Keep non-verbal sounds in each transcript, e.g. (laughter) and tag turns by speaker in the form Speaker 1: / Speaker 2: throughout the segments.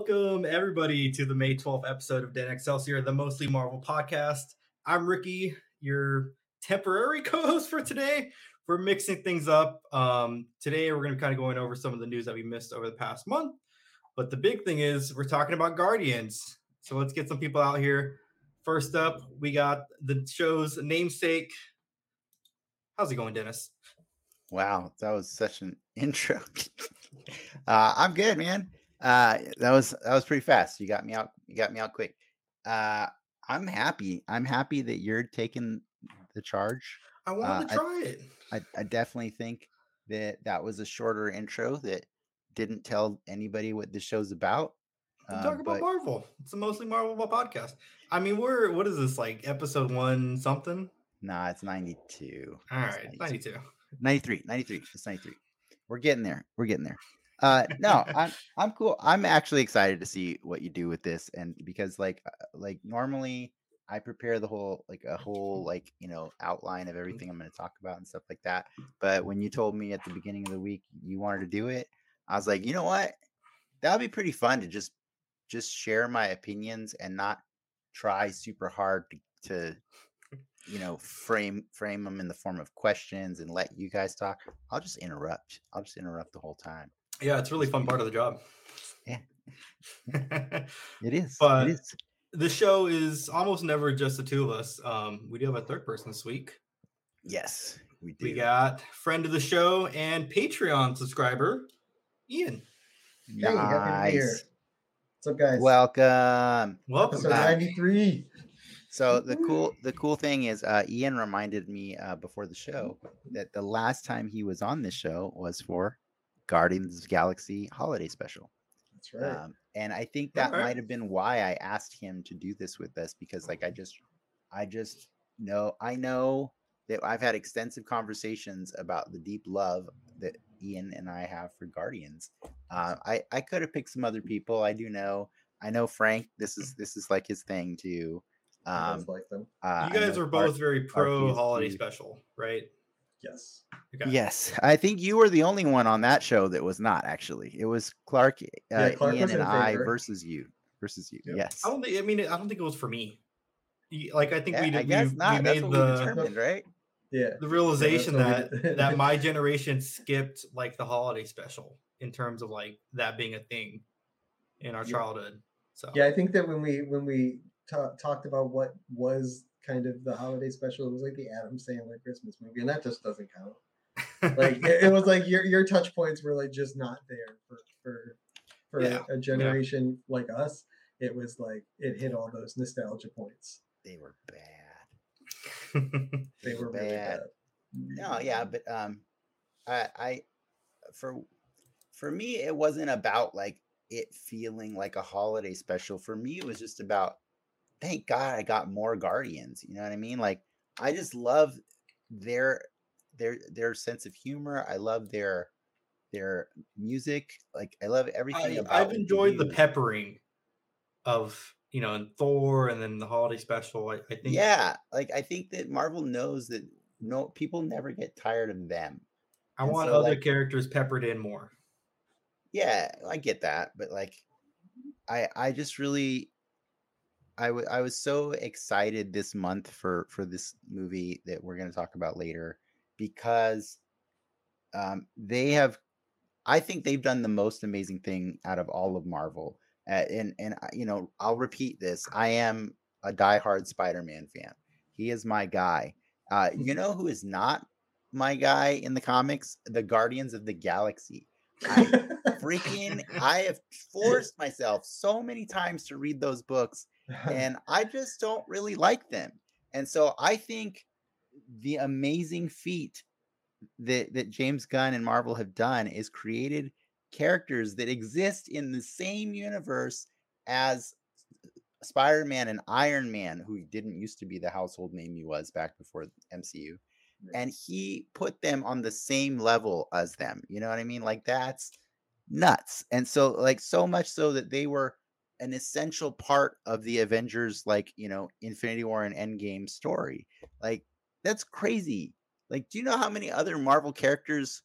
Speaker 1: Welcome everybody to the May 12th episode of Den Excelsior, the Mostly Marvel podcast. I'm Ricky, your temporary (laughs) co-host for today. We're mixing things up. Um, today we're going to be kind of going over some of the news that we missed over the past month. But the big thing is we're talking about Guardians. So let's get some people out here. First up, we got the show's namesake. How's it going, Dennis?
Speaker 2: Wow, that was such an (laughs) intro. uh, I'm good, man. Uh, that was that was pretty fast. You got me out. You got me out quick. Uh, I'm happy. I'm happy that you're taking the charge.
Speaker 1: I wanted uh, to try
Speaker 2: I,
Speaker 1: it.
Speaker 2: I, I definitely think that that was a shorter intro that didn't tell anybody what the show's about.
Speaker 1: Uh, talking about Marvel. It's a mostly Marvel podcast. I mean, we're what is this like episode one something?
Speaker 2: Nah, it's 92.
Speaker 1: All right, 92.
Speaker 2: 93. 93. It's 93. We're getting there. We're getting there. Uh, no, (laughs) I'm I'm cool. I'm actually excited to see what you do with this, and because like uh, like normally I prepare the whole like a whole like you know outline of everything I'm going to talk about and stuff like that. But when you told me at the beginning of the week you wanted to do it, I was like, you know what, that would be pretty fun to just just share my opinions and not try super hard to, to you know frame frame them in the form of questions and let you guys talk. I'll just interrupt. I'll just interrupt the whole time.
Speaker 1: Yeah, it's really fun part of the job.
Speaker 2: Yeah. (laughs) it is.
Speaker 1: But
Speaker 2: it is.
Speaker 1: the show is almost never just the two of us. Um, we do have a third person this week.
Speaker 2: Yes, we do.
Speaker 1: We got friend of the show and Patreon subscriber, Ian.
Speaker 3: Hey, happy to here. What's up, guys?
Speaker 2: Welcome.
Speaker 1: Welcome.
Speaker 3: Episode 93.
Speaker 2: So the cool the cool thing is uh, Ian reminded me uh, before the show that the last time he was on this show was for Guardians of Galaxy holiday special.
Speaker 3: That's right. Um,
Speaker 2: and I think that right. might have been why I asked him to do this with us because like I just I just know I know that I've had extensive conversations about the deep love that Ian and I have for Guardians. Uh, I I could have picked some other people. I do know. I know Frank. This is this is like his thing too.
Speaker 3: Um, like them.
Speaker 1: Uh, you guys are both very pro holiday special, right?
Speaker 3: Yes.
Speaker 2: Okay. Yes, I think you were the only one on that show that was not actually. It was Clark, uh, yeah, Clark Ian, and I versus you versus you. Yes.
Speaker 1: I don't think. I mean, I don't think it was for me. Like I think yeah, we,
Speaker 2: I guess
Speaker 1: we,
Speaker 2: not.
Speaker 1: we
Speaker 2: made the
Speaker 1: we
Speaker 2: right.
Speaker 3: Yeah.
Speaker 1: The realization yeah, that that my (laughs) generation skipped like the holiday special in terms of like that being a thing in our childhood. So
Speaker 3: yeah, I think that when we when we ta- talked about what was kind of the holiday special. It was like the Adam Sandler Christmas movie, and that just doesn't count. (laughs) like it, it, was like your your touch points were like just not there for for for yeah. a generation yeah. like us. It was like it hit all those nostalgia points.
Speaker 2: They were bad. (laughs)
Speaker 3: they, were bad. Really bad.
Speaker 2: No, yeah, but um, I I for for me it wasn't about like it feeling like a holiday special. For me, it was just about thank God I got more Guardians. You know what I mean? Like I just love their their their sense of humor. I love their their music. Like I love everything I, about.
Speaker 1: I've enjoyed the peppering of you know, and Thor, and then the holiday special. I, I think.
Speaker 2: Yeah, like I think that Marvel knows that no people never get tired of them.
Speaker 1: I and want so, other like, characters peppered in more.
Speaker 2: Yeah, I get that, but like, I I just really I, w- I was so excited this month for for this movie that we're going to talk about later because um, they have I think they've done the most amazing thing out of all of Marvel. Uh, and and you know, I'll repeat this. I am a diehard Spider-Man fan. He is my guy. Uh, you know who is not my guy in the comics? The Guardians of the Galaxy. I (laughs) freaking I have forced myself so many times to read those books (laughs) and I just don't really like them. And so I think the amazing feat that that James Gunn and Marvel have done is created characters that exist in the same universe as Spider-Man and Iron Man, who didn't used to be the household name he was back before MCU. And he put them on the same level as them. You know what I mean? Like that's nuts. And so like so much so that they were an essential part of the Avengers, like you know, Infinity War and Endgame story. Like that's crazy. Like, do you know how many other Marvel characters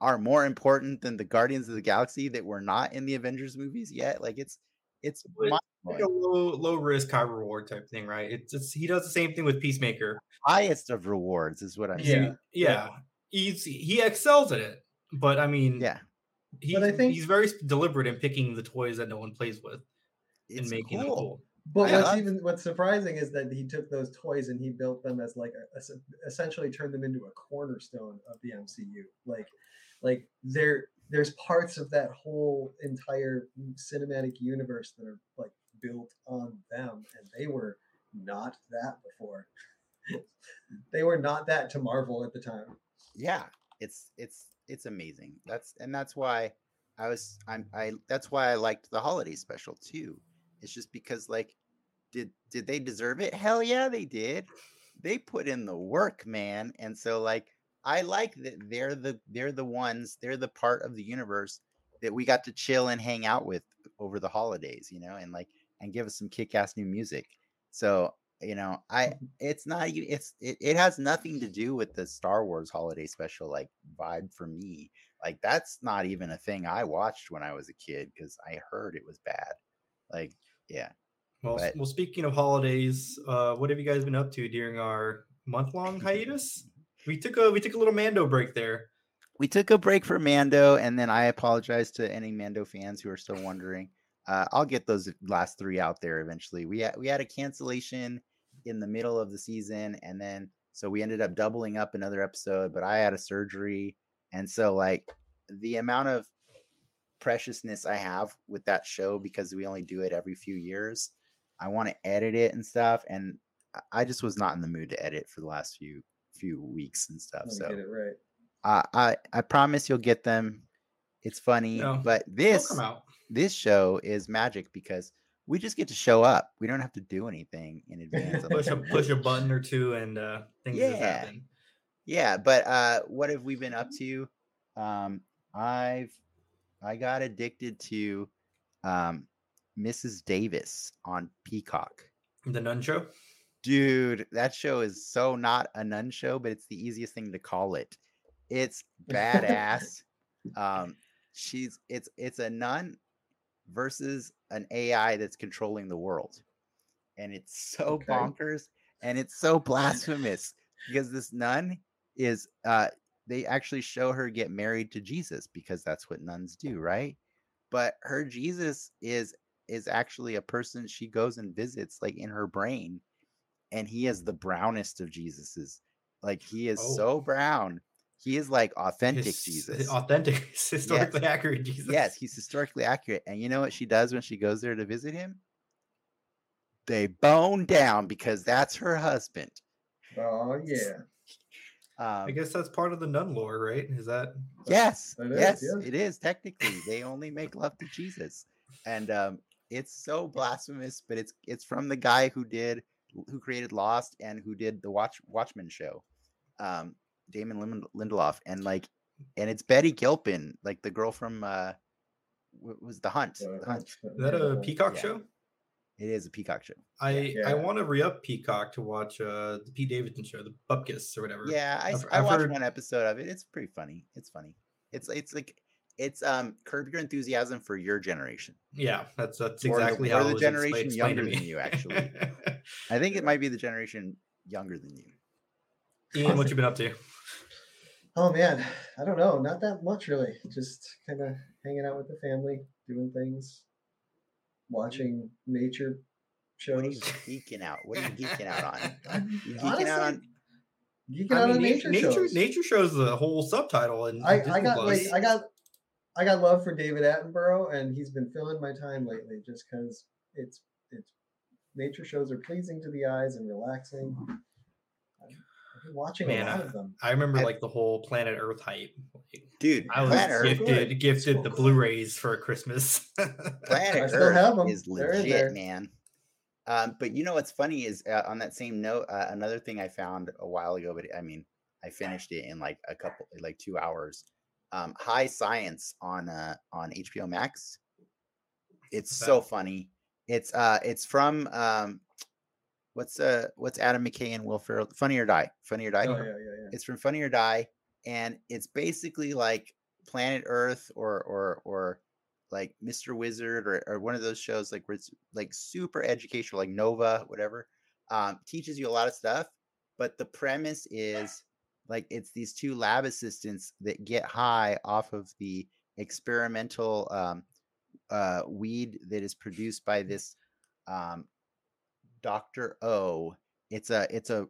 Speaker 2: are more important than the Guardians of the Galaxy that were not in the Avengers movies yet. Like it's it's
Speaker 1: like a low low risk, high reward type thing, right? It's just he does the same thing with Peacemaker.
Speaker 2: highest of rewards is what I'm
Speaker 3: Yeah.
Speaker 2: saying.
Speaker 1: Yeah, he's he excels at it, but I mean,
Speaker 2: Yeah,
Speaker 1: he,
Speaker 3: But I think-
Speaker 1: he's very deliberate in picking the toys that no one plays with and
Speaker 2: it's
Speaker 1: making them
Speaker 2: cool.
Speaker 1: cool.
Speaker 3: But
Speaker 2: Yeah.
Speaker 3: what's even what's surprising is that he took those toys and he built them as like a, es- essentially turned them into a cornerstone of the MCU. Like, like there there's parts of that whole entire cinematic universe that are like built on them, and they were not that before. (laughs) they were not that to Marvel at the time.
Speaker 2: yeah it's it's it's amazing that's and that's why i was i'm i that's why i liked the holiday special too it's just because like did did they deserve it? Hell yeah they did. They put in the work man and so like i like that they're the they're the ones they're the part of the universe that we got to chill and hang out with over the holidays you know and like and give us some kick-ass new music. So you know i mm-hmm. it's not it's it, it has nothing to do with the star wars holiday special like vibe for me. Like that's not even a thing i watched when i was a kid because i heard it was bad. Like yeah
Speaker 1: Well,
Speaker 2: But-
Speaker 1: well, speaking of holidays, uh, what have you guys been up to during our month long (laughs) hiatus? We took a we took a little Mando break there.
Speaker 2: we took a break for mando and then i apologize to any mando fans who are still wondering uh, i'll get those last three out there eventually we had we had a cancellation in the middle of the season and then so we ended up doubling up another episode but i had a surgery and so like the amount of preciousness i have with that show because we only do it every few years i want to edit it and stuff and I- just was not in the mood to edit for the last few few weeks and stuff so
Speaker 3: get it right.
Speaker 2: I I I promise you'll get them. It's funny,
Speaker 1: No,
Speaker 2: but this this show is magic because we just get to show up. We don't have to do anything in advance.
Speaker 1: Push a push a button or two and uh, things
Speaker 2: Yeah.
Speaker 1: happen.
Speaker 2: Yeah, but uh, what have we been up to? Um, I've I got addicted to um, Mrs. Davis on Peacock.
Speaker 1: The Nun Show.
Speaker 2: Dude, that show is so not a nun show, but it's the easiest thing to call it. It's badass. (laughs) um, she's it's it's a nun versus an AI that's controlling the world, and it's so
Speaker 3: Okay.
Speaker 2: bonkers and it's so blasphemous because this nun is uh they actually show her get married to Jesus because that's what nuns do, right? But her Jesus is is actually a person she goes and visits like in her brain and he is the mm. brownest of Jesus's. Like he is
Speaker 1: Oh.
Speaker 2: so brown. He is like authentic
Speaker 1: His-
Speaker 2: Jesus.
Speaker 1: Authentic, (laughs) historically accurate Jesus.
Speaker 2: Yes, he's historically accurate. And you know what she does when she goes there to visit him? They bone down because that's her husband.
Speaker 3: Oh yeah.
Speaker 1: I
Speaker 2: Um,
Speaker 1: guess that's part of the nun lore, right? Is that
Speaker 2: yes,
Speaker 3: It is,
Speaker 2: yes,
Speaker 3: yeah.
Speaker 2: it is technically. They only make love to Jesus, and um, it's so blasphemous. But it's it's from the guy who did who created Lost and who did the Watch Watchmen show, um, Damon Lind- Lindelof, and like, and it's Betty Gilpin, like the girl from uh, what was the Hunt.
Speaker 3: Uh,
Speaker 2: The Hunt.
Speaker 1: is that a Peacock
Speaker 2: Yeah.
Speaker 1: show?
Speaker 2: It is a Peacock show.
Speaker 1: I
Speaker 3: Yeah.
Speaker 1: I want to re up Peacock to watch uh the Pete Davidson show, the Bupkis or whatever.
Speaker 2: Yeah, I,
Speaker 1: I've-
Speaker 2: s- I
Speaker 1: I've
Speaker 2: watched
Speaker 1: heard-
Speaker 2: one episode of it. It's pretty funny. It's funny. It's it's like it's um curb your enthusiasm for your generation.
Speaker 1: Yeah, that's that's
Speaker 2: Or
Speaker 1: exactly
Speaker 2: or
Speaker 1: how
Speaker 2: the
Speaker 1: it
Speaker 2: generation
Speaker 1: explained to
Speaker 2: younger than you, actually. (laughs) I think it might be the generation younger than you.
Speaker 1: Ian, what you been up to?
Speaker 3: Oh man, I don't know. Not that much really. Just kind of hanging out with the family, doing things, watching nature
Speaker 2: What are you
Speaker 3: shows.
Speaker 2: geeking out? What are you geeking out on? (laughs) You (laughs) geeking out on?
Speaker 3: geeking
Speaker 1: I
Speaker 3: out
Speaker 1: mean,
Speaker 3: on
Speaker 1: nature,
Speaker 3: nature,
Speaker 1: nature,
Speaker 3: shows.
Speaker 1: nature shows the whole subtitle, and
Speaker 3: I, I got like I got I got love for David Attenborough, and he's been filling my time lately just because it's it's nature shows are pleasing to the eyes and relaxing. I've I've been watching
Speaker 1: Man,
Speaker 3: a lot
Speaker 1: I-
Speaker 3: of them.
Speaker 1: I remember
Speaker 2: I-
Speaker 1: like the whole Planet Earth hype. Like,
Speaker 2: Dude,
Speaker 1: I was
Speaker 2: Planet
Speaker 1: gifted
Speaker 3: good.
Speaker 1: gifted the. (laughs) Blu-rays for Christmas. (laughs)
Speaker 2: Planet
Speaker 3: I still
Speaker 2: Earth
Speaker 3: have 'em.
Speaker 2: is legit,
Speaker 3: there.
Speaker 2: man. Um, but you know what's funny is uh, on that same note, uh, another thing I found a while ago, but I mean, I finished it in like a couple, like two hours. Um, High Science on uh, on HBO Max. It's so funny. It's uh, it's from um, what's uh, what's Adam McKay and Will Ferrell? Funny or Die. Funny or Die.
Speaker 3: Oh yeah, yeah, yeah.
Speaker 2: It's from Funny or Die, and it's basically like Planet Earth or or or like Mr. Wizard or, or one of those shows like where it's like super educational, like Nova, whatever. Um, teaches you a lot of stuff, but the premise is like it's these two lab assistants that get high off of the experimental um, uh, weed that is produced by this um, Doctor O. It's a it's a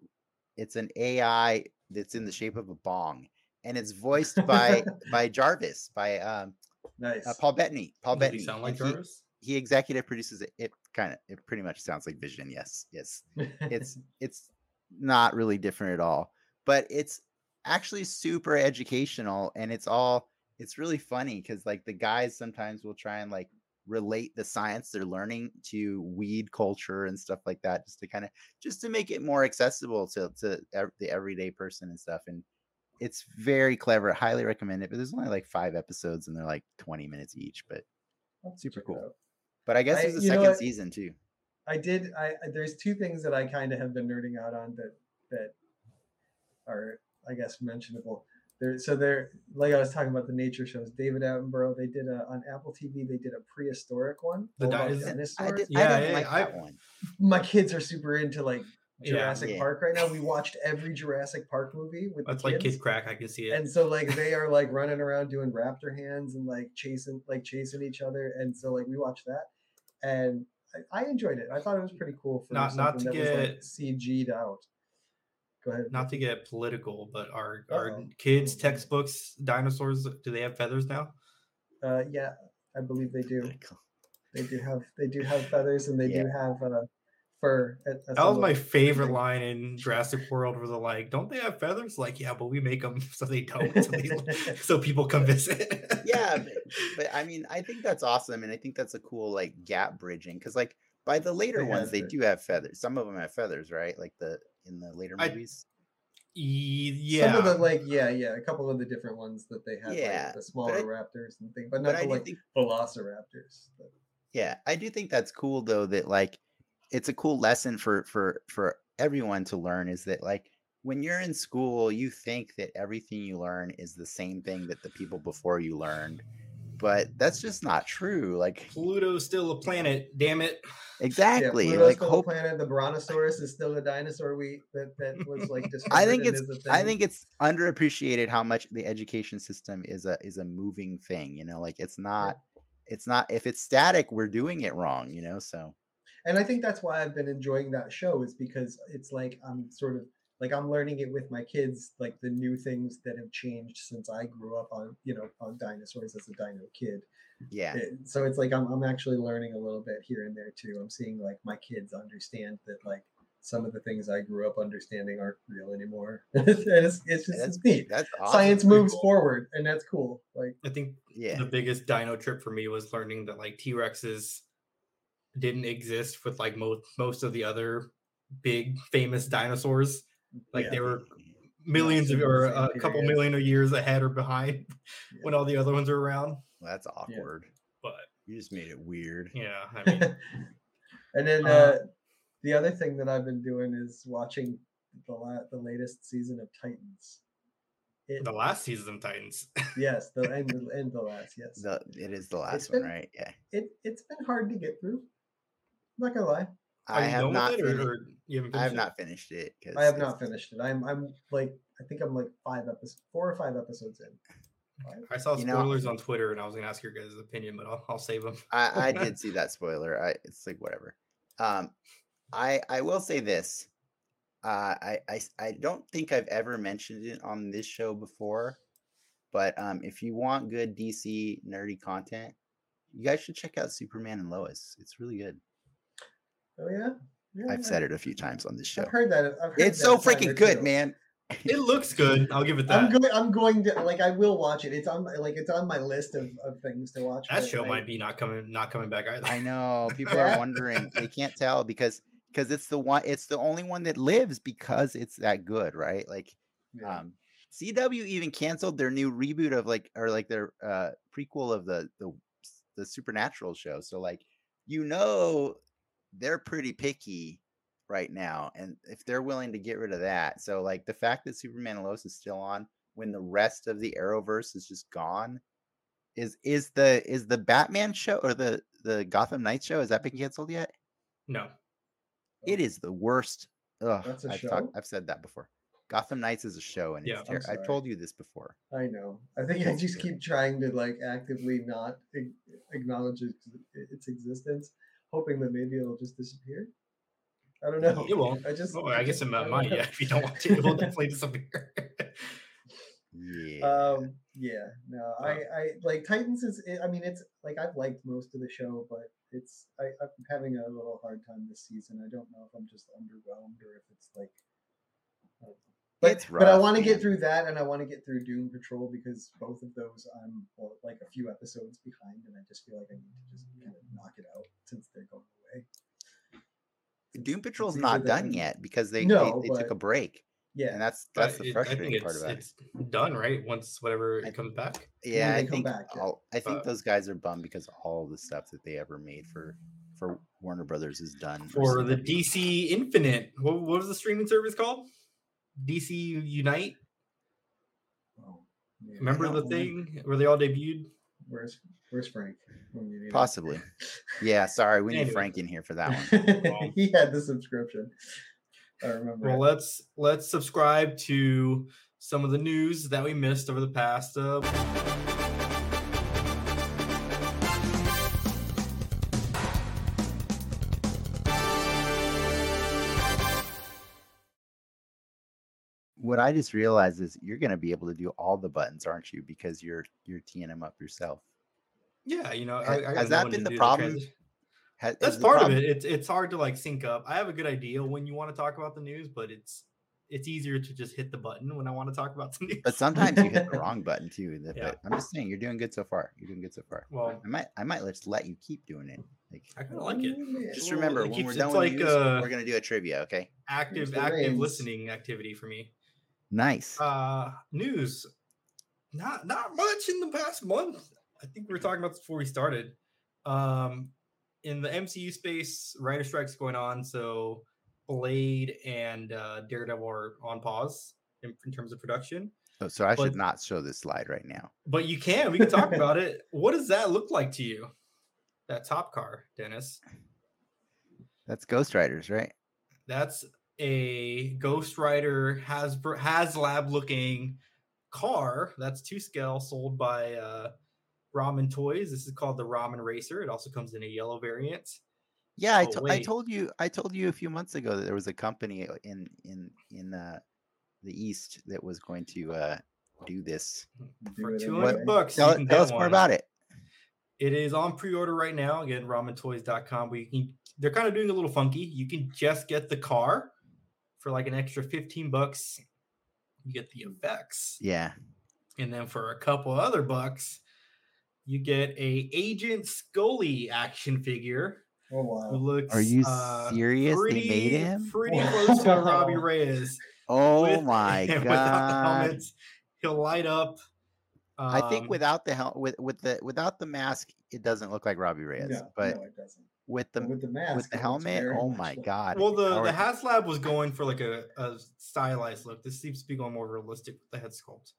Speaker 2: it's an AI that's in the shape of a bong, and it's voiced by (laughs) by Jarvis by um,
Speaker 3: Nice.
Speaker 2: uh, Paul Bettany. Paul
Speaker 1: Does
Speaker 2: Bettany.
Speaker 1: he sound like
Speaker 2: he-
Speaker 1: Jarvis?
Speaker 2: He, executive produces it. It kind of it pretty much sounds like Vision. Yes, yes. It's (laughs) it's not really different at all, but it's actually super educational, and it's all it's really funny because like the guys sometimes will try and like relate the science they're learning to weed culture and stuff like that just to kind of just to make it more accessible to to ev- the everyday person and stuff and it's very clever highly recommend it but there's only like five episodes and they're like 20 minutes each but
Speaker 3: I'll
Speaker 2: super cool. but i guess
Speaker 3: I-
Speaker 2: there's a second season too
Speaker 3: I did. I I- there's two things that I kind of have been nerding out on that that are I guess mentionable. There, so there, like I was talking about the nature shows. David Attenborough. They did a on Apple TV. They did a prehistoric one.
Speaker 1: The
Speaker 3: all about
Speaker 1: di- is-
Speaker 2: i,
Speaker 3: dinosaurs.
Speaker 2: did,
Speaker 1: Yeah,
Speaker 2: I didn't
Speaker 1: yeah,
Speaker 2: like
Speaker 1: I-
Speaker 2: that one
Speaker 3: My kids are super into like Jurassic
Speaker 2: Yeah.
Speaker 3: Park right now. We watched every Jurassic Park movie with
Speaker 1: That's
Speaker 3: the
Speaker 1: like
Speaker 3: kids.
Speaker 1: kid crack. I can see it.
Speaker 3: and so like they are like running around doing raptor hands and like chasing like chasing each other and so like we watched that and I, I enjoyed it i thought it was pretty cool for
Speaker 1: Not- not to
Speaker 3: that
Speaker 1: get-
Speaker 3: was like cg'd out go ahead
Speaker 1: Not to get political, but our our
Speaker 3: Uh-oh.
Speaker 1: kids' textbooks, dinosaurs, do they have feathers now?
Speaker 3: uh yeah i believe they do they do have they do have feathers and they do have uh fur at, at
Speaker 1: That was my
Speaker 3: them.
Speaker 1: favorite line in Jurassic World, where they're like, "Don't they have feathers?" Like, yeah, but we make them (laughs) so they don't, so, they, (laughs) so people come visit. (laughs)
Speaker 2: yeah but, but i mean i think that's awesome and i think that's a cool like gap bridging because like by the later
Speaker 3: They
Speaker 2: ones they
Speaker 3: it.
Speaker 2: do have feathers some of them have feathers right like the in the later movies
Speaker 1: Ye- yeah,
Speaker 3: some of the like yeah yeah a couple of the different ones that they have
Speaker 2: Yeah,
Speaker 3: like, the smaller
Speaker 2: I-
Speaker 3: raptors and things but
Speaker 2: but
Speaker 3: not
Speaker 2: i
Speaker 3: the like
Speaker 2: think
Speaker 3: velociraptors but-
Speaker 2: Yeah, I do think that's cool though that like it's a cool lesson for for for everyone to learn is that like when you're in school you think that everything you learn is the same thing that the people before you learned. But that's just not true. Like
Speaker 1: Pluto's still a planet. Damn it!
Speaker 2: exactly.
Speaker 3: Yeah, Pluto's
Speaker 2: like
Speaker 3: still
Speaker 2: hope
Speaker 3: a planet. The Brontosaurus is still a dinosaur we that, that was like (laughs)
Speaker 2: I think it's
Speaker 3: is a
Speaker 2: I
Speaker 3: thing.
Speaker 2: think it's underappreciated how much the education system is a is a moving thing, you know, like it's not it's not if it's static, we're doing it wrong, you know. So
Speaker 3: and I think that's why I've been enjoying that show is because it's like I'm sort of like I'm learning it with my kids, like the new things that have changed since I grew up on you know on dinosaurs as a dino kid.
Speaker 2: yeah.
Speaker 3: It- so it's like I'm I'm actually learning a little bit here and there too. I'm seeing like my kids understand that like some of the things I grew up understanding aren't real anymore. (laughs) it's, it's just
Speaker 2: That's
Speaker 3: it's neat.
Speaker 2: that's awesome.
Speaker 3: Science moves forward, and that's cool. Like
Speaker 1: I think
Speaker 2: Yeah.
Speaker 1: the biggest dino trip for me was learning that like T Rexes didn't exist with like most most of the other big famous dinosaurs. Like
Speaker 3: Yeah.
Speaker 1: they were millions of or a couple
Speaker 3: period.
Speaker 1: million of years ahead or behind (laughs) when all the other ones are around.
Speaker 2: Well, that's awkward.
Speaker 1: But
Speaker 2: You just made it weird.
Speaker 1: yeah, I mean, (laughs)
Speaker 3: and then
Speaker 1: Uh,
Speaker 3: uh, the other thing that I've been doing is watching the la- the latest season of Titans. It,
Speaker 1: the last season of Titans. (laughs)
Speaker 3: yes, the and the, and the last yes.
Speaker 2: The it is the last
Speaker 3: It's
Speaker 2: one,
Speaker 3: been-
Speaker 2: right? Yeah.
Speaker 3: It it's been hard to get through. I'm not gonna lie,
Speaker 1: Are
Speaker 2: I
Speaker 1: you
Speaker 2: have
Speaker 1: done
Speaker 2: not.
Speaker 1: with it, or, or you haven't
Speaker 2: I have
Speaker 1: it?
Speaker 2: not finished it because
Speaker 3: I have not finished it. I'm I'm like I think I'm like five episodes, four or five episodes in. Five? (laughs)
Speaker 1: I saw
Speaker 2: You know-
Speaker 1: spoilers on Twitter, and I was gonna ask your guys' opinion, but I'll, I'll save them.
Speaker 2: I, I (laughs) did see that spoiler. I it's like whatever. Um, I I will say this. Uh, I I s- I don't think I've ever mentioned it on this show before, but um, if you want good DC nerdy content, you guys should check out Superman and Lois. It's really good.
Speaker 3: Oh yeah, yeah
Speaker 2: I've said it a few times on this show.
Speaker 3: I've heard that. I've heard
Speaker 2: It's
Speaker 3: that
Speaker 2: so
Speaker 3: a time or
Speaker 2: freaking good,
Speaker 3: two.
Speaker 2: man.
Speaker 1: It looks good. I'll give it that.
Speaker 3: I'm going. I'm going to like. I will watch it. It's on my like. It's on my list of, of things to watch.
Speaker 1: that show might be not coming not coming back either.
Speaker 2: I know (laughs) people are wondering. They can't tell because because it's the one. It's the only one that lives because it's that good, right? Like
Speaker 3: yeah.
Speaker 2: um CW even canceled their new reboot of like or like their uh prequel of the the the supernatural show. So like you know they're pretty picky right now and if they're willing to get rid of that. So like the fact that Superman and Lois is still on when the rest of the Arrowverse is just gone. Is is the is the Batman show or the the Gotham Knights show? Has that been canceled yet?
Speaker 1: No.
Speaker 2: It is the worst. Ugh,
Speaker 3: That's a
Speaker 2: I've,
Speaker 3: show?
Speaker 2: talked- I've said that before. Gotham Knights is a show, and
Speaker 1: Yeah.
Speaker 2: it's
Speaker 3: I'm
Speaker 2: ter- I've told you this before.
Speaker 3: I know. I think I just keep trying to like actively not acknowledge its, its existence, hoping that maybe it'll just disappear. I don't know.
Speaker 1: It won't.
Speaker 3: I just.
Speaker 1: Oh, I guess it
Speaker 3: don't
Speaker 1: might.
Speaker 3: know.
Speaker 1: Yeah, if you don't want to, it will definitely disappear.
Speaker 2: Yeah.
Speaker 3: Um. Yeah. No. I. I like Titans is. I mean, it's like I've liked most of the show, but it's. I, I'm having a little hard time this season. I don't know if I'm just underwhelmed or if it's like. I know. But,
Speaker 2: It's
Speaker 3: but I want to get through that, and I want to get through Doom Patrol because both of those I'm well, like a few episodes behind, and I just feel like I need to just kind of knock it out since they're going away.
Speaker 2: Doom Patrol's
Speaker 3: either
Speaker 2: not done
Speaker 3: and-
Speaker 2: yet because they
Speaker 3: No,
Speaker 2: they, they took a break,
Speaker 3: Yeah,
Speaker 2: and that's
Speaker 1: But
Speaker 2: that's the
Speaker 1: it-
Speaker 2: frustrating
Speaker 1: think
Speaker 2: part
Speaker 1: it's,
Speaker 2: about it.
Speaker 1: it's done, right? Once whatever
Speaker 2: I-
Speaker 1: it comes back.
Speaker 2: Yeah, I think
Speaker 3: back, yeah.
Speaker 2: I think
Speaker 1: Uh,
Speaker 2: those guys are bummed because all the stuff that they ever made for for Warner Brothers is done.
Speaker 1: For the DC Infinite. What, what was the streaming service called? DC Unite.
Speaker 3: Oh, yeah.
Speaker 1: Remember the
Speaker 2: know.
Speaker 1: thing where they all debuted?
Speaker 3: Where's Where's Frank? when you need him?
Speaker 2: Possibly. Yeah, sorry, we need Frank in here for that one. (laughs)
Speaker 3: He had the subscription. I remember.
Speaker 1: Well, let's let's subscribe to some of the news that we missed over the past. Uh,
Speaker 2: What I just realized is you're going to be able to do all the buttons, aren't you? Because you're you're teeing them up yourself.
Speaker 1: yeah, you know, I, I
Speaker 2: has that been the problem?
Speaker 1: transition.
Speaker 2: Ha- is
Speaker 1: That's part
Speaker 2: prob-
Speaker 1: of it. It's it's hard to like sync up. I have a good idea when you want to talk about the news, but it's it's easier to just hit the button when I want to talk about the news.
Speaker 2: But sometimes you hit the (laughs) wrong button too. that-
Speaker 1: Yeah.
Speaker 2: But I'm just saying, you're doing good so far. You're doing good so far.
Speaker 1: Well,
Speaker 2: I might, I might just let you keep doing it. Like,
Speaker 1: I kind of like it.
Speaker 2: Just
Speaker 1: Well,
Speaker 2: remember
Speaker 1: it
Speaker 2: when we're
Speaker 1: it's
Speaker 2: done with
Speaker 1: like,
Speaker 2: news,
Speaker 1: uh,
Speaker 2: we're gonna do a trivia. Okay.
Speaker 1: Active active
Speaker 3: reins.
Speaker 1: listening activity for me.
Speaker 2: Nice.
Speaker 1: Uh news. Not not much in the past month. I think we were talking about this before we started. Um in the MCU space, writer strikes going on, so Blade and uh, Daredevil are on pause in, in terms of production.
Speaker 2: Oh, so I should not show this slide right now.
Speaker 1: But you can, we can talk (laughs) about it. What does that look like to you? That top car, Dennis.
Speaker 2: That's Ghost Riders, right?
Speaker 1: That's a Ghost Rider has has lab looking car. That's two scale sold by uh, Ramen Toys. This is called the Ramen Racer. It also comes in a yellow variant.
Speaker 2: Yeah, I,
Speaker 1: Oh,
Speaker 2: to- I told you I told you a few months ago that there was a company in in in uh, the East that was going to uh, do this.
Speaker 1: For
Speaker 3: it
Speaker 1: two
Speaker 3: anyway.
Speaker 1: bucks,
Speaker 2: Tell, tell
Speaker 1: get
Speaker 2: us more
Speaker 1: one.
Speaker 2: about it.
Speaker 1: It is on pre-order right now. Again, ramentoys.com. We can, they're kind of doing a little funky. You can just get the car for like an extra 15 bucks. You get the effects.
Speaker 2: Yeah,
Speaker 1: And then for a couple other bucks, you get a Agent Scully action figure
Speaker 3: Oh wow.
Speaker 1: looks
Speaker 2: Are you
Speaker 1: uh,
Speaker 2: serious? They
Speaker 1: Pretty,
Speaker 2: made him?
Speaker 1: pretty close to (laughs) Robbie Reyes.
Speaker 2: Oh
Speaker 1: with-
Speaker 2: my (laughs)
Speaker 1: and Without the
Speaker 2: god!
Speaker 1: helmet, he'll light up.
Speaker 2: I think
Speaker 1: um,
Speaker 2: without the hel- with with the without the mask, it doesn't look like Robbie Reyes.
Speaker 3: No,
Speaker 2: but
Speaker 3: no, it doesn't.
Speaker 2: With the
Speaker 3: with the mask,
Speaker 2: with the helmet, oh my god!
Speaker 1: Well, the, the HasLab was going for like a, a stylized look. This seems to be going more realistic with the head sculpt.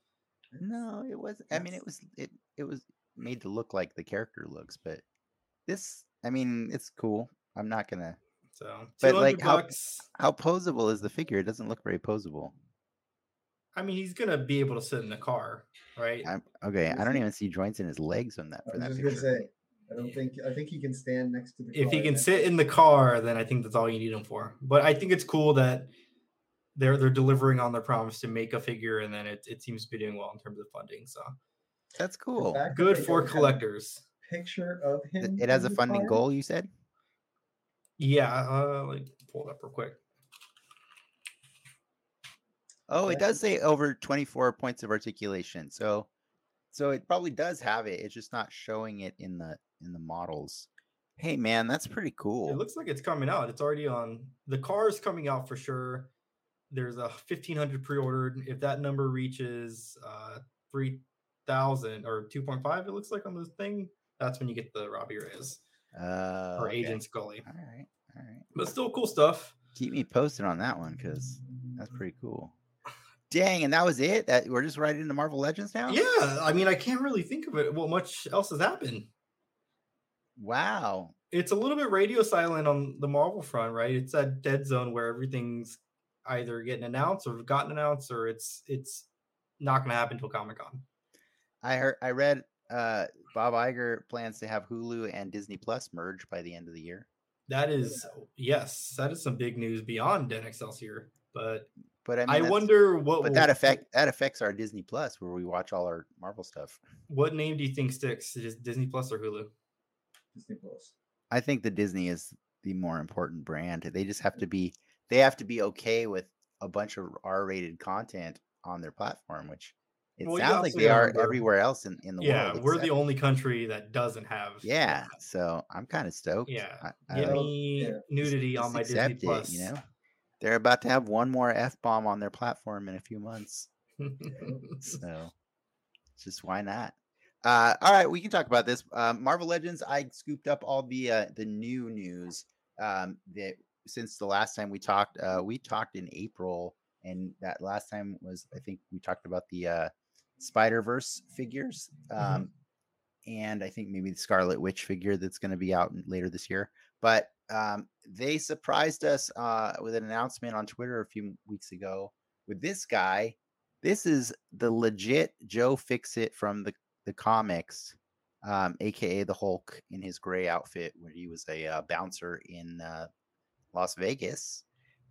Speaker 2: No, it was. I mean, it was it it was made to look like the character looks, but this, I mean, it's cool. I'm not gonna.
Speaker 1: So,
Speaker 2: But, like, how-
Speaker 1: bucks.
Speaker 2: How posable is the figure? It doesn't look very posable.
Speaker 1: I mean, he's gonna be able to sit in the car, right?
Speaker 2: I'm, okay, I don't even see joints in his legs on that
Speaker 3: I
Speaker 2: for
Speaker 3: was
Speaker 2: that
Speaker 3: just
Speaker 2: picture.
Speaker 3: gonna say. I don't think. I think he can stand next to the.
Speaker 1: if he can
Speaker 3: next
Speaker 1: sit in the car, then I think that's all you need him for. But I think it's cool that they're they're delivering on their promise to make a figure, and then it, it seems to be doing well in terms of funding. So
Speaker 2: That's cool.
Speaker 3: fact that
Speaker 1: good for
Speaker 3: don't have a
Speaker 1: collectors.
Speaker 3: Picture of
Speaker 2: It-
Speaker 3: him.
Speaker 2: It has a funding
Speaker 3: car?
Speaker 2: goal. You said.
Speaker 1: Yeah, uh, like pull it up real quick.
Speaker 2: Oh, it does say over 24 points of articulation. So, so it probably does have it. It's just not showing it in the in the models. Hey, man, that's pretty cool.
Speaker 1: It looks like it's coming out. It's already on the car is coming out for sure. There's a 1500 pre-ordered. If that number reaches uh 3000 or 2.5, it looks like on this thing, that's when you get the Robbie Reyes
Speaker 2: uh,
Speaker 1: or
Speaker 2: okay.
Speaker 1: Agent Scully.
Speaker 2: All right, all right.
Speaker 1: But still cool stuff.
Speaker 2: Keep me posted on that one because that's pretty cool. Dang, and that was it. That we're just right into Marvel Legends now.
Speaker 1: Yeah, I mean, I can't really think of it. What much else has happened?
Speaker 2: Wow.
Speaker 1: It's a little bit radio silent on the Marvel front, right? It's that dead zone where everything's either getting announced or gotten announced, or it's it's not going to happen until Comic Con.
Speaker 2: I heard. I read. Uh, Bob Iger plans to have Hulu and Disney Plus merge by the end of the year.
Speaker 1: That is yes, that is some big news beyond Den Excelsior. But
Speaker 2: But I, mean,
Speaker 1: I, wonder what
Speaker 2: But that affect that affects our Disney Plus where we watch all our Marvel stuff.
Speaker 1: what name do you think sticks? Is Disney Plus or Hulu?
Speaker 3: Disney Plus.
Speaker 2: I think the Disney is the more important brand. They just have to be they have to be okay with a bunch of R-rated content on their platform, which it
Speaker 1: Well,
Speaker 2: sounds like they are
Speaker 1: remember-
Speaker 2: everywhere else in, in the
Speaker 1: Yeah,
Speaker 2: world.
Speaker 1: Yeah, we're the only country that doesn't have.
Speaker 2: Yeah, so I'm kind of stoked.
Speaker 1: Yeah.
Speaker 2: I, I
Speaker 1: Give me
Speaker 3: yeah,
Speaker 1: nudity
Speaker 2: just
Speaker 1: on my Disney
Speaker 2: accept
Speaker 1: Plus.
Speaker 2: you know. They're about to have one more F bomb on their platform in a few months. (laughs) So just why not? Uh, all right, we can talk about this. Um, Marvel Legends. I scooped up all the uh, the new news um, that since the last time we talked. Uh, we talked in April, and that last time was I think we talked about the uh, Spider Verse figures, um, and I think maybe the Scarlet Witch figure that's going to be out later this year. But um, they surprised us uh, with an announcement on Twitter a few weeks ago with this guy. This is the legit Joe Fixit from the the comics, um, aka the Hulk in his gray outfit, where he was a uh, bouncer in uh, Las Vegas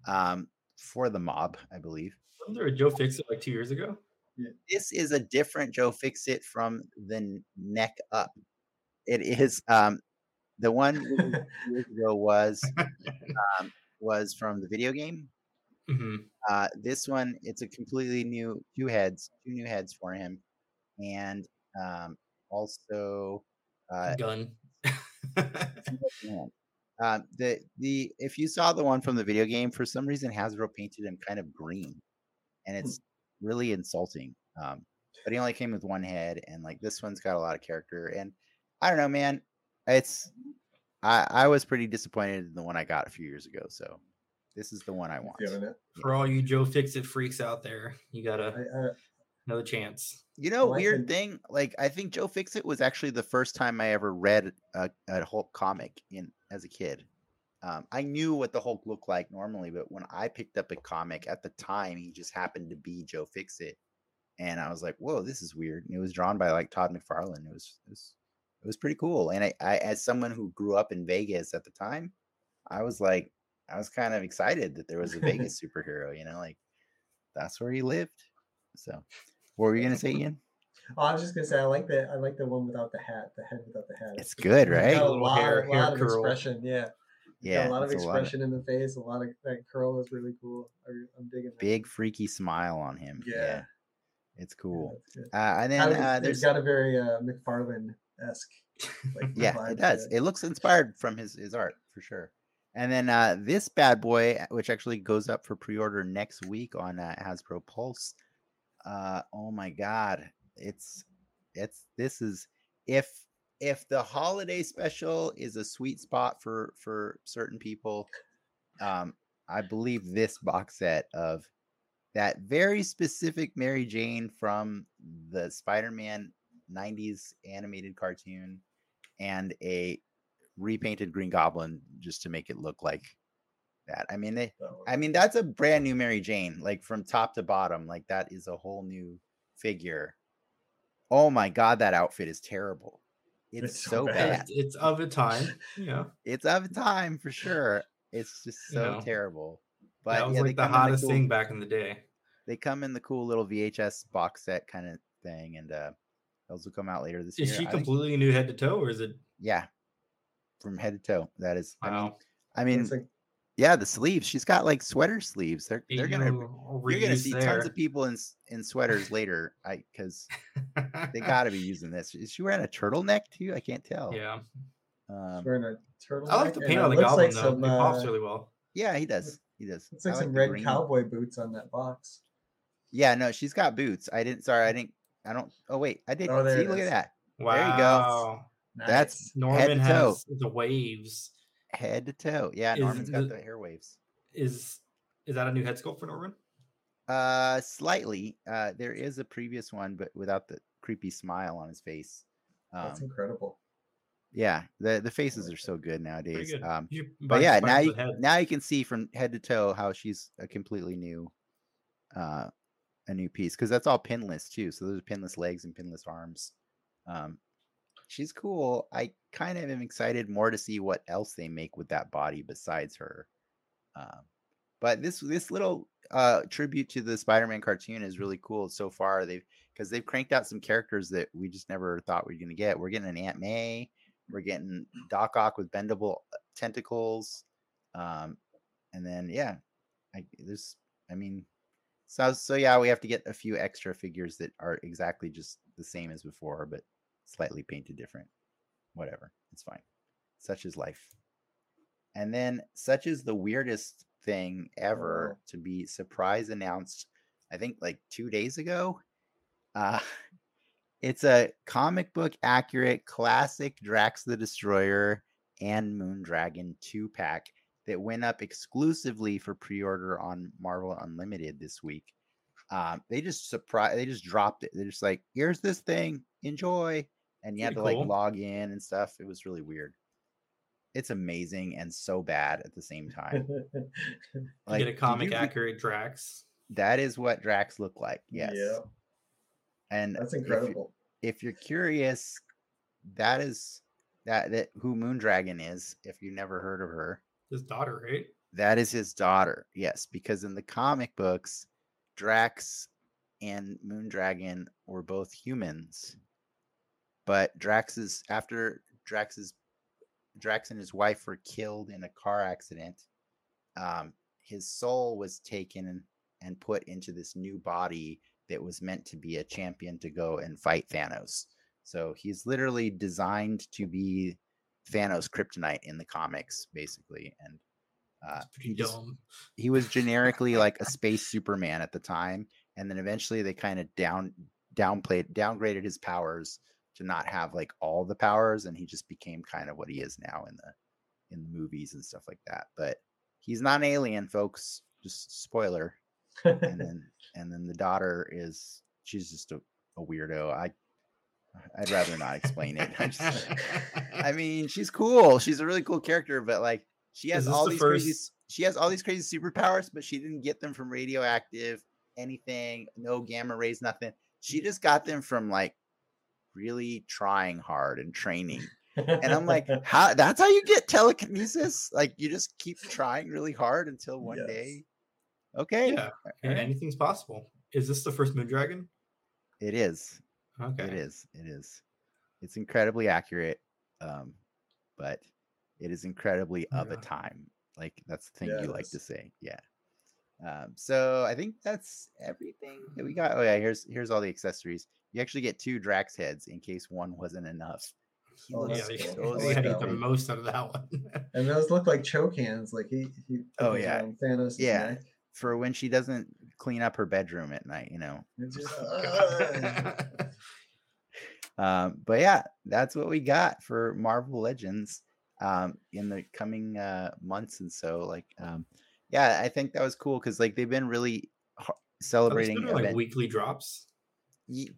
Speaker 2: um, for the mob, I believe.
Speaker 1: Wasn't there a Joe Fix It like two years ago?
Speaker 2: This is a different Joe Fixit from the neck up. It is um, the one released years ago was um, was from the video game. (laughs)
Speaker 1: hmm
Speaker 2: Uh, this one, it's a completely new two heads, two new heads for him, and um, also uh,
Speaker 1: Gun.
Speaker 2: man, (laughs) uh, the the if you saw the one from the video game, for some reason Hasbro painted him kind of green, and it's really insulting. Um, but he only came with one head, and like this one's got a lot of character. And I don't know, man. It's I I was pretty disappointed in the one I got a few years ago. So this is the one I want.
Speaker 1: For all you Joe Fix It freaks out there, you got
Speaker 3: I,
Speaker 1: a,
Speaker 3: I,
Speaker 1: another chance.
Speaker 2: You know,
Speaker 3: Well,
Speaker 2: weird
Speaker 3: think-
Speaker 2: thing. Like, I think Joe Fixit was actually the first time I ever read a, a Hulk comic in as a kid. Um, I knew what the Hulk looked like normally, but when I picked up a comic at the time, he just happened to be Joe Fixit, and I was like, "Whoa, this is weird." And it was drawn by like Todd McFarlane. It was it was, it was pretty cool. And I, I, as someone who grew up in Vegas at the time, I was like, I was kind of excited that there was a Vegas superhero. You know, like that's where he lived. So, what were you gonna say, Ian?
Speaker 3: oh, I was just gonna say I like the I like the one without the hat, the head without the hat.
Speaker 2: It's good,
Speaker 3: got
Speaker 2: right?
Speaker 3: a lot,
Speaker 1: hair-
Speaker 3: a lot of
Speaker 1: curl.
Speaker 3: expression. Yeah,
Speaker 2: Yeah,
Speaker 3: got a lot of
Speaker 2: it's a lot of-
Speaker 3: expression in the face. A lot of that curl is really cool. I, am digging that.
Speaker 2: Big freaky smile on him. Yeah,
Speaker 3: Yeah.
Speaker 2: it's cool.
Speaker 3: that's good.
Speaker 2: Uh, and then
Speaker 3: I would-
Speaker 2: uh,
Speaker 3: it's
Speaker 2: there's
Speaker 3: got a very uh, McFarlane esque. Like, (laughs)
Speaker 2: yeah, it
Speaker 3: to
Speaker 2: does. It looks inspired from his his art for sure. And then uh, this bad boy, which actually goes up for pre-order next week on uh, Hasbro Pulse. Uh, oh my god, it's it's this is if if the holiday special is a sweet spot for for certain people, um, I believe this box set of that very specific Mary Jane from the Spider-Man 90s animated cartoon and a repainted Green Goblin just to make it look like that. I mean, they. I mean, that's a brand new Mary Jane, like from top to bottom. Like that is a whole new figure. Oh my god, that outfit is terrible. It's,
Speaker 3: It's so
Speaker 2: so
Speaker 3: bad.
Speaker 2: bad.
Speaker 1: It's, it's of a time. (laughs) Yeah.
Speaker 2: It's of a time for sure. It's just
Speaker 1: You
Speaker 2: so
Speaker 1: know,
Speaker 2: terrible. But
Speaker 1: that was
Speaker 2: yeah,
Speaker 1: like the
Speaker 2: come in
Speaker 1: hottest
Speaker 2: cool-
Speaker 1: thing back in the day.
Speaker 2: They come in the cool little VHS box set kind of thing, and uh those will come out later this
Speaker 1: Is
Speaker 2: year.
Speaker 1: Is she
Speaker 2: I think-
Speaker 1: completely new head to toe, or is it?
Speaker 2: yeah, from head to toe. That is. I mean,
Speaker 1: Wow.
Speaker 2: I mean,
Speaker 3: It's like,
Speaker 2: yeah, the sleeves. She's got like sweater sleeves. They're they're gonna
Speaker 1: You
Speaker 2: you're gonna see
Speaker 1: there.
Speaker 2: tons of people in in sweaters later. I because they (laughs) got to be using this. Is she wearing a turtleneck too? I can't tell.
Speaker 1: yeah.
Speaker 2: Um,
Speaker 3: wearing a turtle.
Speaker 1: I like the paint on the goblin though.
Speaker 3: Some,
Speaker 1: it pops
Speaker 3: uh,
Speaker 1: really well.
Speaker 2: yeah, he does. He does.
Speaker 3: Looks like
Speaker 2: I
Speaker 3: some red
Speaker 2: green.
Speaker 3: cowboy boots on that box.
Speaker 2: Yeah, no, she's got boots. I didn't. Sorry, I didn't. I don't. Oh wait, I did.
Speaker 3: Oh,
Speaker 2: see, look
Speaker 3: is.
Speaker 2: at that.
Speaker 1: Wow.
Speaker 2: There you go. That's
Speaker 1: Norman
Speaker 2: head to toe.
Speaker 1: has the waves.
Speaker 2: Head to toe. Yeah,
Speaker 1: Is
Speaker 2: Norman's got
Speaker 1: the-
Speaker 2: the hair waves.
Speaker 1: Is is that a new head sculpt for Norman?
Speaker 2: Uh, slightly. Uh, there is a previous one, but without the creepy smile on his face.
Speaker 3: That's
Speaker 2: Um,
Speaker 3: incredible.
Speaker 2: yeah, the the faces
Speaker 3: like
Speaker 2: are so good nowadays.
Speaker 1: good.
Speaker 2: Um,
Speaker 1: You
Speaker 2: but yeah, now you
Speaker 1: head.
Speaker 2: now you can see from head to toe how she's a completely new, uh, a new piece because that's all pinless too. So those are pinless legs and pinless arms. Um, she's cool. I kind of am excited more to see what else they make with that body besides her. Um, but this this little uh tribute to the Spider-Man cartoon is really cool so far. They've because they've cranked out some characters that we just never thought we were gonna get. We're getting an Aunt May. We're getting Doc Ock with bendable uh, tentacles. Um, and then yeah, I there's I mean, so so yeah, we have to get a few extra figures that are exactly just the same as before, but slightly painted different. Whatever, it's fine. Such is life. And then such is the weirdest thing ever
Speaker 3: wow.
Speaker 2: to be surprise announced. I think like two days ago. Uh, (laughs) it's a comic book accurate classic Drax the Destroyer and Moondragon two pack that went up exclusively for pre-order on Marvel Unlimited this week. Um, they just surprised, they just dropped it. They're just like, "Here's this thing, enjoy," and you had to
Speaker 1: Pretty
Speaker 2: like log in and stuff. It was really weird. It's amazing and so bad at the same time. (laughs) Like,
Speaker 1: get a comic accurate Drax.
Speaker 2: That is what Drax looked like. Yes.
Speaker 3: Yeah,
Speaker 2: And
Speaker 3: that's
Speaker 2: if you-
Speaker 3: incredible.
Speaker 2: if you're curious, that is that that who Moondragon is. If you've never heard of her,
Speaker 1: His daughter, right?
Speaker 2: that is his daughter. Yes, because in the comic books, Drax and Moondragon were both humans, but Drax's after Drax's Drax and his wife were killed in a car accident. Um, his soul was taken and put into this new body that was meant to be a champion to go and fight Thanos. So he's literally designed to be Thanos kryptonite in the comics, basically. And uh,
Speaker 1: pretty
Speaker 2: he
Speaker 1: dumb.
Speaker 2: he was generically like a (laughs) space Superman at the time, and then eventually they kind of down downplayed downgraded his powers to not have like all the powers, and he just became kind of what he is now in the in the movies and stuff like that. But he's not an alien, folks. Just spoiler. And (laughs) then and then the daughter is she's just a, a weirdo. I I'd rather not explain it. (laughs) I just I mean, she's cool. She's a really cool character, but like she has all
Speaker 1: the
Speaker 2: these
Speaker 1: first-
Speaker 2: s- she has all these crazy superpowers, but she didn't get them from radioactive anything, no gamma rays, nothing. She just got them from like really trying hard and training. And I'm like, (laughs) how that's how you get telekinesis? Like you just keep trying really hard until one
Speaker 3: Yes.
Speaker 2: day. Okay.
Speaker 1: yeah,
Speaker 2: right.
Speaker 1: anything's possible. Is this the first moon dragon?
Speaker 2: It is.
Speaker 1: Okay.
Speaker 2: It is. It is. It's incredibly accurate. Um, but it is incredibly of a time. Like that's the thing
Speaker 3: Yeah,
Speaker 2: you like to say. Yeah. Um, so I think that's everything that we got. Oh yeah, here's here's all the accessories. You actually get two Drax heads in case one wasn't enough. He
Speaker 3: Oh,
Speaker 1: Yeah,
Speaker 2: looks
Speaker 1: they,
Speaker 3: cool.
Speaker 2: so
Speaker 3: I
Speaker 1: they
Speaker 3: like
Speaker 1: had get the most out of that one.
Speaker 3: and those look like choke hands. Like he he.
Speaker 2: Oh, yeah.
Speaker 3: Thanos.
Speaker 2: Yeah. for when she doesn't clean up her bedroom at night, you know.
Speaker 3: Just, (laughs)
Speaker 2: Um, but yeah, that's what we got for Marvel Legends um, in the coming uh, months and so. Like, um, yeah, I think that was cool because like they've been really har- celebrating.
Speaker 1: still like
Speaker 2: event-
Speaker 1: weekly drops.
Speaker 2: Ye-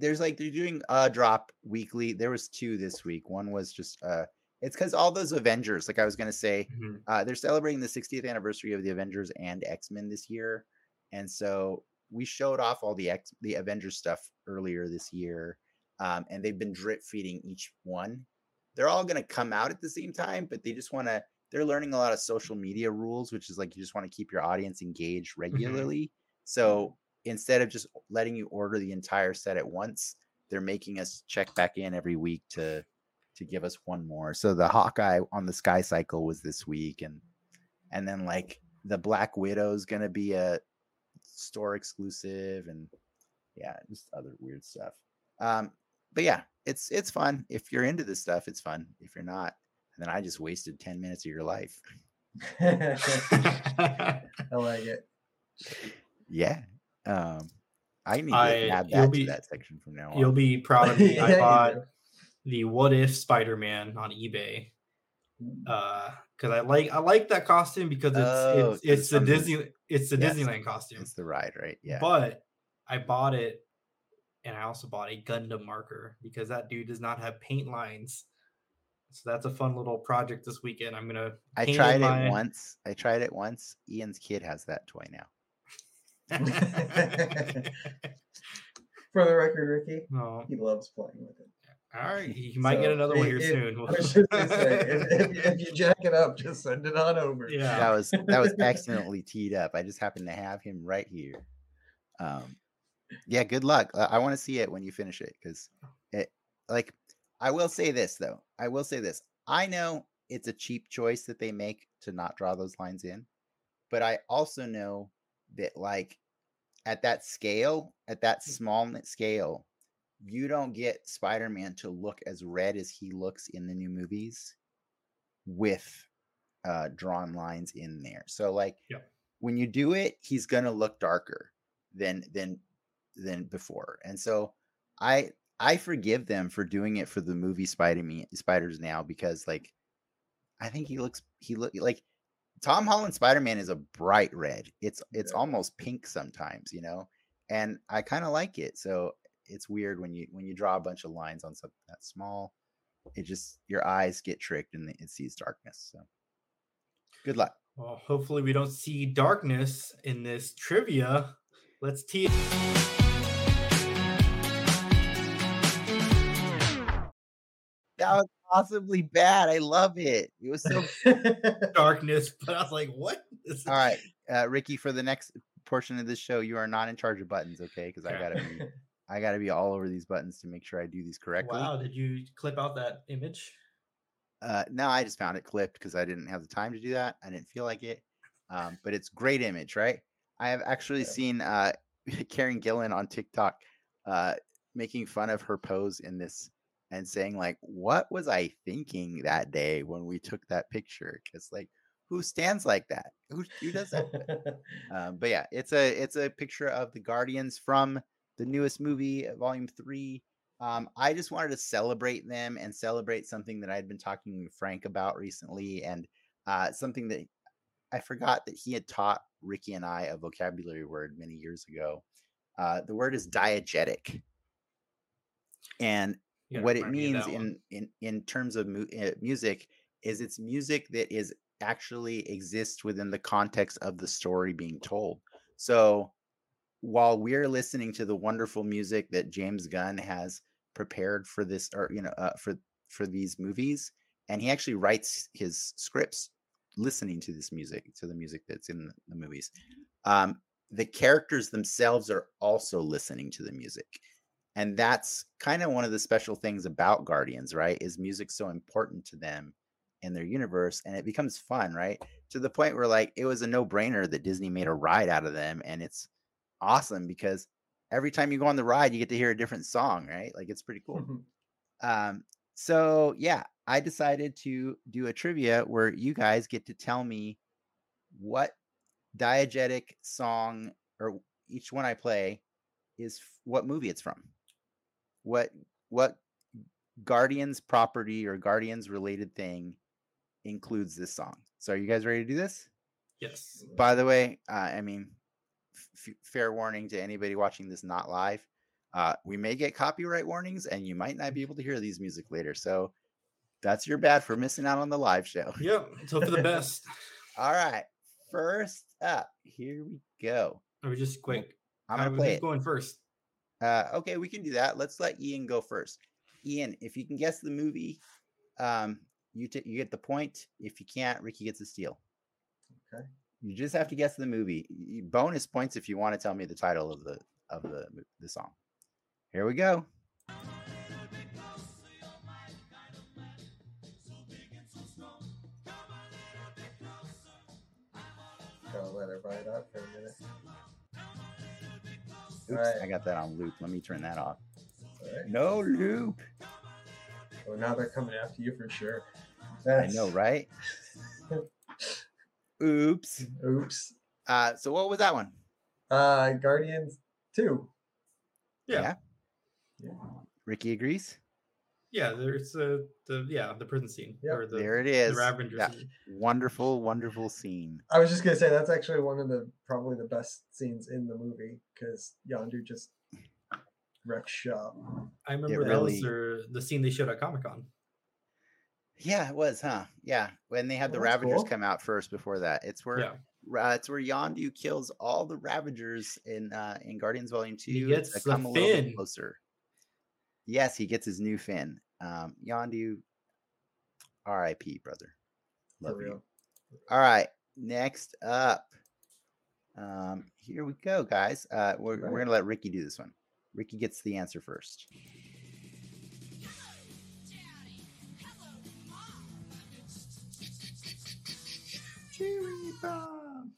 Speaker 2: There's like they're doing a drop weekly. There was two this week. One was just uh, it's because all those Avengers, like I was gonna say,
Speaker 1: Mhm.
Speaker 2: uh, they're celebrating the 60th anniversary of the Avengers and X Men this year, and so we showed off all the X the Avengers stuff earlier this year, um, and they've been drip feeding each one. They're all going to come out at the same time, but they just want to. They're learning a lot of social media rules, which is like you just want to keep your audience engaged regularly. So instead of just letting you order the entire set at once, they're making us check back in every week to to give us one more. So the Hawkeye on the Sky Cycle was this week, and and then like the Black Widow is gonna be a store exclusive, and yeah, just other weird stuff. Um, but yeah, it's it's fun if you're into this stuff. It's fun. If you're not, then I just wasted ten minutes of your life. (laughs)
Speaker 3: I like it. (laughs)
Speaker 2: Yeah. Um, I need to
Speaker 1: I-
Speaker 2: add
Speaker 1: you'll
Speaker 2: that to that section from now on.
Speaker 1: You'll be proud of me. I bought the What If Spider Man on eBay uh because I like I like that costume because it's
Speaker 2: Oh,
Speaker 1: it's, it's the Disney it's the
Speaker 2: Yes.
Speaker 1: Disneyland costume.
Speaker 2: It's the ride, right? Yeah.
Speaker 1: But I bought it and I also bought a Gundam marker because that dude does not have paint lines. So that's a fun little project this weekend. I'm gonna
Speaker 2: I tried
Speaker 1: my-
Speaker 2: it once. I tried it once. Ian's kid has that toy now. (laughs)
Speaker 3: For the record, Ricky,
Speaker 1: no.
Speaker 3: he loves playing with it.
Speaker 1: All right, you might get another one here
Speaker 3: if-
Speaker 1: soon. (laughs)
Speaker 3: I was just say, if, if, if you jack it up, just send it on over.
Speaker 1: yeah.
Speaker 2: That was that was (laughs) accidentally teed up. I just happened to have him right here. Um, yeah, good luck. Uh, I want to see it when you finish it because it like I will say this though. I will say this. I know it's a cheap choice that they make to not draw those lines in, but I also know that like at that scale, at that small scale, you don't get Spider-Man to look as red as he looks in the new movies with uh drawn lines in there. So like when you do it, he's gonna look darker than than than before. And so I I forgive them for doing it for the movie Spider Man Spiders now because like I think he looks he look like Tom Holland Spider Man is a bright red. It's it's
Speaker 3: Yeah.
Speaker 2: almost pink sometimes, you know, and I kind of like it. So it's weird when you when you draw a bunch of lines on something that small. It just your eyes get tricked and it sees darkness. So good luck.
Speaker 1: Well, hopefully we don't see darkness in this trivia. Let's tee
Speaker 2: That was possibly bad. I love it. It was so (laughs)
Speaker 1: darkness, but I was like, what? (laughs)
Speaker 2: All right, uh, Ricky. For the next portion of this show, you are not in charge of buttons, okay? Because I gotta be, (laughs) I gotta be all over these buttons to make sure I do these correctly.
Speaker 1: Wow, did you clip out that image?
Speaker 2: Uh, no, I just found it clipped because I didn't have the time to do that. I didn't feel like it. Um, but it's great image, right? I have actually
Speaker 3: Yeah.
Speaker 2: seen uh, Karen Gillan on TikTok uh, making fun of her pose in this and saying like, "What was I thinking that day when we took that picture?" Because like, who stands like that? Who who does that? (laughs) um, but yeah, it's a it's a picture of the Guardians from the newest movie, uh, Volume Three. Um, I just wanted to celebrate them and celebrate something that I'd been talking with Frank about recently, and uh, something that I forgot that he had taught Ricky and I a vocabulary word many years ago. Uh, the word is diegetic, and What it
Speaker 1: remind me of
Speaker 2: means in, in in terms of mu- uh, music is it's music that is actually exists within the context of the story being told. So while we're listening to the wonderful music that james gunn has prepared for this or you know uh, for for these movies and he actually writes his scripts listening to this music to the music that's in the movies um the characters themselves are also listening to the music and that's kind of one of the special things about guardians right is music so important to them in their universe and it becomes fun right? To the point where like it was a no-brainer that disney made a ride out of them and it's awesome because every time you go on the ride you get to hear a different song right? Like it's pretty cool. Um so yeah i decided to do a trivia where you guys get to tell me what diegetic song or each one i play is f- what movie it's from what what guardians property or guardians related thing includes this song so are you guys ready to do this
Speaker 1: Yes.
Speaker 2: by the way uh, i mean f- fair warning to anybody watching this not live uh, we may get copyright warnings and you might not be able to hear these music later so that's your bad for missing out on the live show
Speaker 1: Yep. Let's hope for the best. (laughs)
Speaker 2: all right first up here we go
Speaker 1: Or just quick.
Speaker 2: i'm gonna play it
Speaker 1: going first.
Speaker 2: Uh, okay, we can do that. Let's let Ian go first. Ian, if you can guess the movie, um, you t- you get the point. If you can't, Ricky gets a steal.
Speaker 3: Okay.
Speaker 2: You just have to guess the movie. Bonus points if you want to tell me the title of the of the the song. Here we go.
Speaker 3: Gotta let it ride out for a minute.
Speaker 2: Oops,
Speaker 3: Alright.
Speaker 2: I got that on loop. Let me turn that off.
Speaker 3: All right.
Speaker 2: No loop.
Speaker 3: Well, now they're coming after you for sure.
Speaker 2: I know, right? (laughs) Oops.
Speaker 3: Oops.
Speaker 2: Uh, so what was that one?
Speaker 3: Uh, Guardians 2.
Speaker 1: Yeah.
Speaker 2: Yeah.
Speaker 3: Yeah.
Speaker 2: Ricky agrees.
Speaker 1: Yeah, there's the the yeah the prison scene
Speaker 3: Yep.
Speaker 1: the
Speaker 2: there it is.
Speaker 1: the
Speaker 2: is.
Speaker 1: Ravager
Speaker 2: That
Speaker 1: scene.
Speaker 2: wonderful, wonderful scene.
Speaker 3: I was just gonna say that's actually one of the probably the best scenes in the movie because Yondu just wrecks shop.
Speaker 1: I remember that was
Speaker 2: really-
Speaker 1: their, the scene they showed at Comic Con.
Speaker 2: Yeah, it was, huh? Yeah, when they had the
Speaker 3: Well, that's
Speaker 2: Ravagers
Speaker 3: cool.
Speaker 2: come out first before that. It's where
Speaker 1: Yeah,
Speaker 2: uh, it's where Yondu kills all the Ravagers in uh, in Guardians Volume Two.
Speaker 1: He
Speaker 2: It's
Speaker 1: gets
Speaker 2: a come a little bit closer. Yes, he gets his new fin. Um, Yondu, R.I.P. Brother. Love you. All right, next up. Um, here we go, guys. Uh, we're, we're gonna let Ricky do this one. Ricky gets the answer first.
Speaker 1: Cherry bomb.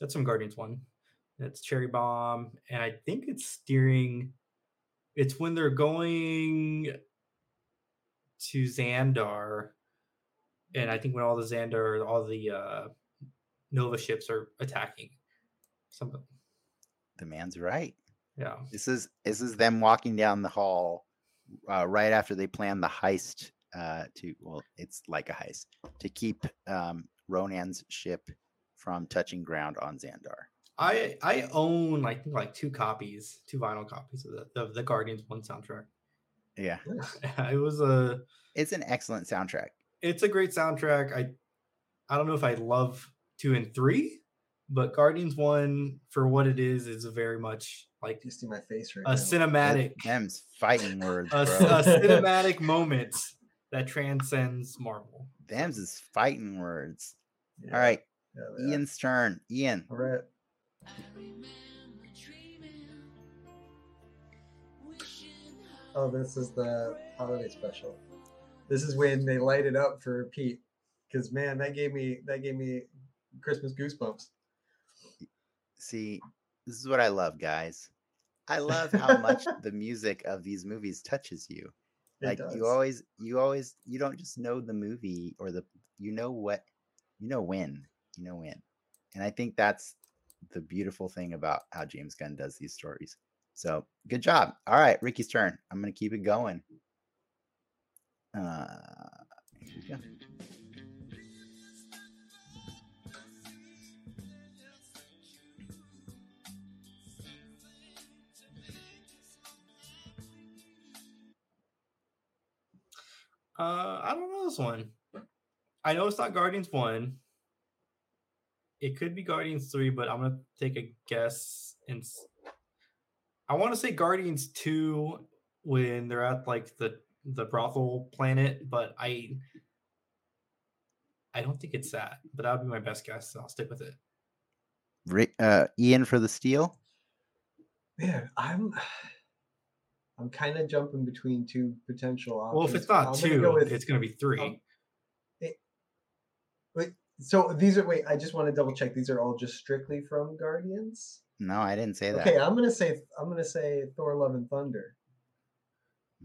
Speaker 1: That's some Guardians One. That's cherry bomb, and I think it's steering. It's when they're going to Xandar, and I think when all the Xandar, all the uh, Nova ships are attacking. Something,
Speaker 2: The man's right.
Speaker 1: yeah.
Speaker 2: This is this is them walking down the hall uh, right after they plan the heist uh, to well, it's like a heist to keep um, Ronan's ship from touching ground on Xandar.
Speaker 1: I I own like like two copies, two vinyl copies of the of the Guardians One soundtrack.
Speaker 2: Yeah, (laughs)
Speaker 1: it was a
Speaker 2: it's an excellent soundtrack.
Speaker 1: it's a great soundtrack. I I don't know if I love two and three, but Guardians One for what it is is very much like
Speaker 3: You see my face right
Speaker 1: a
Speaker 3: now.
Speaker 1: cinematic
Speaker 2: Them's fighting words, (laughs)
Speaker 1: a, a (laughs) cinematic moment that transcends Marvel.
Speaker 2: Them's is fighting words.
Speaker 3: Yeah,
Speaker 2: All right,
Speaker 3: yeah, yeah.
Speaker 2: Ian's turn. Ian,
Speaker 3: All right. Oh, this is the holiday special. This is when they light it up for Pete, because man, that gave me that gave me Christmas goosebumps.
Speaker 2: see, this is what I love, guys. I love how (laughs) much the music of these movies touches you.
Speaker 3: It
Speaker 2: like
Speaker 3: does.
Speaker 2: you always you always you don't just know the movie or the you know what you know when you know when and i think that's the beautiful thing about how james gunn does these stories so good job all right ricky's turn i'm gonna keep it going uh here we go.
Speaker 1: Uh, I don't know this one. I know it's not Guardians One. It could be Guardians Three, but I'm gonna take a guess and I want to say Guardians Two when they're at like the the brothel planet, but I I don't think it's that. But that would be my best guess. So I'll stick with it.
Speaker 2: Rick, uh ian for the steal
Speaker 3: Man, I'm (sighs) I'm kind of jumping between two potential options.
Speaker 1: Well, if it's not
Speaker 3: I'm gonna
Speaker 1: two,
Speaker 3: go with-
Speaker 1: it's gonna be three.
Speaker 3: um, Wait, so these are wait. I just want to double check. These are all just strictly from Guardians.
Speaker 2: no i didn't say that
Speaker 3: Okay, I'm gonna say I'm gonna say Thor: Love and Thunder.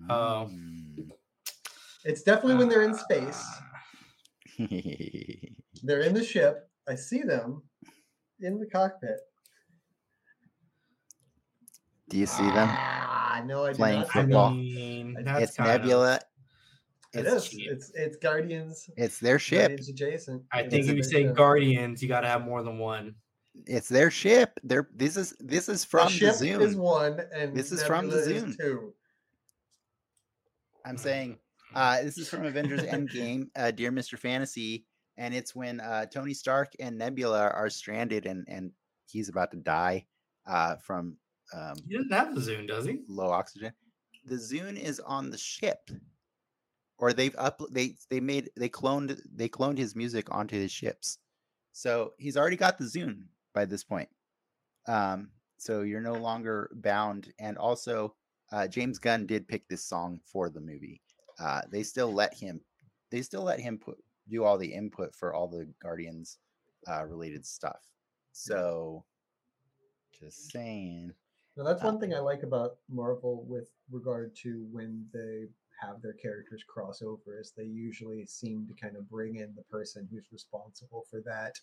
Speaker 1: Oh.
Speaker 2: Mm.
Speaker 3: It's definitely when they're in space. (laughs) They're in the ship. I see them in the cockpit.
Speaker 2: do you see them
Speaker 3: Ah, no, I do
Speaker 2: Playing
Speaker 3: not.
Speaker 1: I
Speaker 2: football.
Speaker 1: mean,
Speaker 3: It's
Speaker 1: that's
Speaker 2: it's
Speaker 1: kinda-
Speaker 2: nebula
Speaker 3: It
Speaker 2: it's,
Speaker 1: cheap.
Speaker 3: It's it's Guardians.
Speaker 2: it's their ship
Speaker 3: Guardians adjacent.
Speaker 1: I
Speaker 3: It's
Speaker 1: think if you say
Speaker 3: ship.
Speaker 1: Guardians, you got to have more than one.
Speaker 2: it's their ship they're this is this is from the,
Speaker 3: ship
Speaker 2: zoom
Speaker 3: is one, and
Speaker 2: This is from the
Speaker 3: Nebula is
Speaker 2: Zune.
Speaker 3: two.
Speaker 2: I'm saying uh, this is from Avengers Endgame, (laughs) uh, Dear Mr. Fantasy, and it's when uh, Tony Stark and Nebula are stranded and and he's about to die uh, from um,
Speaker 1: He doesn't have the Zune, does he?
Speaker 2: low oxygen. The Zune is on the ship, or they've up they they made they cloned they cloned his music onto his ships, so he's already got the Zune by this point. Um, so you're no longer bound, and also uh, James Gunn did pick this song for the movie. Uh, they still let him they still let him put do all the input for all the Guardians uh, related stuff. So just saying.
Speaker 3: Now that's one thing I like about Marvel with regard to when they have their characters cross over is they usually seem to kind of bring in the person who's responsible for that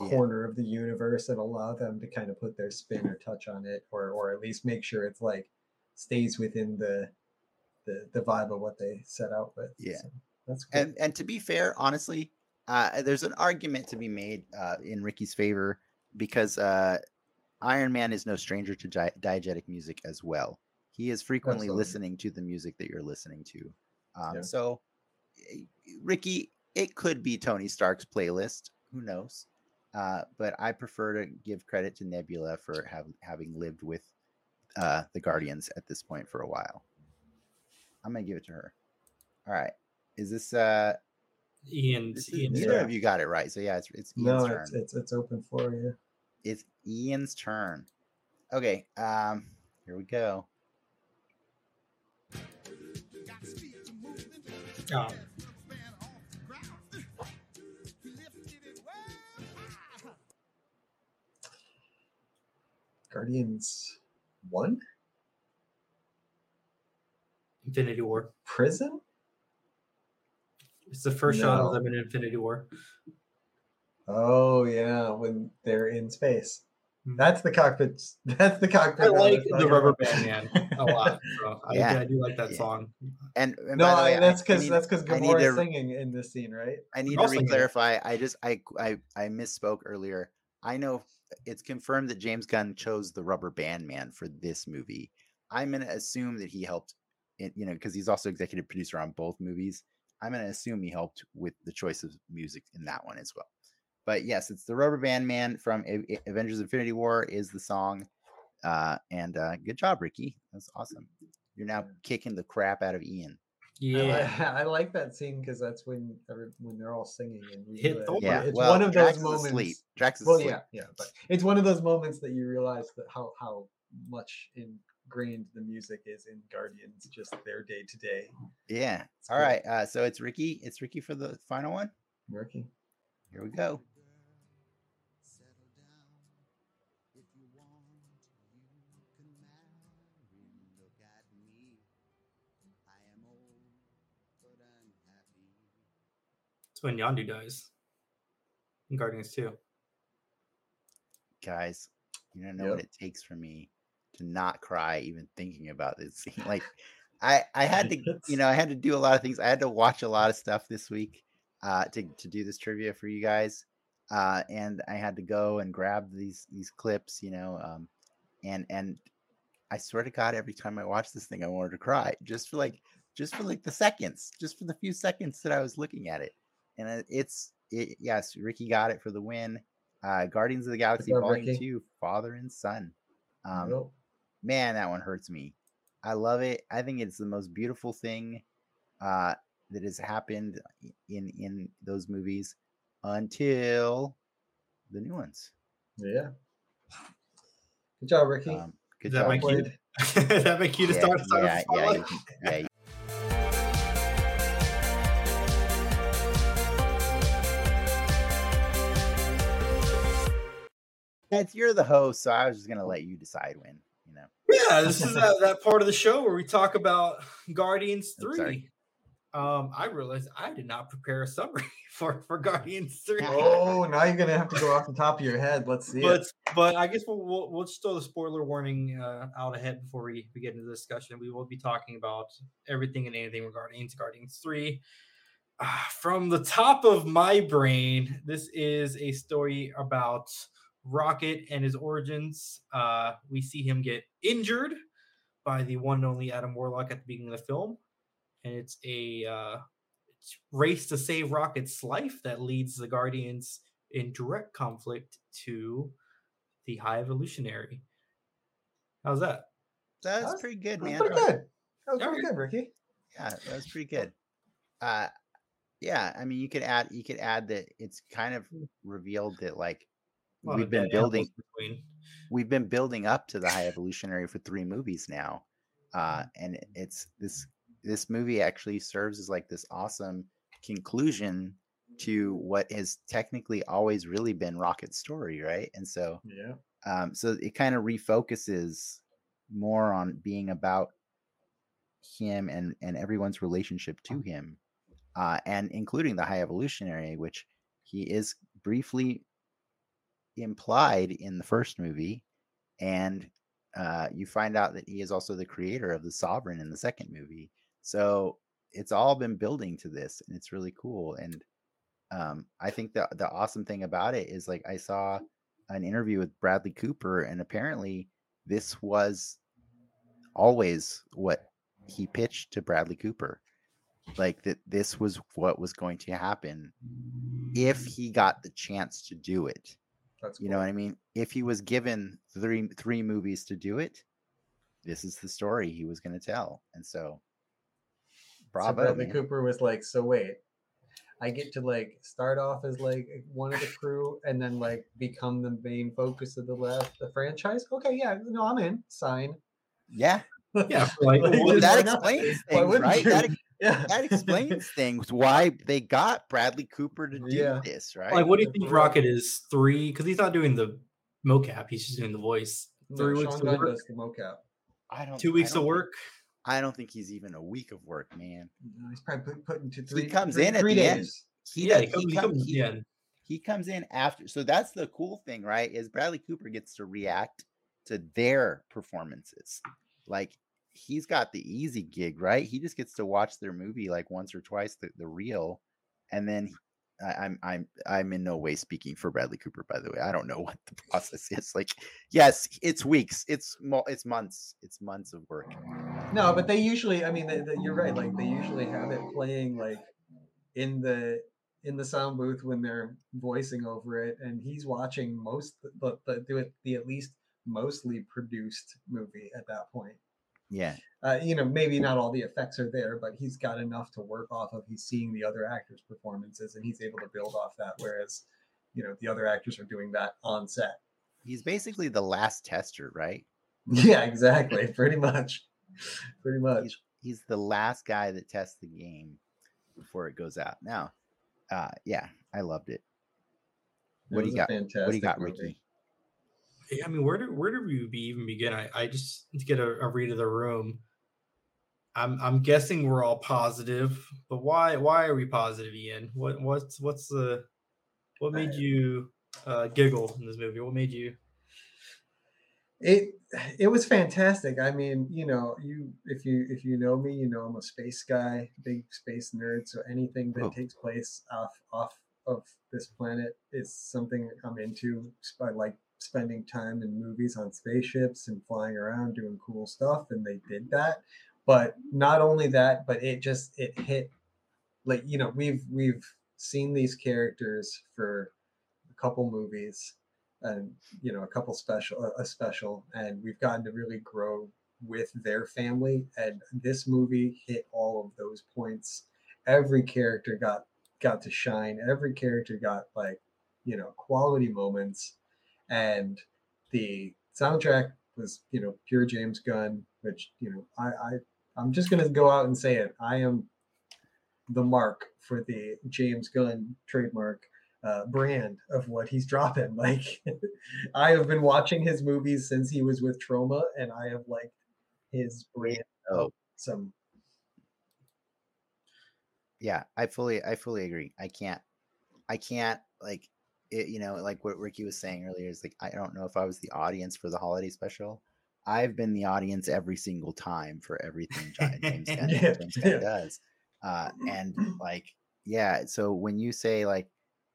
Speaker 2: Yeah.
Speaker 3: corner of the universe and allow them to kind of put their spin or touch on it or or at least make sure it's like stays within the the the vibe of what they set out with.
Speaker 2: Yeah.
Speaker 3: So that's cool.
Speaker 2: And and to be fair, honestly, uh, there's an argument to be made uh, in Ricky's favor because uh, Iron Man is no stranger to di- diegetic music as well. He is frequently
Speaker 3: Absolutely.
Speaker 2: listening to the music that you're listening to. Um,
Speaker 3: Yeah.
Speaker 2: So, eh, Ricky, it could be Tony Stark's playlist. Who knows? Uh, but I prefer to give credit to Nebula for have, having lived with uh, the Guardians at this point for a while. I'm gonna give it to her. All right. Is this uh
Speaker 1: Ian's,
Speaker 2: this is,
Speaker 1: Ian's
Speaker 2: neither
Speaker 3: yeah.
Speaker 2: of you got it right. So yeah, it's it's Ian's
Speaker 3: no,
Speaker 2: turn.
Speaker 3: it's, it's it's open for you.
Speaker 2: It's Ian's turn. Okay, um, here we go.
Speaker 1: Um,
Speaker 3: Guardians one
Speaker 1: Infinity War.
Speaker 3: prison.
Speaker 1: It's the first shot of them in Infinity War.
Speaker 3: Oh yeah, when they're in space.
Speaker 1: Mhm.
Speaker 3: That's the cockpit. (laughs) That's the cockpit.
Speaker 1: I like the Rubber. Band Man (laughs) a lot. So I,
Speaker 2: Yeah.
Speaker 1: I do like that
Speaker 2: Yeah.
Speaker 1: song.
Speaker 2: And, and
Speaker 3: No,
Speaker 2: way,
Speaker 3: I- that's because that's because
Speaker 2: I need to-
Speaker 3: singing in this scene, right?
Speaker 2: I need
Speaker 1: We're
Speaker 2: to
Speaker 1: all singing it.
Speaker 2: re-clarify. I just I I I misspoke earlier. I know it's confirmed that James Gunn chose the Rubber Band Man for this movie. I'm gonna assume that he helped, in, you know, because he's also executive producer on both movies. I'm gonna assume he helped with the choice of music in that one as well. But yes, it's the Rubber Band Man from A- A- Avengers: Infinity War is the song. Uh, and uh, good job, Ricky. That's awesome. You're now kicking the crap out of Ian.
Speaker 3: I,
Speaker 1: Yeah. (laughs)
Speaker 3: I like that scene because that's when every, when they're all singing and you
Speaker 1: Hit
Speaker 3: realize-
Speaker 1: Thor.
Speaker 2: Yeah,
Speaker 3: it's
Speaker 2: well,
Speaker 3: one of
Speaker 2: Drax
Speaker 3: those
Speaker 2: is
Speaker 3: moments.
Speaker 2: asleep. Drax is
Speaker 3: Well,
Speaker 2: asleep.
Speaker 3: yeah, yeah, but it's one of those moments that you realize that how how much ingrained the music is in Guardians, just their day to day.
Speaker 2: Yeah.
Speaker 3: It's
Speaker 2: All
Speaker 3: cool.
Speaker 2: right. Uh, so it's Ricky. It's Ricky for the final one.
Speaker 3: Ricky.
Speaker 2: Here we go.
Speaker 1: It's when Yondu dies. In Guardians 2.
Speaker 2: Guys, you don't know what it takes for me to not cry even thinking about this (laughs) scene. Like (laughs) I I had to, you know, I had to do a lot of things. I had to watch a lot of stuff this week uh to to do this trivia for you guys. Uh and I had to go and grab these these clips, you know, um and and I swear to God, every time I watch this thing, I wanted to cry just for like, just for like the seconds, just for the few seconds that I was looking at it. And it's, it, yes, Ricky got it for the win. Uh, Guardians of the Galaxy
Speaker 3: job,
Speaker 2: Volume
Speaker 3: Ricky.
Speaker 2: Two, Father and Son. Um,
Speaker 3: Yep.
Speaker 2: man, that one hurts me. I love it. I think it's the most beautiful thing uh, that has happened in in those movies until the new ones.
Speaker 3: Yeah. Good job, Ricky.
Speaker 2: Um, good
Speaker 1: Is that
Speaker 2: job.
Speaker 1: my cue?
Speaker 3: Played.
Speaker 1: Does that make you to
Speaker 2: Yeah,
Speaker 1: start? start
Speaker 2: yeah,
Speaker 1: with
Speaker 2: yeah, you yeah, you- That's you're the host, so I was just gonna let you decide when. You know,
Speaker 1: Yeah, this is that, (laughs) that part of the show where we talk about Guardians 3. Um, I realized I did not prepare a summary (laughs) for, for Guardians 3.
Speaker 3: Oh, now you're gonna have to go off the top of your head. Let's see
Speaker 1: but
Speaker 3: it.
Speaker 1: but I guess we'll, we'll we'll just throw the spoiler warning uh, out ahead before we, we get into the discussion. We will be talking about everything and anything regarding into Guardians Three. Uh, from the top of my brain, this is a story about Rocket and his origins. Uh, we see him get injured by the one and only Adam Warlock at the beginning of the film, and it's a uh, it's race to save Rocket's life that leads the Guardians in direct conflict to the High Evolutionary. How's that?
Speaker 2: that's
Speaker 3: That's-
Speaker 2: pretty good, man.
Speaker 3: pretty good. That was pretty good, Ricky.
Speaker 2: Yeah, that was pretty good. Uh, yeah, I mean, you could add, you could add that it's kind of revealed that like
Speaker 1: A lot
Speaker 2: we've been building,
Speaker 1: between.
Speaker 2: we've been building up to the high evolutionary for three movies now uh and it's this this movie actually serves as like this awesome conclusion to what has technically always really been rocket's story right and so
Speaker 3: Yeah.
Speaker 2: um so it kind of refocuses more on being about him and and everyone's relationship to him uh and including the high evolutionary which he is briefly implied in the first movie and uh you find out that he is also the creator of the sovereign in the second movie So it's all been building to this, and it's really cool. And um, I think the the awesome thing about it is like I saw an interview with Bradley Cooper, and apparently this was always what he pitched to Bradley Cooper. Like that this was what was going to happen if he got the chance to do it.
Speaker 3: That's
Speaker 2: You know what I mean? If he was given three three movies to do it, this is the story he was going to tell. And so
Speaker 3: So
Speaker 2: bravo.
Speaker 3: Bradley
Speaker 2: man.
Speaker 3: Cooper was like, so wait, I get to like start off as like one of the crew and then like become the main focus of the left the franchise. Okay, yeah, no, I'm in. Sign.
Speaker 2: Yeah. (laughs)
Speaker 1: Yeah, for like,
Speaker 3: Like,
Speaker 2: Well, that (laughs) explains
Speaker 3: Why
Speaker 2: things, right? That, ex-
Speaker 3: Yeah.
Speaker 2: that (laughs) explains things why they got Bradley Cooper to do
Speaker 3: Yeah.
Speaker 2: this, right?
Speaker 1: like, what do you think Rocket is three? Because he's not doing the mocap; he's just doing the voice.
Speaker 3: No,
Speaker 1: Three weeks
Speaker 3: Sean
Speaker 1: of work,
Speaker 3: does the mocap.
Speaker 2: I don't
Speaker 1: two weeks of
Speaker 2: don't think-
Speaker 1: work.
Speaker 2: I don't think he's even a week of work, man.
Speaker 3: No, he's probably putting put into three.
Speaker 2: comes
Speaker 3: three-
Speaker 2: in at
Speaker 3: three
Speaker 2: the end. He
Speaker 1: yeah,
Speaker 2: does-
Speaker 1: he comes, he
Speaker 2: come-
Speaker 1: comes
Speaker 2: he-
Speaker 1: in.
Speaker 2: he comes in after so that's the cool thing right is bradley cooper gets to react to their performances like he's got the easy gig right he just gets to watch their movie like once or twice the, the reel and then I, i'm i'm i'm in no way speaking for bradley cooper by the way i don't know (laughs) what the process is like yes it's weeks it's mo- it's months it's months of work
Speaker 3: No, but they usually. I mean, you're right. Like they usually have it playing like in the in the sound booth when they're voicing over it, and he's watching most the, the, the at least mostly produced movie at that point.
Speaker 2: Yeah
Speaker 3: Uh, you know, maybe not all the effects are there, but he's got enough to work off of. He's seeing the other actors' performances, and he's able to build off that. Whereas, you know, the other actors are doing that on set.
Speaker 2: he's basically the last tester right
Speaker 3: Yeah, exactly. Pretty much. Pretty much.
Speaker 2: he's, he's the last guy that tests the game before it goes out. Now, uh, yeah, I loved it.
Speaker 3: It
Speaker 2: What do you got? What do you got,
Speaker 3: movie.
Speaker 2: Ricky?
Speaker 1: I mean, where do where do we be even begin? I, I just to get a, a read of the room. I'm I'm guessing we're all positive, but why why are we positive, Ian? What what's what's the what made you uh, giggle in this movie? What made you?
Speaker 3: it it was fantastic i mean you know you if you if you know me you know i'm a space guy big space nerd so anything that
Speaker 2: Oh.
Speaker 3: takes place off off of this planet is something i'm into i like spending time in movies on spaceships and flying around doing cool stuff and they did that. But not only that but it just it hit like you know we've we've seen these characters for a couple movies and you know a couple special a- special and we've gotten to really grow with their family. And this movie hit all of those points. Every character got got to shine. Every character got like you know quality moments and the soundtrack was you know pure james gunn which you know i i i'm just gonna go out and say it i am the mark for the james gunn trademark uh, brand of what he's dropping. (laughs) Like, I have been watching his movies since he was with Troma, and I have liked his brand.
Speaker 2: Oh,
Speaker 3: Some
Speaker 2: yeah, I fully, I fully agree. I can't, I can't like, it, you know, like what Ricky was saying earlier is like, I don't know if I was the audience for the holiday special. I've been the audience every single time for everything James (laughs) Gunn,
Speaker 3: Yeah,
Speaker 2: James Gunn does. Uh, and (clears throat) like, yeah. So when you say like,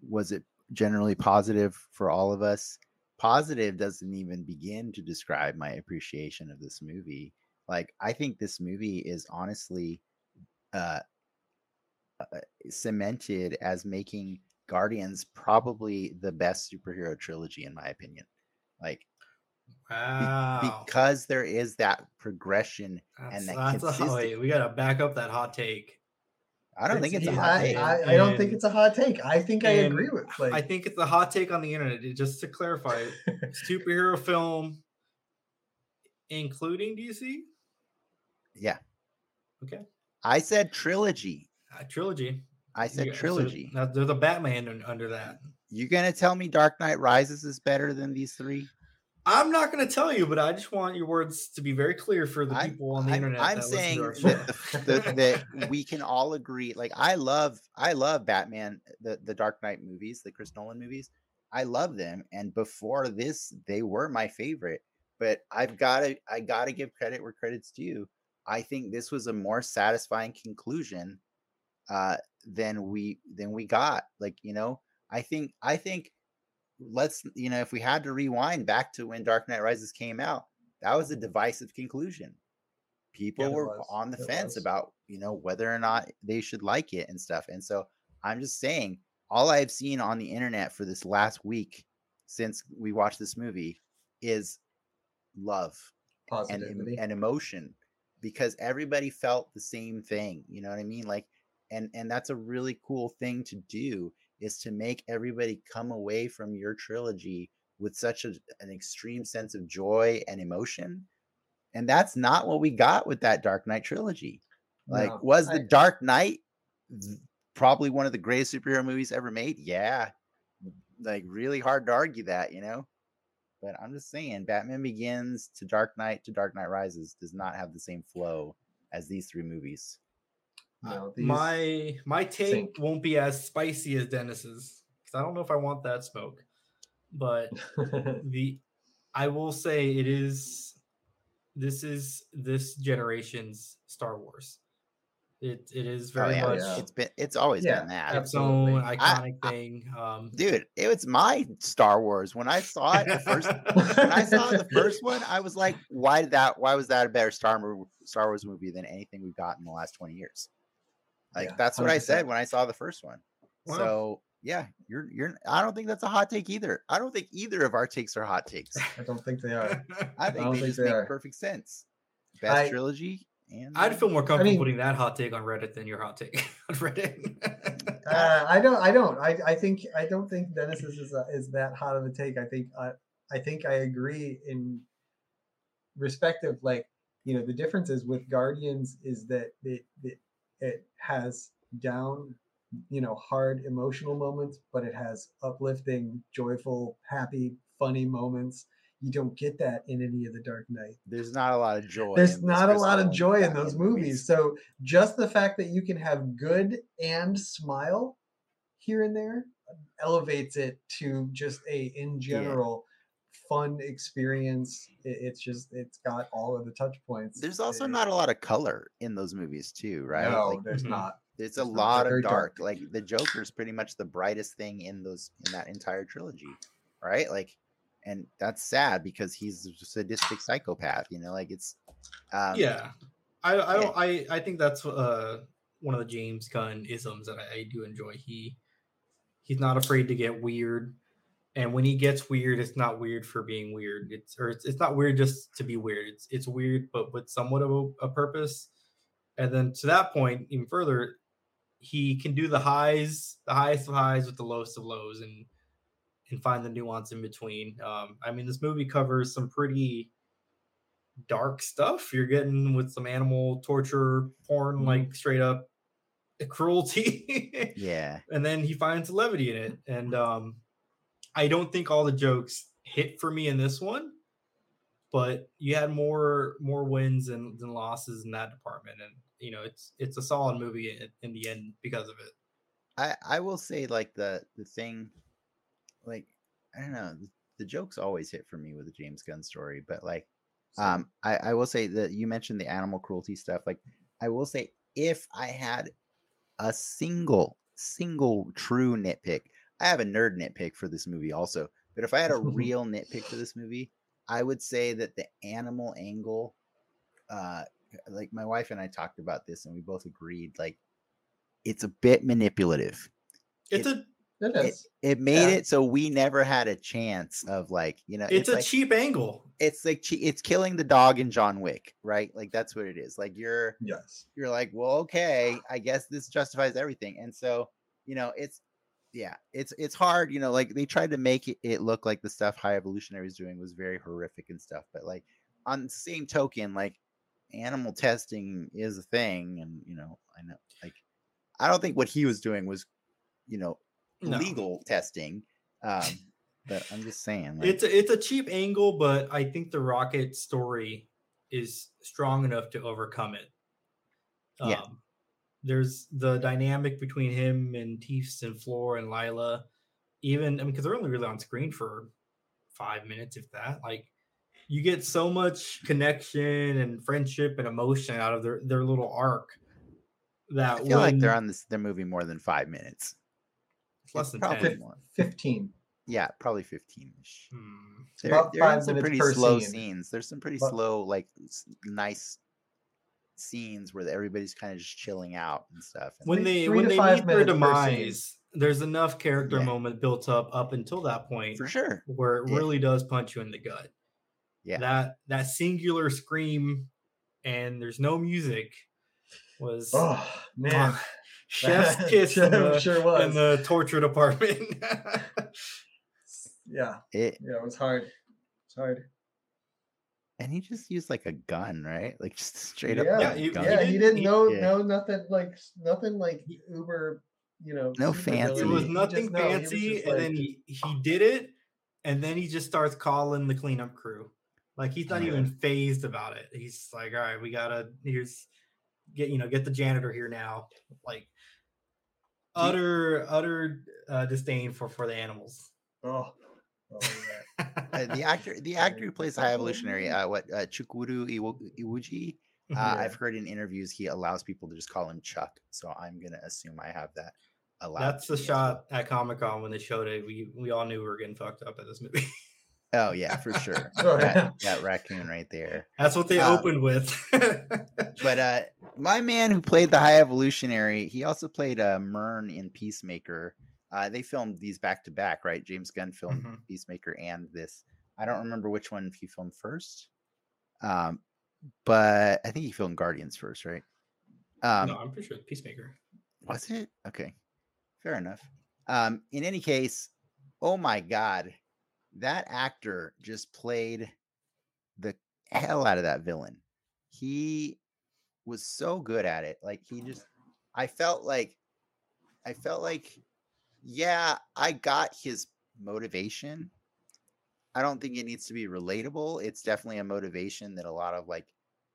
Speaker 2: was it generally positive for all of us? Positive doesn't even begin to describe my appreciation of this movie. Like, I think this movie is honestly uh, uh, cemented as making Guardians probably the best superhero trilogy, in my opinion. Like, be-
Speaker 1: Wow,
Speaker 2: because there is that progression.
Speaker 1: that's,
Speaker 2: that
Speaker 1: that's a hot, we gotta back up that hot take.
Speaker 2: I don't think it's a hot
Speaker 3: I,
Speaker 2: take.
Speaker 3: I, I don't think it's a hot take. I think I agree with like
Speaker 1: I think it's a hot take on the internet. Just to clarify, (laughs) superhero film, including DC.
Speaker 2: yeah,
Speaker 1: Okay,
Speaker 2: I said trilogy.
Speaker 1: uh, trilogy.
Speaker 2: I said
Speaker 1: Yeah, so
Speaker 2: trilogy.
Speaker 1: now there's a Batman under that.
Speaker 2: You gonna tell me Dark Knight Rises is better than these three?
Speaker 1: I'm not going to tell you, but I just want your words to be very clear for the
Speaker 2: I'm-
Speaker 1: people on the
Speaker 2: I'm,
Speaker 1: internet.
Speaker 2: I'm
Speaker 1: that listen to
Speaker 2: saying that, the, (laughs) that we can all agree. Like I love, I love Batman, the the Dark Knight movies, the Chris Nolan movies. I love them, and before this, they were my favorite. But I've got to, I got to give credit where credit's due. I think this was a more satisfying conclusion uh, than we than we got. Like you know, I think I think let's you know if we had to rewind back to when Dark Knight Rises came out, that was a divisive conclusion. People
Speaker 3: Yeah,
Speaker 2: were
Speaker 3: was.
Speaker 2: on the
Speaker 3: It
Speaker 2: fence
Speaker 3: was.
Speaker 2: about you know whether or not they should like it and stuff. And so I'm just saying, all I've seen on the internet for this last week since we watched this movie is love and and emotion because everybody felt the same thing you know what i mean like and and that's a really cool thing to do is to make everybody come away from your trilogy with such a, an extreme sense of joy and emotion and that's not what we got with that dark knight trilogy. Like
Speaker 3: No,
Speaker 2: was
Speaker 3: I-
Speaker 2: the dark knight probably one of the greatest superhero movies ever made? Yeah. Like really hard to argue that you know? But I'm just saying, Batman Begins to Dark Knight to Dark Knight Rises does not have the same flow as these three movies.
Speaker 3: No, these,
Speaker 1: my my take
Speaker 3: sink.
Speaker 1: won't be as spicy as Dennis's because I don't know if I want that smoke. But (laughs) the I will say it is this is this generation's Star Wars. It it is
Speaker 2: Oh,
Speaker 1: very
Speaker 2: yeah,
Speaker 1: much
Speaker 3: Yeah.
Speaker 2: it's been it's always
Speaker 3: Yeah,
Speaker 2: been that.
Speaker 1: its
Speaker 3: absolutely.
Speaker 1: own iconic
Speaker 2: I-
Speaker 1: thing. Um,
Speaker 2: Dude, it was my Star Wars. When I saw it the first when I saw the (laughs) first one, I was like, why did that why was that a better Star Star Wars movie than anything we've got in the last 20 years? Like
Speaker 3: Yeah,
Speaker 2: that's what I said when I saw the first one.
Speaker 1: Wow.
Speaker 2: So yeah, you're you're I don't think that's a hot take either. I don't think either of our takes are hot (laughs) takes.
Speaker 3: I don't think they are.
Speaker 2: I think
Speaker 3: don't
Speaker 2: they
Speaker 3: think
Speaker 2: just
Speaker 3: they
Speaker 2: make
Speaker 3: are.
Speaker 2: perfect sense. Best
Speaker 3: I-
Speaker 2: trilogy and
Speaker 1: I'd
Speaker 2: uh,
Speaker 1: feel more comfortable
Speaker 3: mean-
Speaker 1: putting that hot take on Reddit than your hot take (laughs) on Reddit. (laughs)
Speaker 3: Uh, I don't. I don't. I, I think. I don't think Dennis's is a, is that hot of a take. I think. I I think I agree in respect of like you know the difference is with Guardians is that it it, it has down you know hard emotional moments, but it has uplifting, joyful, happy, funny moments. You don't get that in any of the Dark Knight.
Speaker 2: there's not a lot of joy.
Speaker 3: There's not a lot of joy in those movies. So just the fact that you can have good and smile here and there elevates it to just a in general fun experience. It- it's just it's got all of the touch points.
Speaker 2: There's also
Speaker 3: It-
Speaker 2: not a lot of color in those movies too, right?
Speaker 3: No,
Speaker 2: Like
Speaker 3: there's
Speaker 1: Mhm.
Speaker 3: not.
Speaker 2: there's a lot of dark.
Speaker 3: dark.
Speaker 2: Like the Joker's pretty much the brightest thing in those in that entire trilogy, right? Like, and that's sad because he's a sadistic psychopath. You know, like it's um,
Speaker 1: yeah, I I don't I I think that's uh one of the James Gunn isms that I, I do enjoy. He he's not afraid to get weird, and when he gets weird, it's not weird for being weird. It's or it's, it's not weird just to be weird. It's it's weird, but with somewhat of a, a purpose. And then to that point, even further, he can do the highs, the highest of highs with the lowest of lows, and and find the nuance in between. Um, I mean, this movie covers some pretty dark stuff. You're getting with some animal torture, porn, like straight up (laughs) cruelty.
Speaker 2: yeah,
Speaker 1: and then he finds levity in it. And um, I don't think all the jokes hit for me in this one, but you had more more wins and, than losses in that department. And you know, it's it's a solid movie in, in the end because of it.
Speaker 2: I I will say like the the thing, like I don't know, the, the jokes always hit for me with the James Gunn story, but like um I, I will say that you mentioned the animal cruelty stuff like i will say if i had a single single true nitpick i have a nerd nitpick for this movie also but if i had a (laughs) real nitpick for this movie i would say that the animal angle uh like my wife and i talked about this and we both agreed like it's a bit manipulative
Speaker 1: It's
Speaker 2: It-
Speaker 1: a
Speaker 3: It
Speaker 2: it,
Speaker 3: is.
Speaker 2: it made
Speaker 3: Yeah.
Speaker 2: it so we never had a chance of like you know
Speaker 1: it's, a
Speaker 2: like,
Speaker 1: cheap angle.
Speaker 2: it's like che- it's killing the dog in John Wick, right? Like that's what it is. Like you're
Speaker 3: Yes.
Speaker 2: you're like, well, okay, I guess this justifies everything. And so, you know, it's yeah, it's it's hard, you know, like they tried to make it, it look like the stuff High Evolutionary was doing was very horrific and stuff, but like on the same token, like animal testing is a thing, and you know, I know like I don't think what he was doing was, you know,
Speaker 1: No.
Speaker 2: legal testing. Um, but I'm just saying, like,
Speaker 1: It's a, it's a cheap angle, but I think the Rocket story is strong enough to overcome it.
Speaker 2: Yeah.
Speaker 1: There's the dynamic between him and Teefs and Floor and Lylla. Even I mean, because they're only really on screen for five minutes, if that. Like you get so much connection and friendship and emotion out of their their little arc that
Speaker 2: I feel like they're
Speaker 1: when-
Speaker 2: on this their movie more than five minutes.
Speaker 1: it's less than
Speaker 2: probably
Speaker 1: 10.
Speaker 2: more.
Speaker 3: 15.
Speaker 2: Yeah, probably fifteen ish.
Speaker 1: Hmm.
Speaker 3: It's
Speaker 2: They're,
Speaker 3: about
Speaker 2: they're in some pretty slow
Speaker 3: scene.
Speaker 2: scenes. There's some pretty
Speaker 3: But-
Speaker 2: slow, like nice scenes where everybody's kind of just chilling out and stuff. And
Speaker 1: when they when they
Speaker 3: five
Speaker 1: meet their
Speaker 3: minutes per scene.
Speaker 1: demise there's enough character
Speaker 2: Yeah.
Speaker 1: moment built up up until that point
Speaker 2: for sure,
Speaker 1: where it
Speaker 2: Yeah.
Speaker 1: really does punch you in the gut
Speaker 2: Yeah.
Speaker 1: that that singular scream and there's no music was
Speaker 3: Oh man,
Speaker 1: chef's (laughs) kiss in
Speaker 3: Sure-
Speaker 1: the,
Speaker 3: sure
Speaker 1: in the torture department (laughs)
Speaker 3: yeah,
Speaker 2: it
Speaker 3: yeah, it was hard. It's hard.
Speaker 2: And he just used like a gun, right? Like (laughs) just straight
Speaker 3: yeah,
Speaker 2: up.
Speaker 1: Yeah,
Speaker 2: like a
Speaker 1: he-
Speaker 2: gun.
Speaker 3: yeah, he didn't
Speaker 1: he-
Speaker 3: know
Speaker 2: yeah.
Speaker 3: know nothing like nothing like uber, you know,
Speaker 2: No
Speaker 3: super
Speaker 2: fancy.
Speaker 1: it was nothing
Speaker 3: just- no, was
Speaker 1: fancy and
Speaker 3: like-
Speaker 1: then he, he did it and then he just starts calling the cleanup crew like he's not
Speaker 3: Yeah.
Speaker 1: even phased about it he's like all right we gotta here's get you know get the janitor here now like utter utter uh, disdain for for the animals
Speaker 3: oh, oh yeah.
Speaker 2: Uh, the actor, the actor who plays High Evolutionary, uh, what uh, Chukwudi Iwo- Iwuji, uh,
Speaker 3: Yeah.
Speaker 2: I've heard in interviews he allows people to just call him Chuck. So I'm gonna assume I have that allowed.
Speaker 1: that's the
Speaker 2: as well.
Speaker 1: shot at comic-con when they showed it we we all knew we were getting fucked up at this movie
Speaker 2: Oh yeah, for sure. (laughs) That, that raccoon right there.
Speaker 1: that's what they
Speaker 2: Um,
Speaker 1: opened with (laughs)
Speaker 2: But uh, my man who played the High Evolutionary, he also played uh, Murn in Peacemaker. Uh, they filmed these back to back, right? James Gunn filmed
Speaker 1: Mhm.
Speaker 2: Peacemaker and this. I don't remember which one he filmed first, um, but I think he filmed Guardians first, right? Um,
Speaker 1: no i'm pretty sure peacemaker
Speaker 2: Was it? Okay. Fair enough. Um, in any case, oh my god, that actor just played the hell out of that villain. He was so good at it. Like he just I felt like I felt like yeah, I got his motivation. I don't think it needs to be relatable. It's definitely a motivation that a lot of like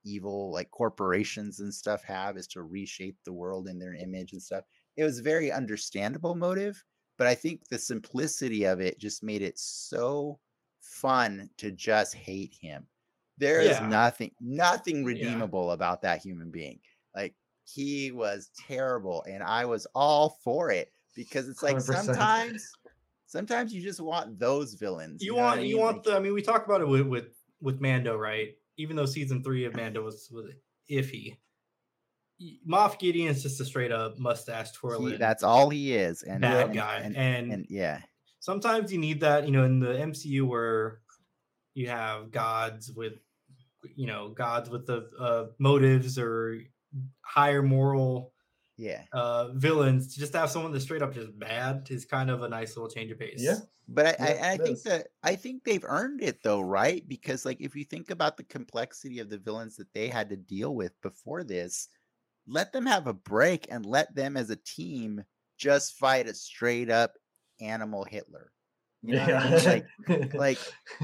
Speaker 2: evil like corporations and stuff have is to reshape the world in their image and stuff. It was a very understandable motive, but I think the simplicity of it just made it so fun to just hate him. There is
Speaker 1: Yeah.
Speaker 2: nothing nothing redeemable about that human being. Like he was terrible and I was all for it because it's like
Speaker 3: 100%.
Speaker 2: sometimes sometimes you just want those villains.
Speaker 1: you
Speaker 2: know
Speaker 1: want
Speaker 2: I
Speaker 1: you
Speaker 2: mean?
Speaker 1: want
Speaker 2: Like-
Speaker 1: the i mean we talked about it with with with mando right even though season three of mando was was iffy moff gideon is just a straight up mustache
Speaker 2: he-
Speaker 1: twirling
Speaker 2: that's all he is and
Speaker 1: bad
Speaker 2: and-
Speaker 1: guy
Speaker 2: and,
Speaker 1: and,
Speaker 2: and yeah
Speaker 1: sometimes you need that you know in the mcu where you have gods with you know gods with the uh, motives or higher moral
Speaker 2: yeah
Speaker 1: uh villains to just have someone that's straight up just bad is kind of a nice little change of pace
Speaker 3: Yeah.
Speaker 2: But I, I,
Speaker 3: Yeah,
Speaker 2: and I think
Speaker 3: is.
Speaker 2: that I think they've earned it though, right? Because like if you think about the complexity of the villains that they had to deal with before this, let them have a break and let them as a team just fight a straight up animal Hitler. You know what I mean? Like (laughs) like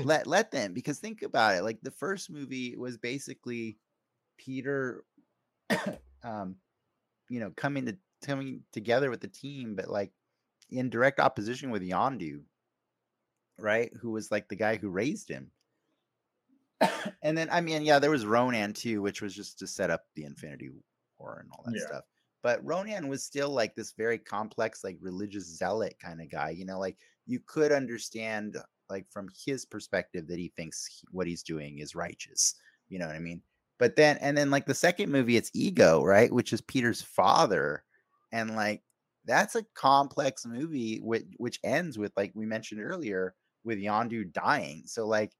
Speaker 2: let let them because think about it. Like the first movie was basically Peter (coughs) um you know coming to coming together with the team, but like in direct opposition with Yondu, right? Who was like the guy who raised him. (coughs) and then I mean, yeah, there was Ronan too, which was just to set up the Infinity War and all that
Speaker 3: Yeah.
Speaker 2: stuff. But Ronan was still like this very complex, like religious zealot kind of guy. You know, like you could understand, like from his perspective, that he thinks he- what he's doing is righteous. You know what I mean? But then, and then, like the second movie, it's Ego, right? Which is Peter's father, and like that's a complex movie, which which ends with like we mentioned earlier, with Yondu dying. So like,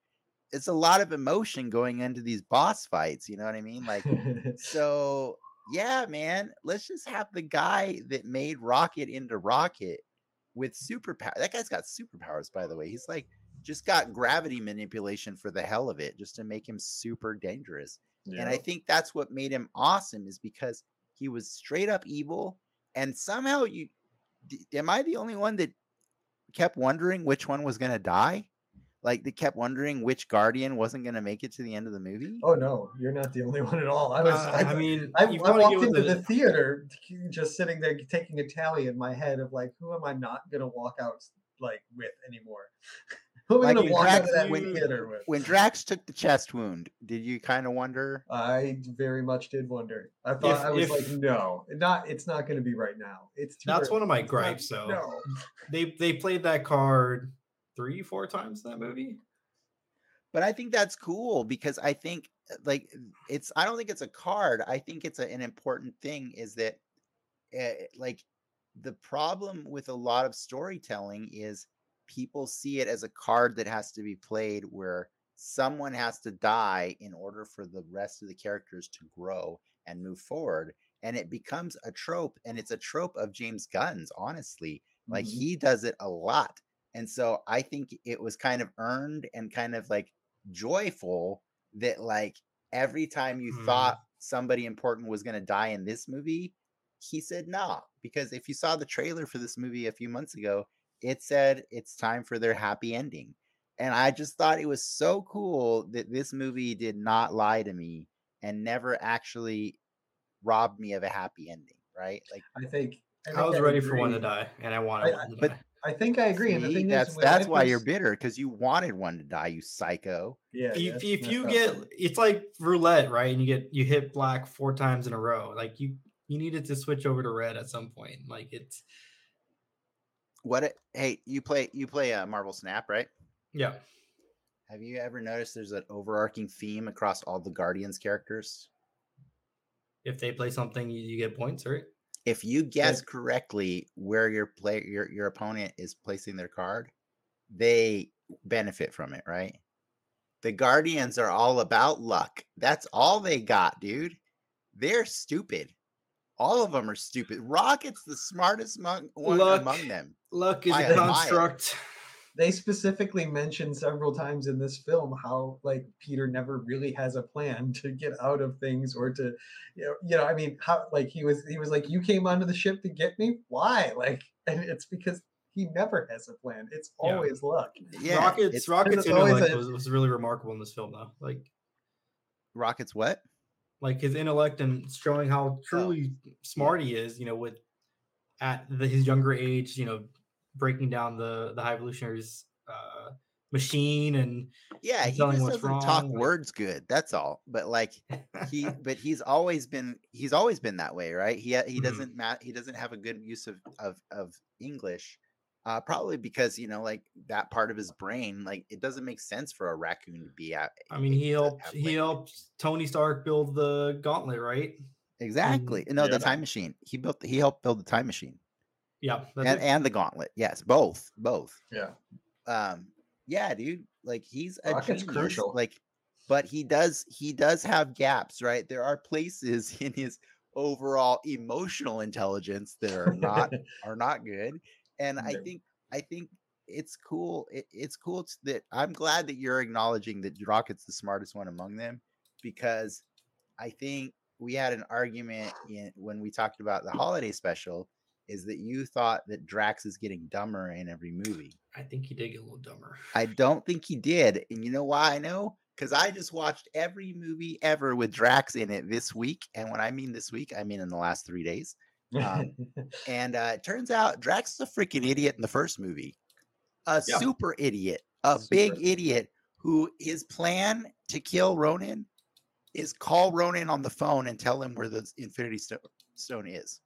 Speaker 2: it's a lot of emotion going into these boss fights. You know what I mean? Like, (laughs) so yeah, man, let's just have the guy that made Rocket into Rocket with superpower. That guy's got superpowers, by the way. He's like just got gravity manipulation for the hell of it, just to make him super dangerous. And I think that's what made him awesome is because he was straight up evil, and somehow you d- am I the only one that kept wondering which one was gonna die? Like they kept wondering which guardian wasn't gonna make it to the end of the movie.
Speaker 3: Oh no, you're not the only (laughs) one at all. I was.
Speaker 1: Uh,
Speaker 3: I,
Speaker 1: I mean
Speaker 3: I, I walked
Speaker 1: get with
Speaker 3: into the, theater just sitting there taking a tally in my head of like, who am I not gonna walk out like with anymore? (laughs) Who are we
Speaker 2: Like
Speaker 3: gonna
Speaker 2: when
Speaker 3: walk
Speaker 2: Drax-
Speaker 3: that
Speaker 1: when-
Speaker 3: theater with?
Speaker 2: When Drax took the chest wound, did you kind of wonder?
Speaker 3: I very much did wonder. I thought
Speaker 1: If-
Speaker 3: I was
Speaker 1: if-
Speaker 3: like, no, not. It's not going to be right now. It's too
Speaker 1: That's
Speaker 3: early.
Speaker 1: one of my
Speaker 3: It's
Speaker 1: gripes, though.
Speaker 3: No,
Speaker 1: They they played that card three, four times in that movie.
Speaker 2: But I think that's cool because I think uh, like it's I don't think it's a card. I think it's a, an important thing is that uh, like the problem with a lot of storytelling is people see it as a card that has to be played where someone has to die in order for the rest of the characters to grow and move forward and it becomes a trope and it's a trope of James Gunn's honestly like
Speaker 3: Mhm.
Speaker 2: he does it a lot and so I think it was kind of earned and kind of like joyful that like every time you
Speaker 1: Hmm.
Speaker 2: thought somebody important was going to die in this movie, he said nah. Because if you saw the trailer for this movie a few months ago, it said it's time for their happy ending. And I just thought it was so cool that this movie did not lie to me and never actually robbed me of a happy ending, right? Like
Speaker 3: I think I,
Speaker 1: I
Speaker 3: think
Speaker 1: was ready for one to die, and I wanted
Speaker 3: I-
Speaker 1: one to
Speaker 2: but-
Speaker 1: die.
Speaker 3: I think I agree. and the
Speaker 2: see,
Speaker 3: thing
Speaker 2: that's
Speaker 3: is,
Speaker 2: that's
Speaker 3: I
Speaker 2: why you're bitter because you wanted one to die, you psycho.
Speaker 3: Yeah,
Speaker 1: if, if you get
Speaker 3: up.
Speaker 1: it's like roulette right and you get you hit black four times in a row like you you needed to switch over to red at some point like it's
Speaker 2: What? Hey, you play you play uh, Marvel Snap, right?
Speaker 1: yeah
Speaker 2: Have you ever noticed there's an overarching theme across all the Guardians characters?
Speaker 1: if they play something you, you get points right
Speaker 2: If you guess correctly where your play your your opponent is placing their card, they benefit from it, right? The Guardians are all about luck. That's all they got, dude. They're stupid. All of them are stupid. Rocket's the smartest among, one
Speaker 1: Luck.
Speaker 2: among them.
Speaker 1: luck is
Speaker 2: By
Speaker 1: a
Speaker 2: a
Speaker 1: construct
Speaker 3: they specifically mentioned several times in this film how like Peter never really has a plan to get out of things or to you know, you know I mean how like he was he was like you came onto the ship to get me why (laughs) like and it's because he never has a plan it's
Speaker 1: Yeah.
Speaker 3: always luck
Speaker 2: Yeah,
Speaker 1: rockets
Speaker 2: it's-
Speaker 1: rockets
Speaker 3: it's always
Speaker 1: intellect
Speaker 3: a-
Speaker 1: was, was really remarkable in this film though like
Speaker 2: Rocket's what?
Speaker 1: Like his intellect and showing
Speaker 2: Oh,
Speaker 1: how truly smart he is you know with at the, his younger age you know breaking down the the high evolutionaries uh machine and
Speaker 2: Yeah, he
Speaker 1: telling
Speaker 2: just doesn't talk
Speaker 1: wrong, like-
Speaker 2: words good. That's all. But like he (laughs) but he's always been he's always been that way right he he
Speaker 1: Mhm.
Speaker 2: doesn't ma- he doesn't have a good use of of of english uh probably because you know like that part of his brain like it doesn't make sense for a raccoon to be out
Speaker 1: I mean, he helped. He helped Tony Stark build the gauntlet, right?
Speaker 2: exactly no
Speaker 3: yeah.
Speaker 2: the time machine he built he helped build the time machine
Speaker 1: Yeah,
Speaker 2: and
Speaker 1: it.
Speaker 2: and the gauntlet yes both both
Speaker 3: yeah
Speaker 2: um yeah dude like he's a
Speaker 3: Rocket's
Speaker 2: genius,
Speaker 3: crucial.
Speaker 2: like but he does he does have gaps right there are places (laughs) in his overall emotional intelligence that are not (laughs) are not good and i think i think it's cool it, it's cool that i'm glad that you're acknowledging that rocket's the smartest one among them because i think we had an argument in when we talked about the holiday special is that you thought that drax is getting dumber in every movie
Speaker 1: I think he did get a little dumber.
Speaker 2: I don't think he did. And you know why I know? Because I just watched every movie ever with Drax in it this week. And when I mean this week, I mean in the last three days. Um, (laughs) And uh, it turns out Drax is a freaking idiot in the first movie. A
Speaker 1: Yeah.
Speaker 2: super idiot, a
Speaker 3: Super.
Speaker 2: big idiot who his plan to kill Ronan is call Ronan on the phone and tell him where the Infinity Stone is.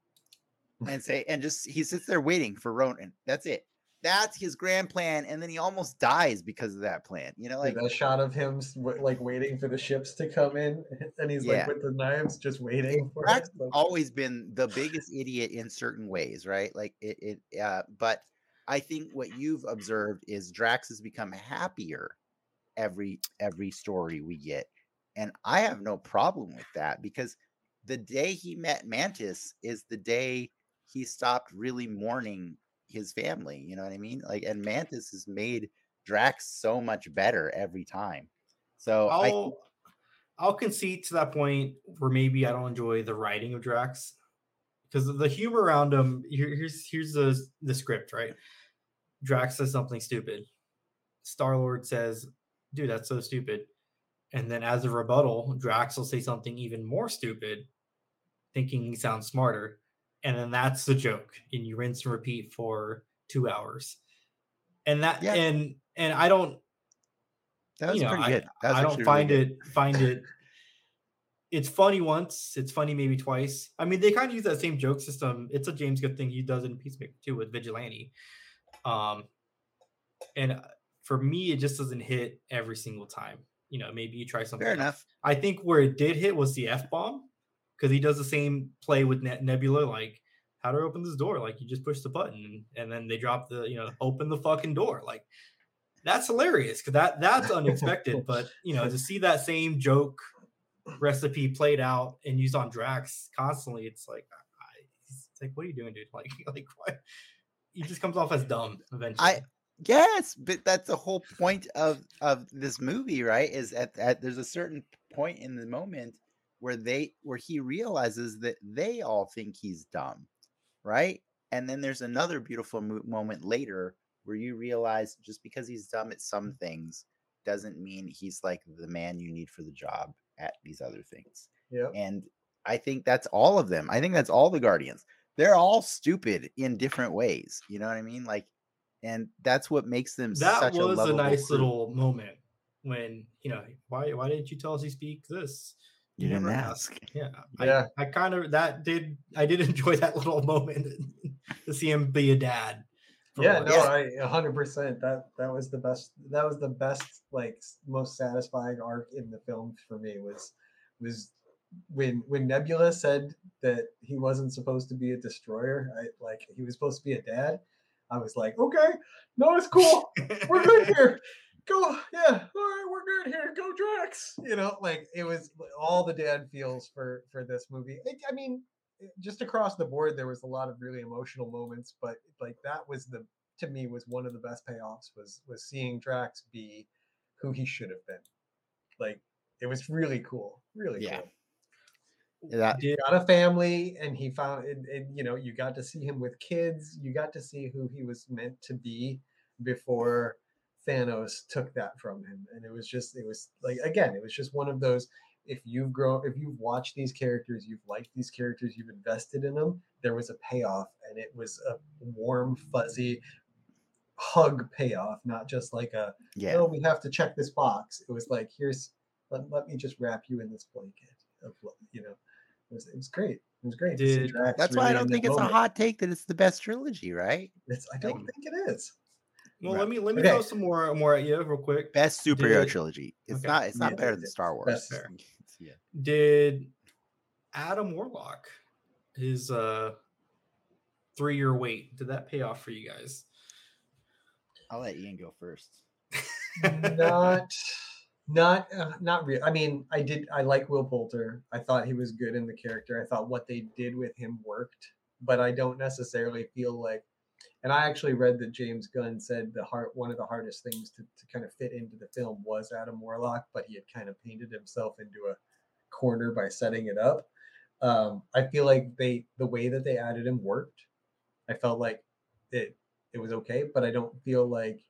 Speaker 2: And say, and just he sits there waiting for Ronan. That's it. That's his grand plan. And then he almost dies because of that plan. You know,
Speaker 3: like that shot of him like waiting for the ships to come in (laughs) and he's
Speaker 2: Yeah.
Speaker 3: like with the knives just waiting for
Speaker 2: Drax
Speaker 3: it.
Speaker 2: Always been the biggest idiot in certain ways, right? Like it, it uh, but I think what you've observed is Drax has become happier every every story we get. And I have no problem with that because the day he met Mantis is the day he stopped really mourning his family. You know what I mean? Like, and Mantis has made Drax so much better every time. So
Speaker 1: I'll I'll concede to that point where maybe I don't enjoy the writing of Drax because the humor around him. Here, here's here's the the script, right? Drax says something stupid. Star Lord says, "Dude, that's so stupid." And then as a rebuttal, Drax will say something even more stupid, thinking he sounds smarter. And then that's the joke. And you rinse and repeat for two hours. and that
Speaker 2: Yeah.
Speaker 1: and and I don't
Speaker 2: That was
Speaker 1: you know,
Speaker 2: pretty
Speaker 1: I,
Speaker 2: good.
Speaker 1: I don't
Speaker 2: really
Speaker 1: find
Speaker 2: good.
Speaker 1: it find it. It's funny once. It's funny maybe twice. I mean, they kind of use that same joke system. It's a James Gunn thing he does in Peacemaker too with Vigilante. Um, and uh, for me, it just doesn't hit every single time. You know, maybe you try something.
Speaker 2: Fair
Speaker 1: else.
Speaker 2: enough.
Speaker 1: I think where it did hit was the f bomb because he does the same play with ne- Nebula. Like, how to open this door? Like, you just push the button and then they drop the, you know, open the fucking door. Like, that's hilarious because that that's unexpected. (laughs) but you know, to see that same joke recipe played out and used on Drax constantly, it's like, I, it's like, what are you doing, dude? (laughs) Like, like what? He just comes off as dumb eventually.
Speaker 2: I yes, but that's the whole point of of this movie, right? Is at, at there's a certain point in the moment where they where he realizes that they all think he's dumb, right? And then there's another beautiful mo- moment later where you realize just because he's dumb at some mm. things doesn't mean he's like the man you need for the job at these other things.
Speaker 3: Yep.
Speaker 2: And I think that's all of them. I think that's all the Guardians. They're all stupid in different ways. You know what I mean? Like, and that's what makes them
Speaker 1: that
Speaker 2: such
Speaker 1: was
Speaker 2: a,
Speaker 1: a, nice
Speaker 2: crew.
Speaker 1: little moment when you know why why didn't you tell us he speaks this
Speaker 2: You didn't
Speaker 1: never
Speaker 2: ask.
Speaker 1: yeah
Speaker 3: Yeah.
Speaker 1: i, I kind of that did i did (laughs) enjoy that little moment (laughs) to see him be a dad
Speaker 3: Yeah,
Speaker 1: once.
Speaker 3: no, I a hundred percent. That that was the best. That was the best, like most satisfying arc in the film for me was was when when Nebula said that he wasn't supposed to be a destroyer. I like he was supposed to be a dad. I was like, okay, no, it's cool. We're good here. (laughs) Go, yeah, all right, we're good here. Go Drax. You know, like it was all the dad feels for for this movie. It, I mean, eh, just across the board, there was a lot of really emotional moments, but like that was the to me was one of the best payoffs was was seeing Drax be who he should have been. Like it was really cool, really
Speaker 2: Yeah.
Speaker 3: cool.
Speaker 2: That,
Speaker 1: Did-
Speaker 3: Got a family, and he found, and, and you know, you got to see him with kids. You got to see who he was meant to be before Thanos took that from him, and it was just, it was like again, it was just one of those. If you've grown, if you've watched these characters, you've liked these characters, you've invested in them. There was a payoff, and it was a warm, fuzzy hug payoff, not just like a
Speaker 2: yeah.
Speaker 3: no, we have to check this box. It was like, here's let, let me just wrap you in this blanket of you know. It was, it was great. It was great. to see
Speaker 1: Did-
Speaker 3: Drax
Speaker 2: That's why I don't think
Speaker 3: that
Speaker 2: it's a hot take that it's the best trilogy, right?
Speaker 3: It's, I don't
Speaker 2: like-
Speaker 3: think it is.
Speaker 1: Well
Speaker 2: Right.
Speaker 1: let me let me
Speaker 3: Okay.
Speaker 1: throw some more more at you real quick
Speaker 2: Best superhero
Speaker 1: Did-
Speaker 2: trilogy. It's
Speaker 1: okay.
Speaker 2: not. It's not
Speaker 3: Yeah,
Speaker 2: better than Star Wars.
Speaker 3: best. (laughs)
Speaker 2: Yeah.
Speaker 1: did adam warlock his uh three year wait did that pay off for you guys
Speaker 2: I'll let Ian go first. (laughs)
Speaker 3: not not uh, not real i mean i did i like will poulter i thought he was good in the character i thought what they did with him worked but i don't necessarily feel like and i actually read that james gunn said the heart one of the hardest things to, to kind of fit into the film was adam warlock but he had kind of painted himself into a corner by setting it up um, i feel like they the way that they added him worked i felt like it it was okay but i don't feel like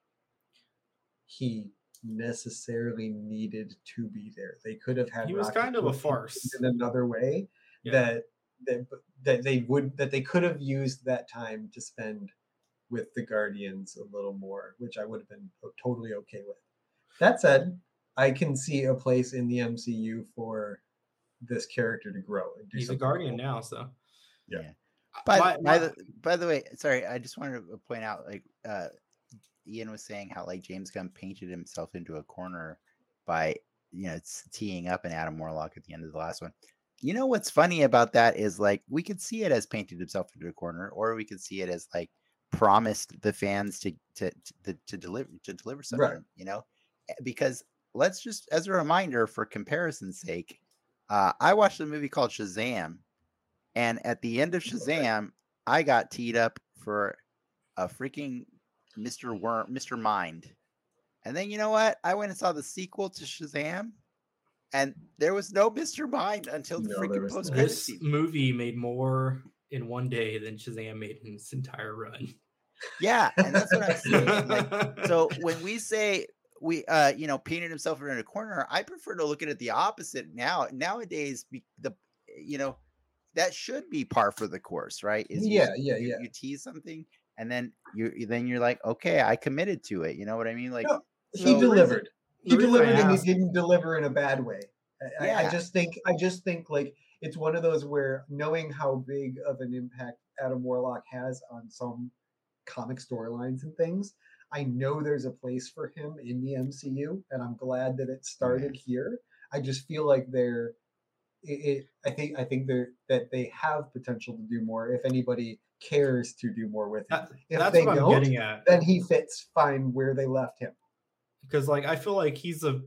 Speaker 3: he necessarily needed to be there. They could have had
Speaker 1: He was
Speaker 3: Rocket
Speaker 1: kind of a farce.
Speaker 3: in another way
Speaker 1: Yeah.
Speaker 3: that that that they would that they could have used that time to spend with the Guardians a little more, which I would have been totally okay with. That said, I can see a place in the MCU for this character to grow and do
Speaker 1: he's a guardian
Speaker 3: cool.
Speaker 1: now so
Speaker 3: Yeah.
Speaker 2: Yeah. By,
Speaker 1: My-
Speaker 2: by the by the way, sorry, I just wanted to point out like uh Ian was saying how like James Gunn painted himself into a corner by you know s- teeing up an Adam Warlock at the end of the last one. You know what's funny about that is like we could see it as painted himself into a corner, or we could see it as like promised the fans to to to, to deliver to deliver something. You know, Eh, because let's just as a reminder for comparison's sake, uh, I watched a movie called Shazam, and at the end of Shazam, I got teed up for a freaking Mr. Worm, Mr. Mind. And then you know what? I went and saw the sequel to Shazam, and there was no Mr. Mind until the
Speaker 3: No,
Speaker 2: freaking
Speaker 3: was not.
Speaker 2: post credit
Speaker 1: this movie made more in one day than shazam made in its entire run
Speaker 2: Yeah, and that's what I'm saying. Like, so (laughs) when we say we uh you know painted himself in a corner i prefer to look at it the opposite now nowadays the you know that should be par for the course right you-
Speaker 3: Yeah, yeah,
Speaker 2: you,
Speaker 3: yeah.
Speaker 2: you tease something and then you then you're like, okay, I committed to it. You know what I mean? Like,
Speaker 3: No, he
Speaker 1: So-
Speaker 3: delivered. He delivered, and he didn't deliver in a bad way. I- I, I just think, I just think, like it's one of those where knowing how big of an impact Adam Warlock has on some comic storylines and things, I know there's a place for him in the MCU, and I'm glad that it started here. I just feel like they're. It, it, I think I think they're that they have potential to do more if anybody cares to do more with him.
Speaker 1: That-
Speaker 3: If
Speaker 1: that's
Speaker 3: they
Speaker 1: what I'm
Speaker 3: don't,
Speaker 1: getting at.
Speaker 3: then he fits fine where they left him.
Speaker 1: because like I feel like he's a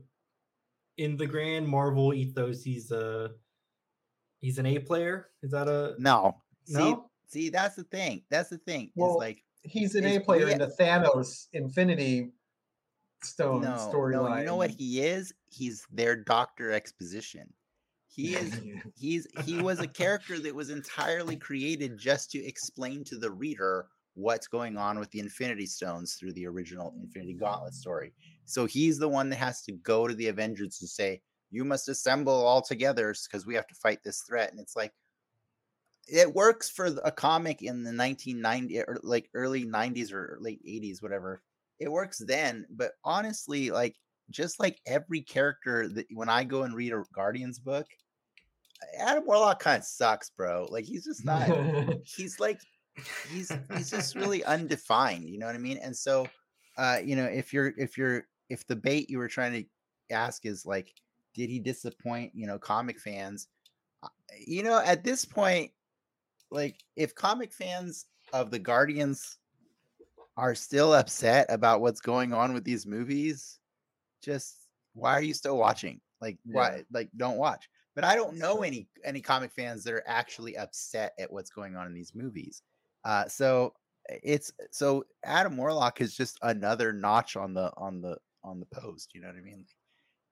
Speaker 1: in the grand Marvel ethos, he's a he's an A player. Is that a
Speaker 2: no, see,
Speaker 1: no?
Speaker 2: see, that's the thing. That's the thing.
Speaker 3: Well,
Speaker 2: like,
Speaker 3: he's an A player in the Thanos Infinity Stone
Speaker 2: no,
Speaker 3: storyline.
Speaker 2: no, you know what he is? He's their Doctor Exposition. He is (laughs) he's he was a character that was entirely created just to explain to the reader what's going on with the infinity stones through the original infinity gauntlet story so he's the one that has to go to the avengers and say you must assemble all together because we have to fight this threat and it's like it works for a comic in the 1990 or like early 90s or late 80s whatever it works then but honestly like just like every character that when i go and read a guardians book Adam Warlock kind of sucks, bro. Like he's just not. (laughs) he's like he's he's just really undefined. You know what I mean? And so, uh, you know, if you're if you're if the bait you were trying to ask is like, did he disappoint? You know, comic fans. uh, You know, at this point, like if comic fans of the Guardians are still upset about what's going on with these movies, just why are you still watching? Like why?
Speaker 3: Yeah.
Speaker 2: Like don't watch but I don't know any any comic fans that are actually upset at what's going on in these movies. Uh, so it's so Adam Warlock is just another notch on the on the on the post. You know what I mean?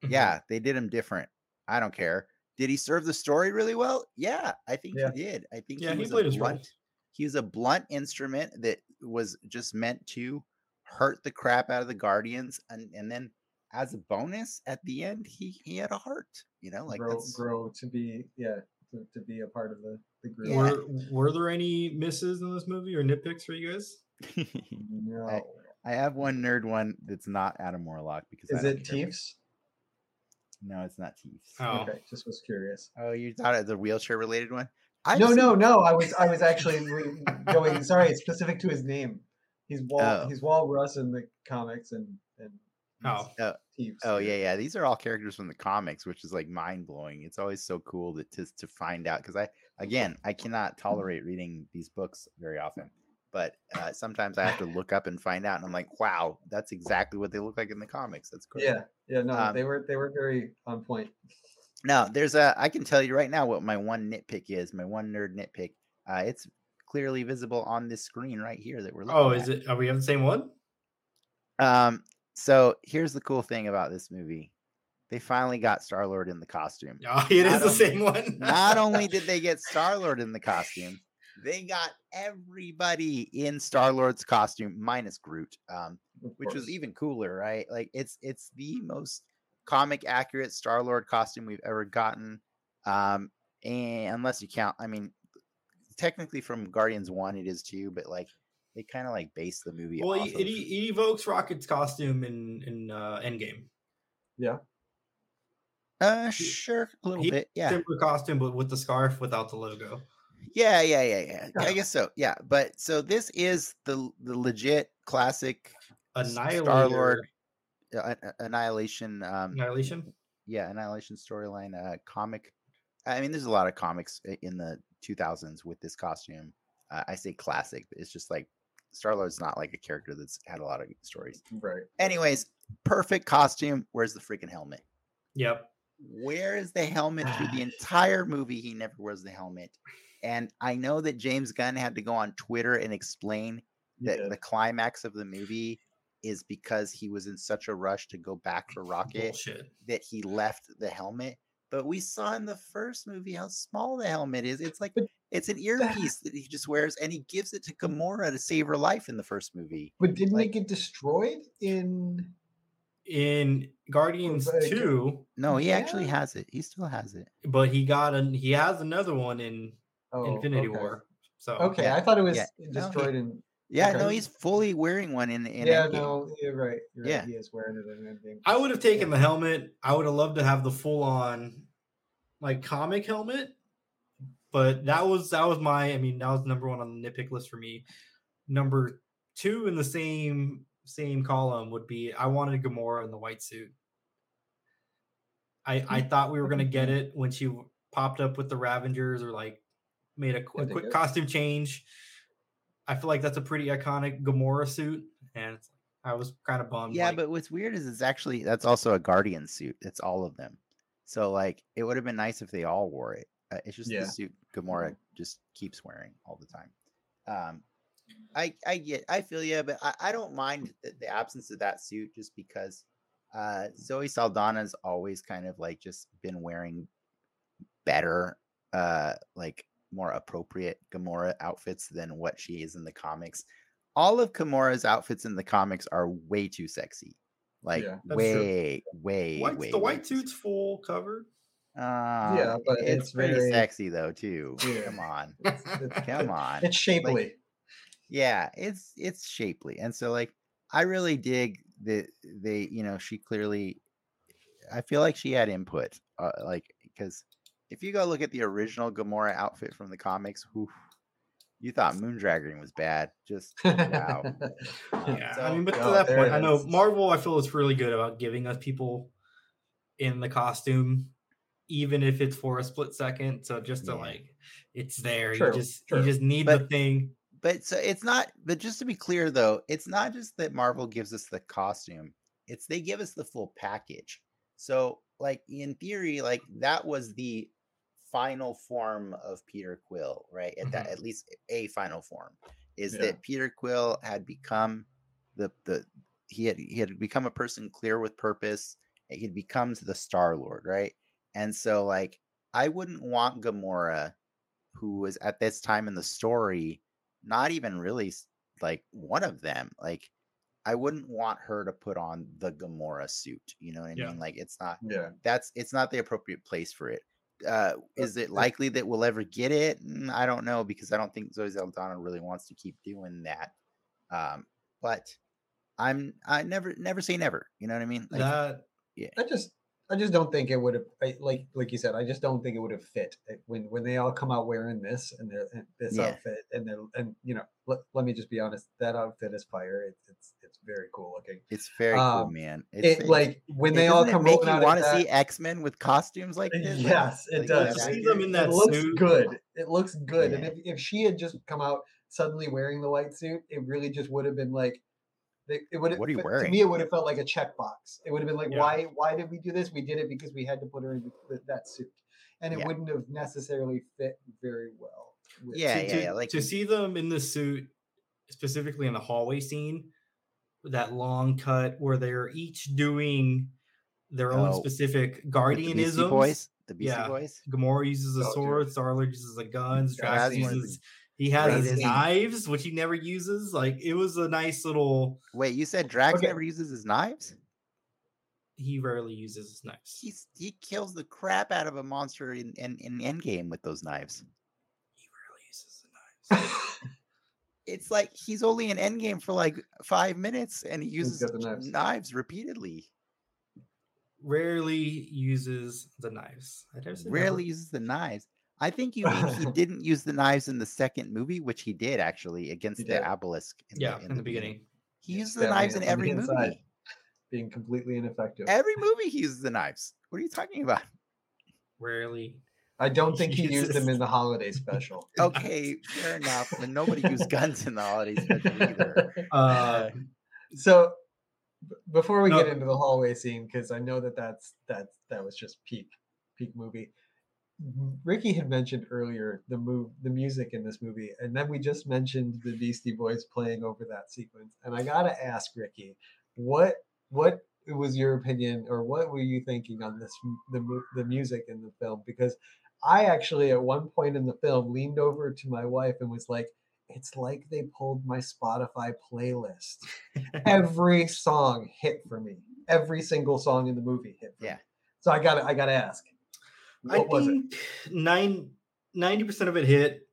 Speaker 1: Mhm.
Speaker 2: Yeah, they did him different. I don't care. Did he serve the story really well? Yeah, I think
Speaker 3: Yeah.
Speaker 2: he did. I think
Speaker 1: Yeah,
Speaker 2: he
Speaker 1: he
Speaker 2: was
Speaker 1: played
Speaker 2: a
Speaker 1: his role.
Speaker 2: blunt. He was a blunt instrument that was just meant to hurt the crap out of the Guardians, and and then as a bonus at the end, he he had a heart. You know, like
Speaker 3: grow,
Speaker 2: that's
Speaker 3: grow to be yeah to, to be a part of the the group.
Speaker 2: Yeah.
Speaker 1: Were were there any misses in this movie or nitpicks for you guys? (laughs)
Speaker 3: No,
Speaker 2: I have one nerd one that's not Adam Warlock because
Speaker 3: is
Speaker 2: don't
Speaker 3: it
Speaker 2: care.
Speaker 3: Teefs?
Speaker 2: No, it's not Teefs.
Speaker 1: Oh,
Speaker 3: Okay, just was curious.
Speaker 2: Oh, you thought it was a wheelchair related one? I
Speaker 3: no,
Speaker 2: just-
Speaker 3: no, no. I was I was actually going. Sorry, it's specific to his name. He's Wal.
Speaker 2: Oh.
Speaker 3: He's Wal Russ in the comics and and
Speaker 1: Oh.
Speaker 2: Oh, Oh yeah, yeah. These are all characters from the comics, which is like mind blowing. It's always so cool to to, to find out because I again I cannot tolerate reading these books very often, but uh, sometimes I have to look up and find out, and I'm like, wow, that's exactly what they look like in the comics. That's great.
Speaker 3: Yeah, yeah. No,
Speaker 2: Um,
Speaker 3: they were they were very on point.
Speaker 2: Now, there's a. I can tell you right now what my one nitpick is. My one nerd nitpick. Uh, it's clearly visible on this screen right here that we're looking
Speaker 1: oh,
Speaker 2: at.
Speaker 1: is it? Are we on the same one?
Speaker 2: Um. So here's the cool thing about this movie. They finally got Star Lord in the costume. (laughs)
Speaker 1: Oh, it
Speaker 2: Not
Speaker 1: is the
Speaker 2: only-
Speaker 1: same one.
Speaker 2: Not only did they (laughs) get Star Lord in the costume, they got everybody in Star Lord's costume minus Groot, um, which was even cooler, right? Like it's it's the most comic accurate Star Lord costume we've ever gotten. Um, and unless you count, I mean, technically from Guardians One, it is too, but like they kind of like base the movie.
Speaker 1: well,
Speaker 2: off
Speaker 1: it,
Speaker 2: of-
Speaker 1: it, it evokes Rocket's costume in in uh, Endgame.
Speaker 3: yeah.
Speaker 2: uh, sure, a little
Speaker 1: he-
Speaker 2: bit, yeah.
Speaker 1: Similar costume, but with the scarf without the logo.
Speaker 2: Yeah, yeah, yeah, yeah. I guess so. Yeah, but so this is the the legit classic Star-Lord uh, An- An- Annihilation. Um,
Speaker 1: Annihilation.
Speaker 2: yeah, Annihilation storyline uh, comic. I mean, there's a lot of comics in the 2000s with this costume. Uh, I say classic, but it's just like Star Lord's not like a character that's had a lot of stories.
Speaker 3: Right.
Speaker 2: Anyways, perfect costume. Where's the freaking helmet?
Speaker 1: Yep.
Speaker 2: Where is the helmet through the (sighs) entire movie? He never wears the helmet. And I know that James Gunn had to go on Twitter and explain that
Speaker 3: Yeah.
Speaker 2: the climax of the movie is because he was in such a rush to go back for Rocket
Speaker 1: Bullshit.
Speaker 2: that he left the helmet. But we saw in the first movie how small the helmet is. It's like
Speaker 3: But
Speaker 2: it's an earpiece that he just wears, and he gives it to Gamora to save her life in the first movie.
Speaker 3: But didn't
Speaker 2: Like-
Speaker 3: it get destroyed in?
Speaker 1: In Guardians
Speaker 3: but-
Speaker 1: Two,
Speaker 2: No, he actually has it. He still has it.
Speaker 1: but he got an he has another one in
Speaker 3: Oh,
Speaker 1: Infinity
Speaker 3: okay.
Speaker 1: War. So
Speaker 3: Okay,
Speaker 2: Yeah,
Speaker 3: I thought it was
Speaker 2: yeah. No, he-
Speaker 3: destroyed in.
Speaker 2: Yeah, no, he's fully wearing one in in
Speaker 3: yeah,
Speaker 2: Endgame.
Speaker 3: no, you're right. You're
Speaker 2: Yeah.
Speaker 3: right. He is wearing it in Endgame.
Speaker 1: I would have taken the helmet. I would have loved to have the full on like comic helmet. But that was that was my I mean, that was number one on the nitpick list for me. Number two in the same same column would be I wanted Gamora in the white suit. I I mm. thought we were gonna get it when she popped up with the Ravengers or like made a, qu-
Speaker 3: I
Speaker 1: a
Speaker 3: think
Speaker 1: quick costume change. I feel like that's a pretty iconic Gamora suit, and I was kind of bummed.
Speaker 2: Yeah,
Speaker 1: like,
Speaker 2: but what's weird is it's actually that's also a Guardian suit. It's all of them. So like, it would have been nice if they all wore it. Uh, it's just
Speaker 3: Yeah.
Speaker 2: the suit Gamora just keeps wearing all the time. Um, I I get I feel yeah, but I, I don't mind the, the absence of that suit just because uh, Zoe Saldana's always kind of like just been wearing better, uh, like more appropriate Gamora outfits than what she is in the comics. All of Gamora's outfits in the comics are way too sexy. Like
Speaker 3: Yeah,
Speaker 1: that's true.
Speaker 2: way, way,
Speaker 1: White's-
Speaker 2: way.
Speaker 1: the white suit's full covered.
Speaker 2: uh,
Speaker 3: Yeah, but
Speaker 2: it's,
Speaker 3: it's
Speaker 2: pretty
Speaker 3: very-
Speaker 2: sexy though too.
Speaker 3: Yeah.
Speaker 2: Come on, (laughs)
Speaker 3: It's, it's,
Speaker 2: come on.
Speaker 3: It's shapely.
Speaker 2: Yeah, it's it's shapely, and so like I really dig that they, you know, she clearly. I feel like she had input, uh, like because if you go look at the original Gamora outfit from the comics, whew, you thought Moondragon was bad. Just wow. (laughs)
Speaker 1: Yeah,
Speaker 2: so-
Speaker 1: I mean, but to
Speaker 3: Oh,
Speaker 1: that point, I know. Marvel. I feel is really good about giving us people in the costume, even if it's for a split second. So just to
Speaker 2: Yeah.
Speaker 1: like, it's there.
Speaker 3: True,
Speaker 1: you just
Speaker 3: true.
Speaker 1: you just need the thing.
Speaker 2: but so it's not but just to be clear though it's not just that marvel gives us the costume it's they give us the full package so like in theory like that was the final form of peter quill right at that
Speaker 1: Mhm.
Speaker 2: at least a final form is
Speaker 3: Yeah.
Speaker 2: that peter quill had become the the he had he had become a person clear with purpose he had become the star lord right and so like i wouldn't want gamora who was at this time in the story not even really like one of them. Like I wouldn't want her to put on the Gamora suit. You know what I
Speaker 1: Yeah.
Speaker 2: mean? Like it's not
Speaker 3: yeah.
Speaker 2: that's it's not the appropriate place for it. Uh, is it likely that we'll ever get it? Mm, I don't know because I don't think Zoe Saldana really wants to keep doing that. Um, but I'm I never never say never. You know what I mean? Like,
Speaker 1: that
Speaker 3: I just I just don't think it would have like like you said. I just don't think it would have fit It- when when they all come out wearing this and they're and this
Speaker 2: Yeah.
Speaker 3: outfit and they're and you know let, let me just be honest. That outfit is fire. It's it's it's very cool looking.
Speaker 2: it's very cool,
Speaker 3: Um,
Speaker 2: man.
Speaker 3: It,
Speaker 2: It's
Speaker 3: like when they all come
Speaker 2: make you
Speaker 3: out
Speaker 2: want to see X Men with costumes like this. (laughs) Like,
Speaker 3: Yes, it
Speaker 2: like
Speaker 3: does.
Speaker 2: that
Speaker 1: See them in that
Speaker 3: it looks
Speaker 1: suit.
Speaker 3: good. It looks good. And if, if she had just come out suddenly wearing the white suit, it really just would have been like they- it would
Speaker 2: What are you wearing?
Speaker 3: to me it would have felt like a checkbox. It would have been like,
Speaker 1: Yeah.
Speaker 3: why why did we do this? We did it because we had to put her in th- that suit. And it
Speaker 2: Yeah.
Speaker 3: wouldn't have necessarily fit very well. with-
Speaker 2: Yeah,
Speaker 1: to,
Speaker 2: yeah,
Speaker 1: to-
Speaker 2: yeah, like-
Speaker 1: to see them in the suit, specifically in the hallway scene, that long cut where they're each doing their own
Speaker 2: Oh,
Speaker 1: specific
Speaker 2: With the
Speaker 1: guardianisms.
Speaker 2: Beastie Boys. The Beastie
Speaker 1: Yeah.
Speaker 2: Boys.
Speaker 1: Gamora uses a
Speaker 3: Oh,
Speaker 1: sword, Star-Lord uses a gun, Drax
Speaker 3: That's
Speaker 2: one
Speaker 1: uses he has his knives, which he never uses. Like it was a nice little.
Speaker 2: Wait, you said Drax
Speaker 3: Okay.
Speaker 2: never uses his knives?
Speaker 1: He rarely uses his knives.
Speaker 2: He's he kills the crap out of a monster in in, in Endgame with those knives.
Speaker 1: He rarely uses the knives. (laughs)
Speaker 2: It's like he's only in Endgame for like five minutes, and he uses
Speaker 3: the knives.
Speaker 2: knives repeatedly.
Speaker 1: rarely uses the knives. I never said never.
Speaker 2: Rarely uses the knives. I think you mean he (laughs) didn't use the knives in the second movie, which he did actually against
Speaker 3: He
Speaker 2: the
Speaker 3: did.
Speaker 2: obelisk.
Speaker 1: Yeah, in the beginning.
Speaker 2: he
Speaker 3: Yeah,
Speaker 2: uses the
Speaker 3: stabbing
Speaker 2: knives in
Speaker 3: from the
Speaker 2: every
Speaker 3: inside.
Speaker 2: movie.
Speaker 3: being completely ineffective.
Speaker 2: Every movie he uses the knives. What are you talking about?
Speaker 1: Rarely.
Speaker 3: I don't think he used them in the holiday (laughs) special.
Speaker 2: Okay, fair enough. But nobody used guns in the holiday special either. (laughs)
Speaker 1: Uh,
Speaker 3: So before we
Speaker 1: No.
Speaker 3: get into the hallway scene, because I know that that's that that was just peak peak movie. Ricky had mentioned earlier the move the music in this movie, and then we just mentioned the Beastie Boys playing over that sequence. And I gotta ask Ricky, what what was your opinion, or what were you thinking on this the the music in the film? Because I actually at one point in the film leaned over to my wife and was like, "It's like they pulled my Spotify playlist." (laughs) every song hit for me. Every single song in the movie hit. For
Speaker 2: Yeah.
Speaker 3: Me. So I got to I got to ask. What
Speaker 1: I
Speaker 3: was it?
Speaker 1: think nine ninety percent of it hit.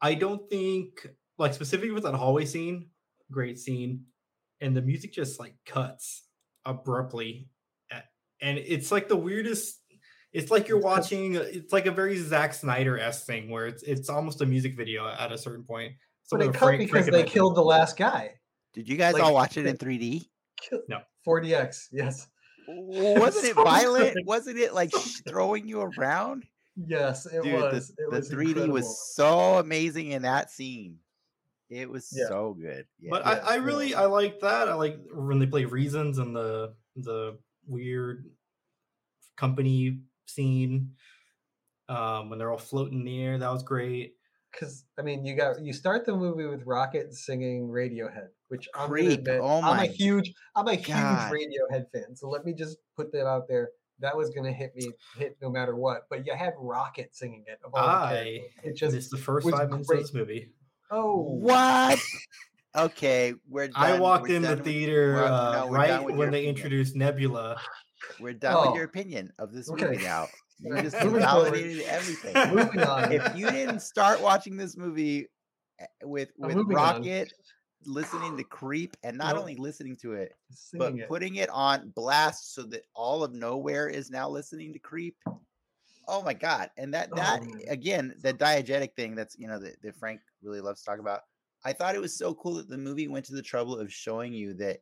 Speaker 1: I don't think like specifically with that hallway scene great scene, and the music just like cuts abruptly, a- and it's like the weirdest. It's like you're watching. It's like a very Zack Snyder esque thing where it's it's almost a music video at a certain point.
Speaker 3: But
Speaker 1: Something
Speaker 3: it
Speaker 1: that
Speaker 3: cut
Speaker 1: Frank-
Speaker 3: because
Speaker 1: Frank
Speaker 3: they killed the last guy.
Speaker 2: Did you guys
Speaker 3: Like-
Speaker 2: all watch it in 3D?
Speaker 1: No.
Speaker 3: 4DX, yes.
Speaker 2: Wasn't it (laughs) violent? Wasn't it like throwing you around?
Speaker 3: Yes, it
Speaker 2: Dude,
Speaker 3: was.
Speaker 2: the,
Speaker 3: it
Speaker 2: the
Speaker 3: was
Speaker 2: 3D
Speaker 3: incredible.
Speaker 2: was so amazing in that scene. It was
Speaker 3: Yeah.
Speaker 2: so good. Yeah.
Speaker 1: But
Speaker 3: Yeah,
Speaker 1: I, I really
Speaker 3: was.
Speaker 1: I like that. I like when they play reasons and the the weird company scene. Um, when they're all floating in the air, that was great.
Speaker 3: Because I mean, you got you start the movie with Rocket singing Radiohead, which I'm gonna
Speaker 2: Creep,
Speaker 3: admit,
Speaker 2: oh
Speaker 3: I'm a huge I'm a
Speaker 2: God.
Speaker 3: huge Radiohead fan. So let me just put that out there. That was gonna hit me hit no matter what. But you had Rocket singing it. Of all the
Speaker 1: I
Speaker 3: it just
Speaker 1: It's the first five minutes
Speaker 3: great.
Speaker 1: of this movie.
Speaker 3: oh
Speaker 2: what? (laughs) Okay, we're done.
Speaker 1: I walked
Speaker 2: we're
Speaker 1: in the
Speaker 2: done with-
Speaker 1: theater
Speaker 2: we're-
Speaker 1: uh,
Speaker 2: no, we're
Speaker 1: right when they
Speaker 2: opinion.
Speaker 1: introduced Nebula.
Speaker 2: We're done with
Speaker 3: Oh.
Speaker 2: your opinion of this
Speaker 3: Okay.
Speaker 2: movie now. You just (laughs)
Speaker 3: moving
Speaker 2: validated everything.
Speaker 3: moving on.
Speaker 2: if you didn't start watching this movie eh, with with
Speaker 3: moving on.
Speaker 2: Rocket listening to Creep and not
Speaker 3: Nope.
Speaker 2: only listening to it but
Speaker 3: singing it.
Speaker 2: putting it on blast so that all of nowhere is now listening to Creep. Oh my god! And that that
Speaker 3: Oh,
Speaker 2: again, the diegetic thing that's you know that, that Frank really loves to talk about. I thought it was so cool that the movie went to the trouble of showing you that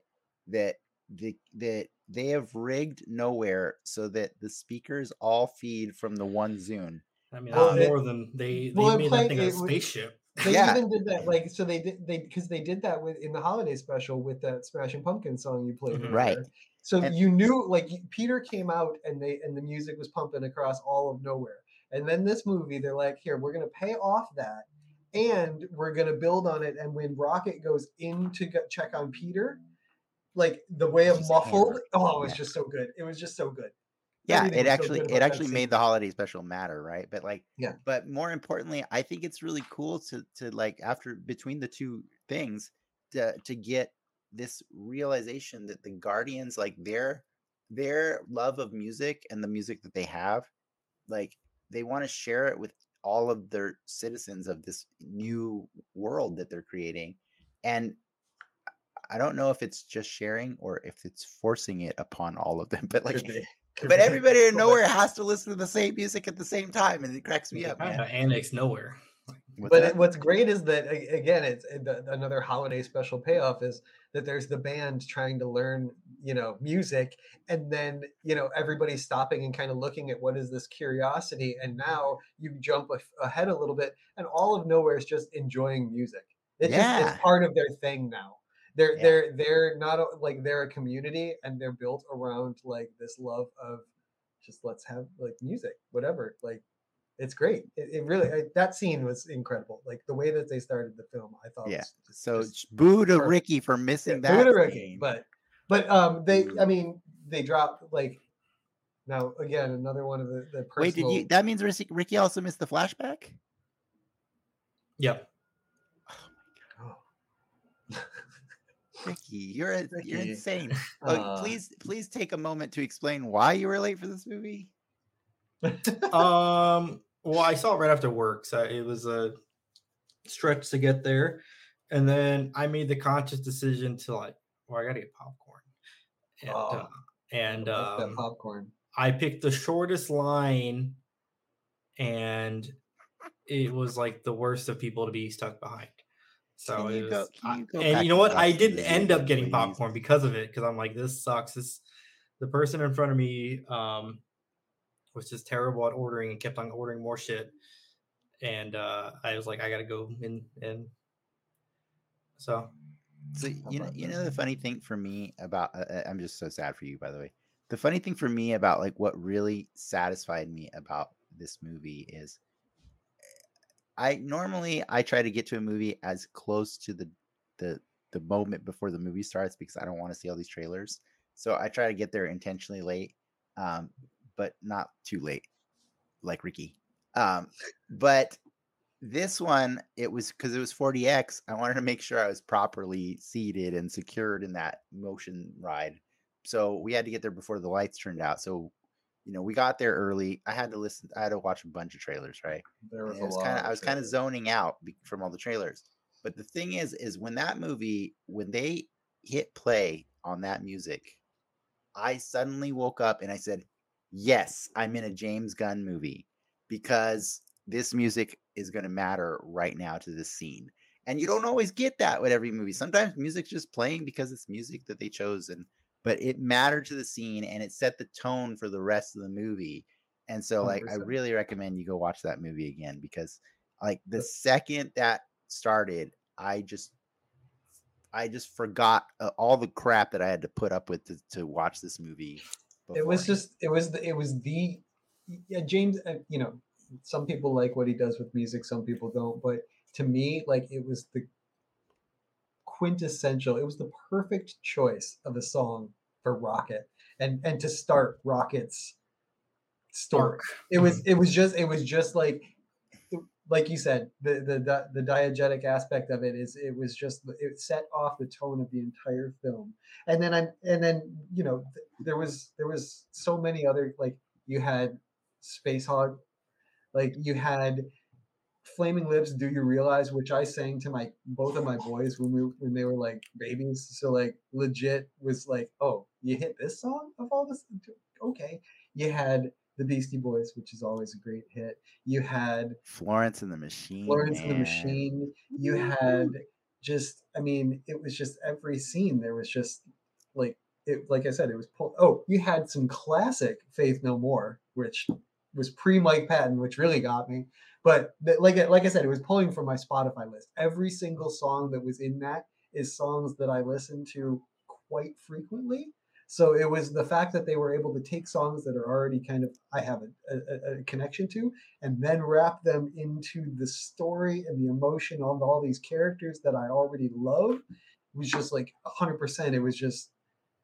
Speaker 2: that the that they have rigged nowhere so that the speakers all feed from the one Zune.
Speaker 1: I mean,
Speaker 3: Well,
Speaker 1: that's
Speaker 3: it-
Speaker 1: more than they they
Speaker 3: well, it
Speaker 1: made
Speaker 3: played-
Speaker 1: that thing a
Speaker 3: it was-
Speaker 1: spaceship.
Speaker 3: They
Speaker 2: Yeah.
Speaker 3: even did that, like, so they did they because they did that with in the holiday special with that Smashing Pumpkin song you played,
Speaker 1: Mhm.
Speaker 2: Right.
Speaker 3: So
Speaker 2: And-
Speaker 3: you knew, like, Peter came out and they and the music was pumping across all of nowhere. And then this movie, they're like, here, we're gonna pay off that, and we're gonna build on it. And when Rocket goes in to go check on Peter, like the way of
Speaker 2: He's
Speaker 3: muffled, oh, it was
Speaker 2: Yeah.
Speaker 3: just so good. It was just so good.
Speaker 2: yeah
Speaker 3: Everything
Speaker 2: it
Speaker 3: was so
Speaker 2: actually it actually made the holiday special matter right but like
Speaker 3: Yeah.
Speaker 2: but more importantly i think it's really cool to to like after between the two things to to get this realization that the guardians like their their love of music and the music that they have like they want to share it with all of their citizens of this new world that they're creating and i don't know if it's just sharing or if it's forcing it upon all of them (laughs) but like
Speaker 3: Could be. Could
Speaker 2: but (laughs) everybody in nowhere has to listen to the same music at the same time, and it cracks me up,
Speaker 1: Kind
Speaker 2: man.
Speaker 1: annex nowhere.
Speaker 2: What's
Speaker 3: but
Speaker 2: that?
Speaker 3: it, what's great is that again it's eh, another holiday special payoff is that there's the band trying to learn you know music and then you know everybody's stopping and kind of looking at what is this curiosity and now you jump ahead a little bit and all of nowhere is just enjoying music it's just it's part of their thing now they're
Speaker 2: Yeah.
Speaker 3: they're they're not a- like they're a community and they're built around like this love of just let's have like music whatever like it's great. It, it really I, that scene was incredible. Like the way that they started the film, I thought.
Speaker 2: Yeah.
Speaker 3: Was just,
Speaker 2: So
Speaker 3: just
Speaker 2: boo to
Speaker 3: perfect.
Speaker 2: Ricky for
Speaker 3: yeah,
Speaker 2: missing
Speaker 3: boo
Speaker 2: that.
Speaker 3: to Ricky,
Speaker 2: scene.
Speaker 3: But but um they I mean they dropped like now again another one of the the personal.
Speaker 2: Wait, did you? That means Ricky, Ricky also missed the flashback.
Speaker 1: Yep.
Speaker 2: Ricky, you're a, you're insane. Oh,
Speaker 3: Uh,
Speaker 2: please, please take a moment to explain why you were late for this movie.
Speaker 1: Um. Well, I saw it right after work, so it was a stretch to get there, and then I made the conscious decision to like, well, I gotta get popcorn, and
Speaker 3: Oh,
Speaker 1: uh, and um,
Speaker 3: popcorn.
Speaker 1: I picked the shortest line, and it was like the worst of people to be stuck behind. So
Speaker 2: you
Speaker 1: was,
Speaker 2: go-
Speaker 1: I-
Speaker 2: you
Speaker 1: and you know what? I didn't end up getting popcorn because of it. Because I'm like, this sucks. This the person in front of me um was just terrible at ordering and kept on ordering more shit. And uh I was like, I gotta go in and so
Speaker 2: So you know, you know the funny thing for me about uh, uh, I'm just so sad for you, by the way. The funny thing for me about like what really satisfied me about this movie is I normally I try to get to a movie as close to the the the moment before the movie starts because I don't want to see all these trailers. So I try to get there intentionally late, um, but not too late, like Ricky. Um, but this one, it was because it was 4DX. I wanted to make sure I was properly seated and secured in that motion ride. So we had to get there before the lights turned out. So, you know, we got there early. I had to mm-hmm. listen. I had to watch a bunch of trailers, right?
Speaker 3: There was a
Speaker 2: was kind of I was kind of zoning out be- from all the trailers. But the thing is, is when that movie, when they hit play on that music, I suddenly woke up and I said, Yes, I'm in a James Gunn movie because this music is going to matter right now to this scene. And you don't always get that with every movie. Sometimes music's just playing because it's music that they chose, and but it mattered to the scene and it set the tone for the rest of the movie. And so, like, 100%. I really recommend you go watch that movie again because, like, the second that started, I just I just forgot uh, all the crap that I had to put up with to, to watch this movie.
Speaker 3: It was just it was the, it was the yeah James uh, you know some people like what he does with music some people don't but to me like it was the quintessential it was the perfect choice of a song for Rocket and and to start Rocket's story. It was mm-hmm. it was just it was just like like you said, the the the diegetic aspect of it is it was just it set off the tone of the entire film. And then I and then you know there was there was so many other like you had Spacehog, like you had Flaming Lips. Do you realize? Which I sang to my both of my boys when we when they were like babies. So like legit was like, oh, you hit this song of all this. Okay, you had the Beastie Boys, which is always a great hit. You had
Speaker 2: Florence and the Machine.
Speaker 3: Florence man. and the Machine. You had just, I mean, it was just every scene. There was just like it. Like I said, it was. pulled. oh, you had some classic Faith No More, which was pre Mike Patton, which really got me. But like like I said, it was pulling from my Spotify list. Every single song that was in that is songs that I listen to quite frequently so it was the fact that they were able to take songs that are already kind of I have a, a, a connection to, and then wrap them into the story and the emotion of all these characters that I already love. It was just like 100%. It was just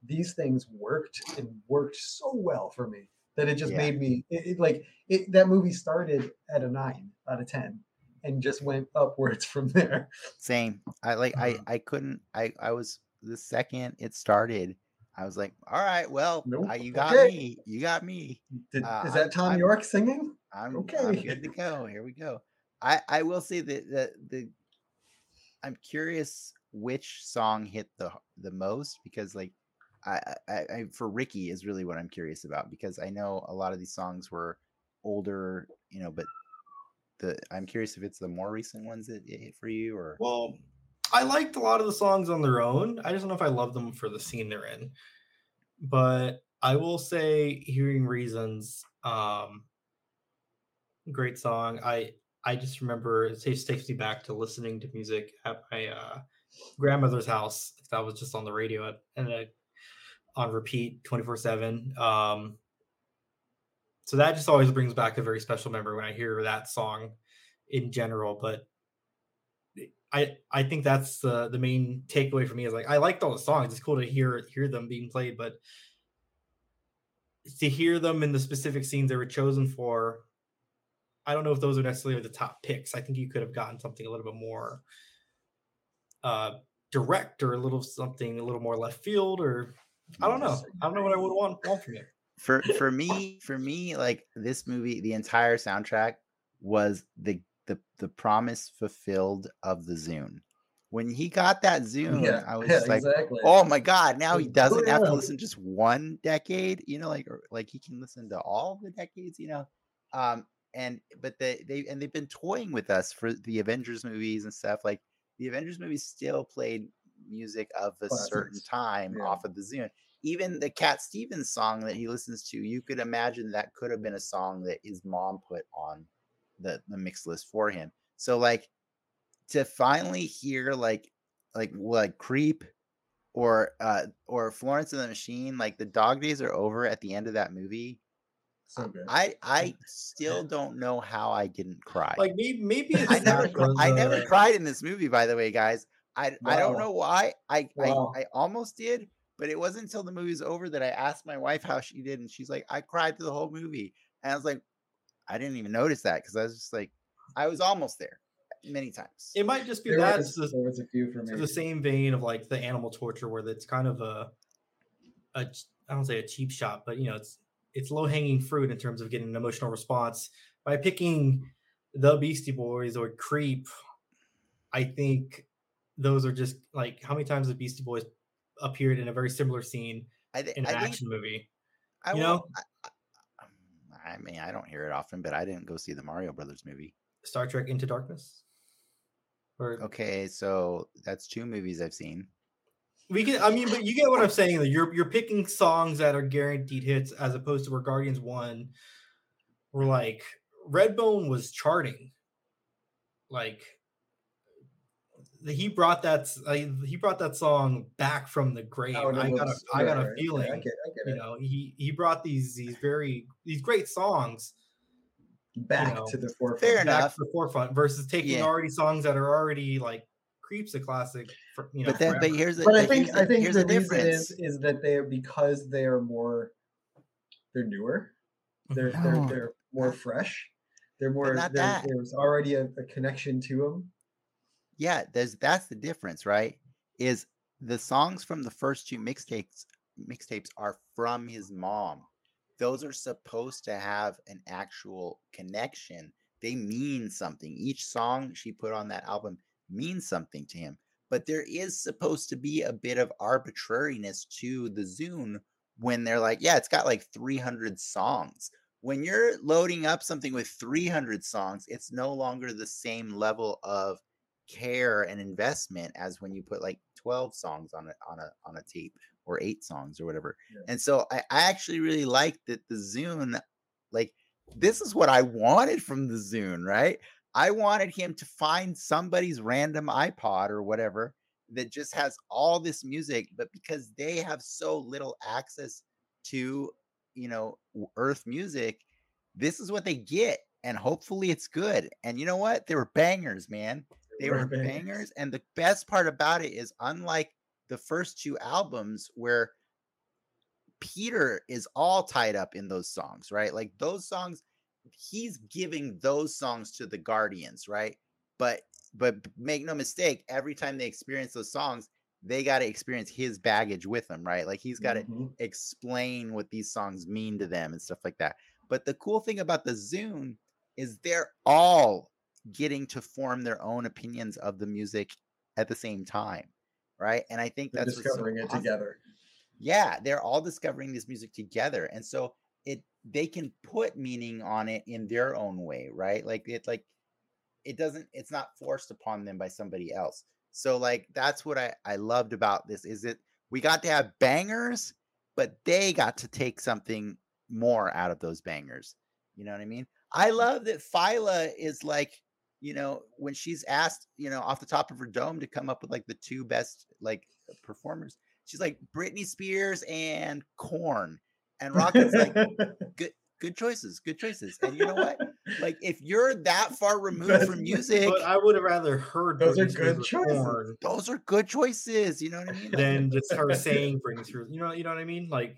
Speaker 3: these things worked and worked so well for me that it just yeah. made me it, it, like it, that movie started at a nine out of ten and just went upwards (laughs) from there.
Speaker 2: Same. I like I uh-huh. I couldn't I I was the second it started I was like, all right, well, nope. you got okay. me. You got me.
Speaker 3: Did, uh, is that Tom I'm, Yorke singing?
Speaker 2: I'm okay. I'm good to go. Here we go. I, I will say that the, the I'm curious which song hit the the most because like I, I, I for Ricky is really what I'm curious about because I know a lot of these songs were older, you know, but the I'm curious if it's the more recent ones that hit for you or
Speaker 1: well I liked a lot of the songs on their own. I just don't know if I love them for the scene they're in. But I will say hearing reasons um great song. I I just remember it just takes me back to listening to music at my uh, grandmother's house. That was just on the radio at, and uh, on repeat 24 7. Um, so that just always brings back a very special memory when I hear that song in general. But I I think that's the the main takeaway for me is like I liked all the songs. It's cool to hear hear them being played, but to hear them in the specific scenes they were chosen for, I don't know if those are necessarily the top picks. I think you could have gotten something a little bit more uh direct or a little something a little more left field or I don't know. I don't know what I would want want from you.
Speaker 2: For for me, for me, like this movie, the entire soundtrack was the the the promise fulfilled of the Zune. When he got that Zune, yeah, I was yeah, like, exactly. "Oh my god!" Now he doesn't have to listen just one decade, you know, like or, like he can listen to all the decades, you know. Um, and but they they and they've been toying with us for the Avengers movies and stuff. Like the Avengers movies still played music of a Classics. certain time yeah. off of the Zune. Even the Cat Stevens song that he listens to, you could imagine that could have been a song that his mom put on the the mix list for him. So like to finally hear like like like creep or uh or Florence and the Machine, like the dog days are over at the end of that movie. So I I (laughs) still don't know how I didn't cry.
Speaker 1: Like maybe maybe
Speaker 2: I never I never cried in this movie. By the way, guys, I wow. I don't know why. I, wow. I I almost did, but it wasn't until the movie was over that I asked my wife how she did, and she's like, I cried through the whole movie, and I was like, I didn't even notice that because I was just like, I was almost there many times.
Speaker 1: It might just be there that's was, the, was a few for me. the same vein of like the animal torture, where it's kind of a, a I don't say a cheap shot, but you know, it's it's low hanging fruit in terms of getting an emotional response by picking the Beastie Boys or Creep. I think those are just like how many times have Beastie Boys appeared in a very similar scene
Speaker 2: I, th-
Speaker 1: in an
Speaker 2: I
Speaker 1: action movie?
Speaker 2: I
Speaker 1: you know?
Speaker 2: I, I, mean, I don't hear it often, but I didn't go see the Mario Brothers movie.
Speaker 1: Star Trek Into Darkness. Or
Speaker 2: Okay, so that's two movies I've seen.
Speaker 1: we can I mean, but you get what I'm saying. You're you're picking songs that are guaranteed hits as opposed to where Guardians One were like Redbone was charting. Like the- he brought that uh, he brought that song back from the grave.
Speaker 3: Oh, no,
Speaker 1: I got a
Speaker 3: those-
Speaker 1: I got a
Speaker 3: right, okay,
Speaker 1: feeling.
Speaker 3: I get, I get
Speaker 1: you
Speaker 3: it.
Speaker 1: know, he he brought these these very these great songs
Speaker 3: Back
Speaker 1: know,
Speaker 3: to the forefront.
Speaker 2: Fair
Speaker 1: back
Speaker 2: enough.
Speaker 1: to the forefront versus taking
Speaker 2: Yeah.
Speaker 1: already songs that are already like creeps a classic. For, you know,
Speaker 2: but then, but here's the.
Speaker 3: But I think
Speaker 2: here's
Speaker 3: I think
Speaker 2: here's
Speaker 3: the,
Speaker 2: the difference.
Speaker 3: is is that they are because they are more they're newer. They're
Speaker 2: No.
Speaker 3: they're they're more fresh. They're more
Speaker 2: not
Speaker 3: there-
Speaker 2: that.
Speaker 3: there's already a, a connection to them.
Speaker 2: Yeah there's that's the difference right is the songs from the first two mixtapes mixtapes are from his mom. Those are supposed to have an actual connection. They mean something. Each song she put on that album means something to him but there is supposed to be a bit of arbitrariness to the zune when they're like yeah it's got like 300 songs. When you're loading up something with 300 songs it's no longer the same level of care and investment as when you put like 12 songs on a on a on a tape or eight songs or whatever.
Speaker 3: Yeah.
Speaker 2: And so I, I actually really liked that the Zune, like this is what I wanted from the Zune, right? I wanted him to find somebody's random iPod or whatever that just has all this music, but because they have so little access to, you know, earth music, this is what they get. And hopefully it's good. And you know what? They were bangers, man they were
Speaker 3: bangers.
Speaker 2: bangers and the best part about it is unlike the first two albums where peter is all tied up in those songs right like those songs he's giving those songs to the guardians right but but make no mistake every time they experience those songs they got to experience his baggage with them right like he's got to
Speaker 3: Mhm.
Speaker 2: explain what these songs mean to them and stuff like that. But the cool thing about the Zune is they're all getting to form their own opinions of the music at the same time, right? And I think
Speaker 3: They're
Speaker 2: that's what's so
Speaker 3: discovering it
Speaker 2: awesome.
Speaker 3: together.
Speaker 2: Yeah, they're all discovering this music together, and so it they can put meaning on it in their own way, right? Like it like it doesn't it's not forced upon them by somebody else. So like that's what I I loved about this is it we got to have bangers, but they got to take something more out of those bangers. You know what I mean? I love that Phyla is like, you know, when she's asked, you know, off the top of her dome to come up with like the two best like performers, she's like Britney Spears and Korn. And Rocket's like, (laughs) good good choices, good choices. And you know what? Like if you're that far removed
Speaker 3: That's-
Speaker 2: from music,
Speaker 1: But I would have rather heard
Speaker 3: Those are
Speaker 1: Britney Spears
Speaker 3: good
Speaker 1: with
Speaker 3: choices.
Speaker 1: Korn
Speaker 2: those are good choices. You know what I mean? Like,
Speaker 1: than just her (laughs) saying Britney Spears. You know, you know what I mean? Like,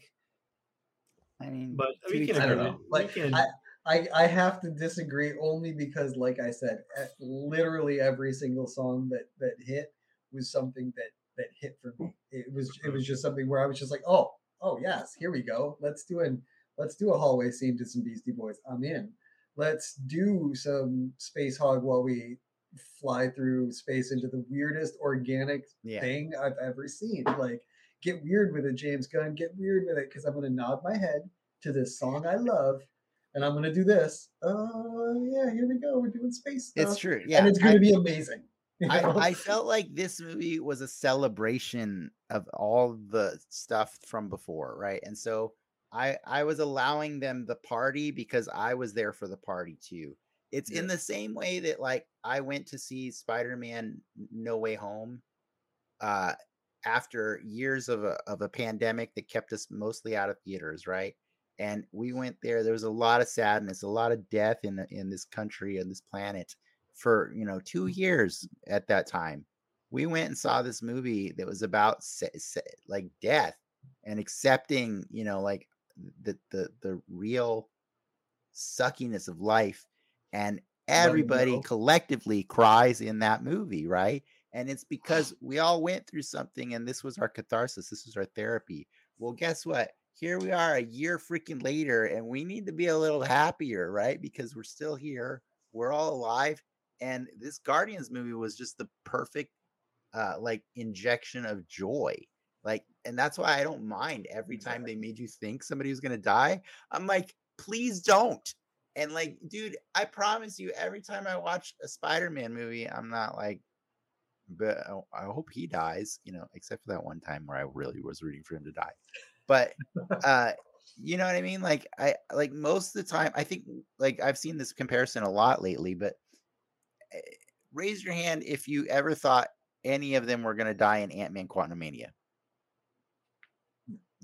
Speaker 2: I mean,
Speaker 1: but
Speaker 2: to
Speaker 1: we
Speaker 2: each
Speaker 1: can
Speaker 3: I don't know.
Speaker 2: own.
Speaker 1: we
Speaker 3: Like,
Speaker 1: can-
Speaker 3: I, I I have to disagree only because, like I said, literally every single song that that hit was something that that hit for me. It was it was just something where I was just like, oh oh yes, here we go. Let's do an let's do a hallway scene to some Beastie Boys. I'm in. Let's do some Spacehog while we fly through space into the weirdest organic
Speaker 2: Yeah.
Speaker 3: thing I've ever seen. Like, get weird with it, James Gunn. Get weird with it because I'm gonna nod my head to this song I love, and I'm gonna do this. Oh yeah, here we go. We're doing space stuff,
Speaker 2: It's true. Yeah.
Speaker 3: and it's gonna be amazing. you know?
Speaker 2: I, I felt like this movie was a celebration of all the stuff from before, right? And so I I was allowing them the party because I was there for the party too. It's in the same way that like I went to see Spider-Man No Way Home uh after years of a of a pandemic that kept us mostly out of theaters, right? And we went there. There was a lot of sadness, a lot of death in in this country and this planet for you know two years at that time. We went and saw this movie that was about like death and accepting, you know, like the the the real suckiness of life, and everybody collectively cries in that movie, right? And it's (sighs) because we all went through something, and this was our catharsis. This was our therapy. Well, guess what? Here we are a year freaking later, and we need to be a little happier, right? Because we're still here. We're all alive. And this Guardians movie was just the perfect uh like injection of joy. Like, and that's why I don't mind every time they made you think somebody was gonna die. I'm like, please don't. And like, dude, I promise you, every time I watch a Spider-Man movie, I'm not like, but I- I hope he dies, you know, except for that one time where I really was rooting for him to die. But (laughs) uh you know what I mean? Like I like most of the time, I think like I've seen this comparison a lot lately, but eh, raise your hand if you ever thought any of them were gonna die in Ant-Man Quantumania.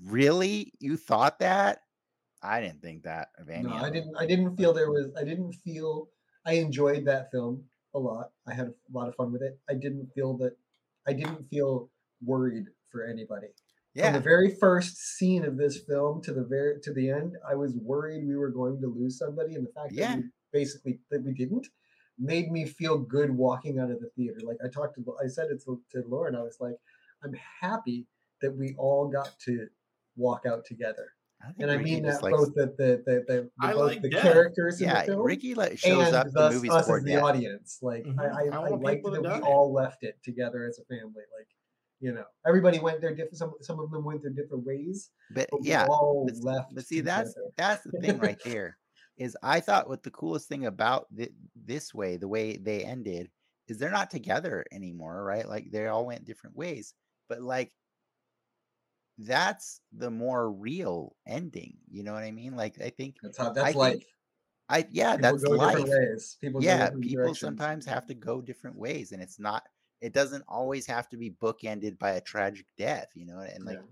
Speaker 2: Really? You thought that? I didn't think that of any
Speaker 3: No, I didn't. I didn't feel there (laughs) was. I didn't feel. I enjoyed that film a lot. I had a lot of fun with it. I didn't feel that. I didn't feel worried for anybody. From the very first scene of this film to the very to the end, I was worried we were going to lose somebody, and the fact
Speaker 2: Yeah.
Speaker 3: that we basically that we didn't made me feel good walking out of the theater. Like I talked to, I said it to, to Lauren. I was like, I'm happy that we all got to walk out together,
Speaker 2: I think
Speaker 3: and I mean that
Speaker 2: likes-
Speaker 3: both the the the, the, the, both
Speaker 1: like
Speaker 3: the
Speaker 1: that.
Speaker 3: characters in
Speaker 2: yeah,
Speaker 3: the film
Speaker 2: Ricky like, shows
Speaker 3: and
Speaker 2: up
Speaker 3: thus
Speaker 2: in movies
Speaker 3: us as the
Speaker 2: death.
Speaker 3: audience. Like
Speaker 1: Mhm.
Speaker 3: I, I,
Speaker 1: I
Speaker 3: I
Speaker 1: want
Speaker 3: liked that we
Speaker 1: die.
Speaker 3: all left it together as a family. Like you know, everybody went their different. Some some of them went their different ways,
Speaker 2: But
Speaker 3: but
Speaker 2: yeah,
Speaker 3: all
Speaker 2: but,
Speaker 3: left.
Speaker 2: but see that's
Speaker 3: together.
Speaker 2: that's the thing right (laughs) there is i thought what the coolest thing about thi- this way the way they ended is they're not together anymore right like they all went different ways but like that's the more real ending you know what i mean like i think
Speaker 3: That's how.
Speaker 2: I
Speaker 3: That's
Speaker 2: think
Speaker 3: life.
Speaker 2: i yeah
Speaker 3: People
Speaker 2: that's life
Speaker 3: different ways. People.
Speaker 2: yeah people
Speaker 3: directions.
Speaker 2: sometimes have to go different ways and it's not it doesn't always have to be bookended by a tragic death you know and like
Speaker 3: Yeah.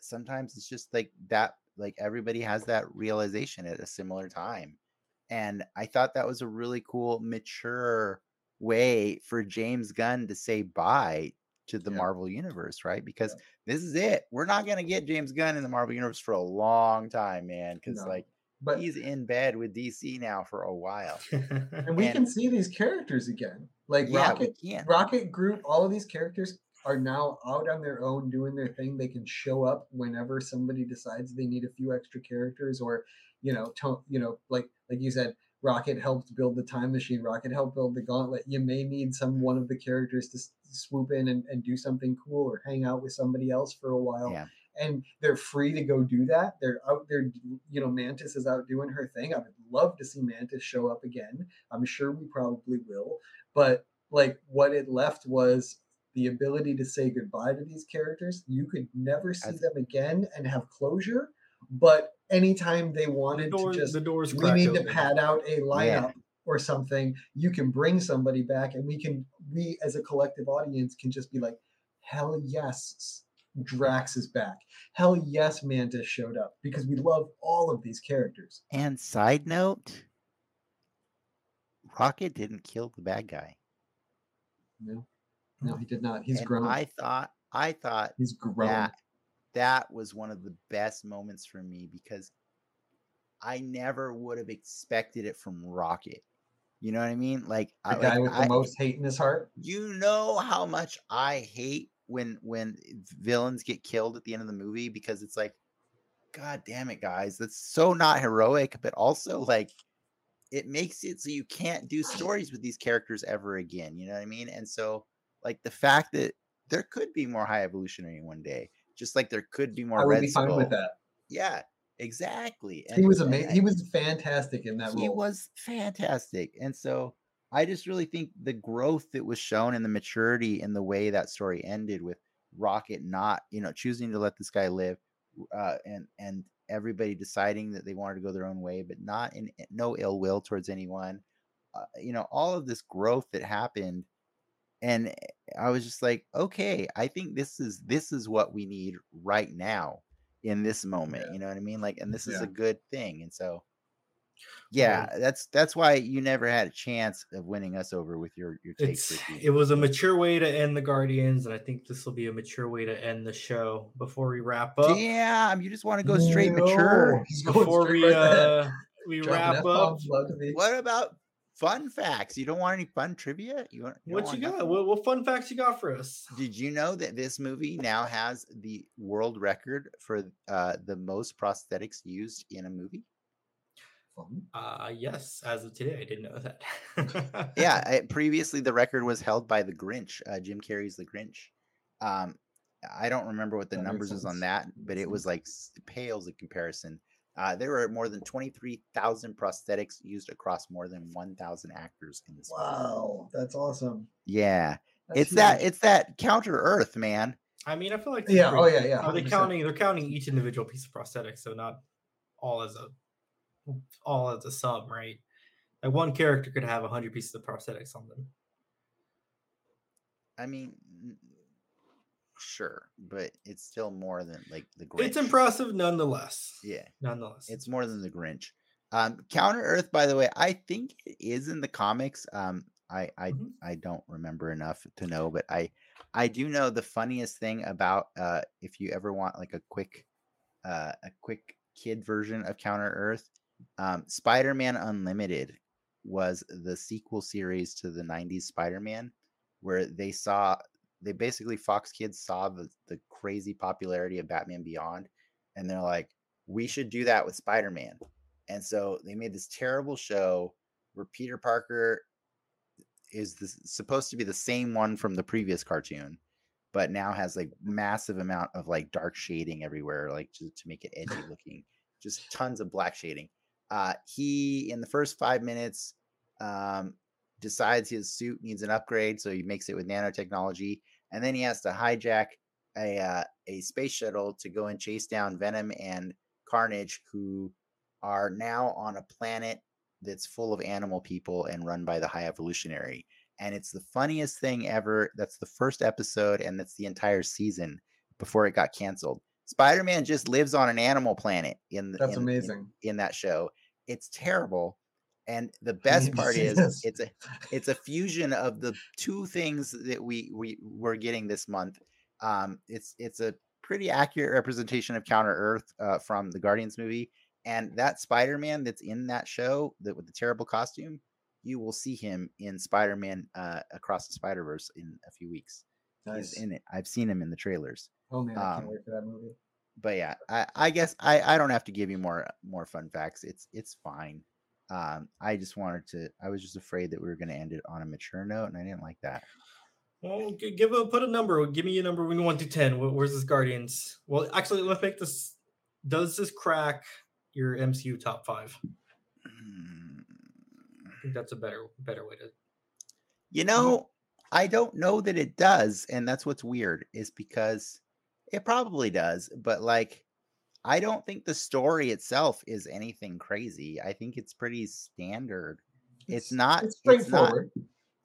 Speaker 2: sometimes it's just like that like everybody has that realization at a similar time and i thought that was a really cool mature way for james gunn to say bye to the
Speaker 3: Yeah.
Speaker 2: marvel universe right because this is it we're not going to get james gunn in the marvel universe for a long time man because
Speaker 3: No.
Speaker 2: like
Speaker 3: But
Speaker 2: he's in bed with dc now for a while (laughs)
Speaker 3: and we
Speaker 2: and-
Speaker 3: can see these characters again. Like
Speaker 2: yeah
Speaker 3: Rocket, Rocket Groot, all of these characters are now out on their own doing their thing. They can show up whenever somebody decides they need a few extra characters, or you know, to, you know, like like you said, Rocket helped build the time machine. Rocket helped build the gauntlet. You may need some one of the characters to s- swoop in and, and do something cool, or hang out with somebody else for a while.
Speaker 2: Yeah.
Speaker 3: And they're free to go do that. They're out there, you know. Mantis is out doing her thing. I would love to see Mantis show up again. I'm sure we probably will but like what it left was the ability to say goodbye to these characters. You could never see
Speaker 2: As-
Speaker 3: them again and have closure but anytime they
Speaker 1: the,
Speaker 3: wanted
Speaker 1: door,
Speaker 3: to just
Speaker 1: the doors
Speaker 3: we
Speaker 1: cracked
Speaker 3: need to pad out a lineup or something you can bring somebody back and we can we as a collective audience can just be like hell yes drax is back. Hell yes mantis showed up because we love all of these characters.
Speaker 2: And side note rocket didn't kill the bad guy.
Speaker 3: No. No he mm. did not. He's
Speaker 2: and
Speaker 3: grown.
Speaker 2: I thought i thought
Speaker 3: he's grown.
Speaker 2: that that was one of the best moments for me because I never would have expected it from Rocket. You know what I mean? Like,
Speaker 3: the
Speaker 2: I,
Speaker 3: guy
Speaker 2: like,
Speaker 3: with the
Speaker 2: I-
Speaker 3: most hate in his heart?
Speaker 2: You know how much I hate when when villains get killed at the end of the movie because it's like, God damn it, guys, that's so not heroic, but also like it makes it so you can't do stories with these characters ever again. You know what I mean? And so, like the fact that there could be more high evolutionary one day, just like there could be more
Speaker 3: I would
Speaker 2: Red
Speaker 3: be fine with that.
Speaker 2: Yeah, exactly.
Speaker 3: He was amazing.
Speaker 2: I-
Speaker 3: He was fantastic in that
Speaker 2: he
Speaker 3: role.
Speaker 2: was fantastic. And so I just really think the growth that was shown and the maturity in the way that story ended with Rocket not, you know, choosing to let this guy live, uh, and and everybody deciding that they wanted to go their own way, but not in no ill will towards anyone. Uh, you know, all of this growth that happened, and I was just like, okay, I think this is this is what we need right now in this moment.
Speaker 3: Yeah.
Speaker 2: You know what I mean? Like, and this is a good thing. And so, yeah, that's that's why you never had a chance of winning us over with your your takes.
Speaker 1: It's it was a mature way to end the Guardians, and I think this will be a mature way to end the show. Before we wrap up,
Speaker 2: Damn, you just want to go straight mature.
Speaker 3: No, he's going
Speaker 1: before
Speaker 3: straight
Speaker 1: we
Speaker 3: right
Speaker 1: uh we wrap up,
Speaker 3: F-bombs, love to be-
Speaker 2: What about fun facts? You don't want any fun trivia? You want don't
Speaker 1: what
Speaker 2: want
Speaker 1: you got? What, what fun facts you got for us?
Speaker 2: Did you know that this movie now has the world record for uh, the most prosthetics used in a movie?
Speaker 3: Fun.
Speaker 1: Uh, yes, as of today, I didn't know that. (laughs) (laughs)
Speaker 2: yeah, I, previously the record was held by the Grinch. Uh, Jim Carrey's The Grinch. Um, I don't remember what the
Speaker 3: That
Speaker 2: numbers is on that, but it was like pales in comparison. Uh, there were more than 23,000 prosthetics used across more than 1,000 actors in this. movie.
Speaker 3: Wow, that's awesome.
Speaker 2: Yeah,
Speaker 3: That's
Speaker 2: it's that it's that counter Earth, man.
Speaker 1: I mean, I feel like
Speaker 3: Yeah.
Speaker 1: they're-
Speaker 3: Oh yeah. Yeah.
Speaker 1: Are they
Speaker 3: 100%.
Speaker 1: counting? They're counting each individual piece of prosthetics, so not all as a all as a sum, right? Like one character could have a hundred pieces of prosthetics on them.
Speaker 2: I mean, sure, but it's still more than like the Grinch.
Speaker 1: It's impressive nonetheless.
Speaker 2: Yeah,
Speaker 1: Nonetheless.
Speaker 2: it's more than the Grinch. Um, Counter Earth, by the way, I think it is in the comics. Um, I I
Speaker 1: Mhm.
Speaker 2: I don't remember enough to know, but I I do know the funniest thing about uh if you ever want like a quick uh a quick kid version of Counter Earth, um Spider-Man Unlimited was the sequel series to the 90s Spider-Man where they saw they basically Fox Kids saw the the crazy popularity of Batman Beyond and they're like we should do that with Spider-Man. And so they made this terrible show where Peter Parker is this, supposed to be the same one from the previous cartoon, but now has like massive amount of like dark shading everywhere, like to, to make it edgy (laughs) looking, just tons of black shading. Uh, he in the first five minutes um, decides his suit needs an upgrade, so he makes it with nanotechnology, and then he has to hijack a uh, a space shuttle to go and chase down Venom and Carnage, who are now on a planet that's full of animal people and run by the High Evolutionary. And it's the funniest thing ever. That's the first episode, and that's the entire season before it got canceled. Spider Man just lives on an animal planet in
Speaker 3: That's
Speaker 2: in- in-
Speaker 3: amazing.
Speaker 2: in that show. It's terrible. And the (laughs) best part is it's a it's a fusion of the two things that we we we're getting this month. Um, it's it's a pretty accurate representation of Counter Earth uh, from the Guardians movie, and that Spider Man that's in that show that with the terrible costume, you will see him in Spider Man uh, Across the Spider Verse in a few weeks.
Speaker 3: Nice.
Speaker 2: He's in it. I've seen him in the trailers.
Speaker 3: Oh man, I
Speaker 2: um,
Speaker 3: can't wait for that movie.
Speaker 2: But yeah, I, I guess I, I don't have to give you more more fun facts. It's it's fine. Um, I just wanted to. I was just afraid that we were going to end it on a mature note, and I didn't like that.
Speaker 1: Well, give a put a number. Give me a number when one to ten. Where's this Guardians? Well, actually, let's make this. Does this crack your MCU top five? I think that's a better better way to.
Speaker 2: You know, I don't know that it does, and that's what's weird. Is because it probably does, but like, I don't think the story itself is anything crazy. I think it's pretty standard. It's not-
Speaker 3: It's
Speaker 2: it's not-
Speaker 3: straightforward.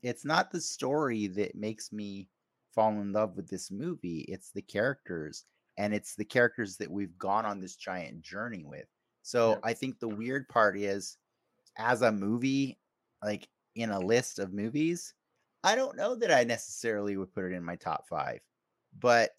Speaker 2: it's not the story that makes me fall in love with this movie it's the characters and it's the characters that we've gone on this giant journey with so
Speaker 3: Yeah.
Speaker 2: i think the weird part is as a movie like in a list of movies i don't know that i necessarily would put it in my top 5 but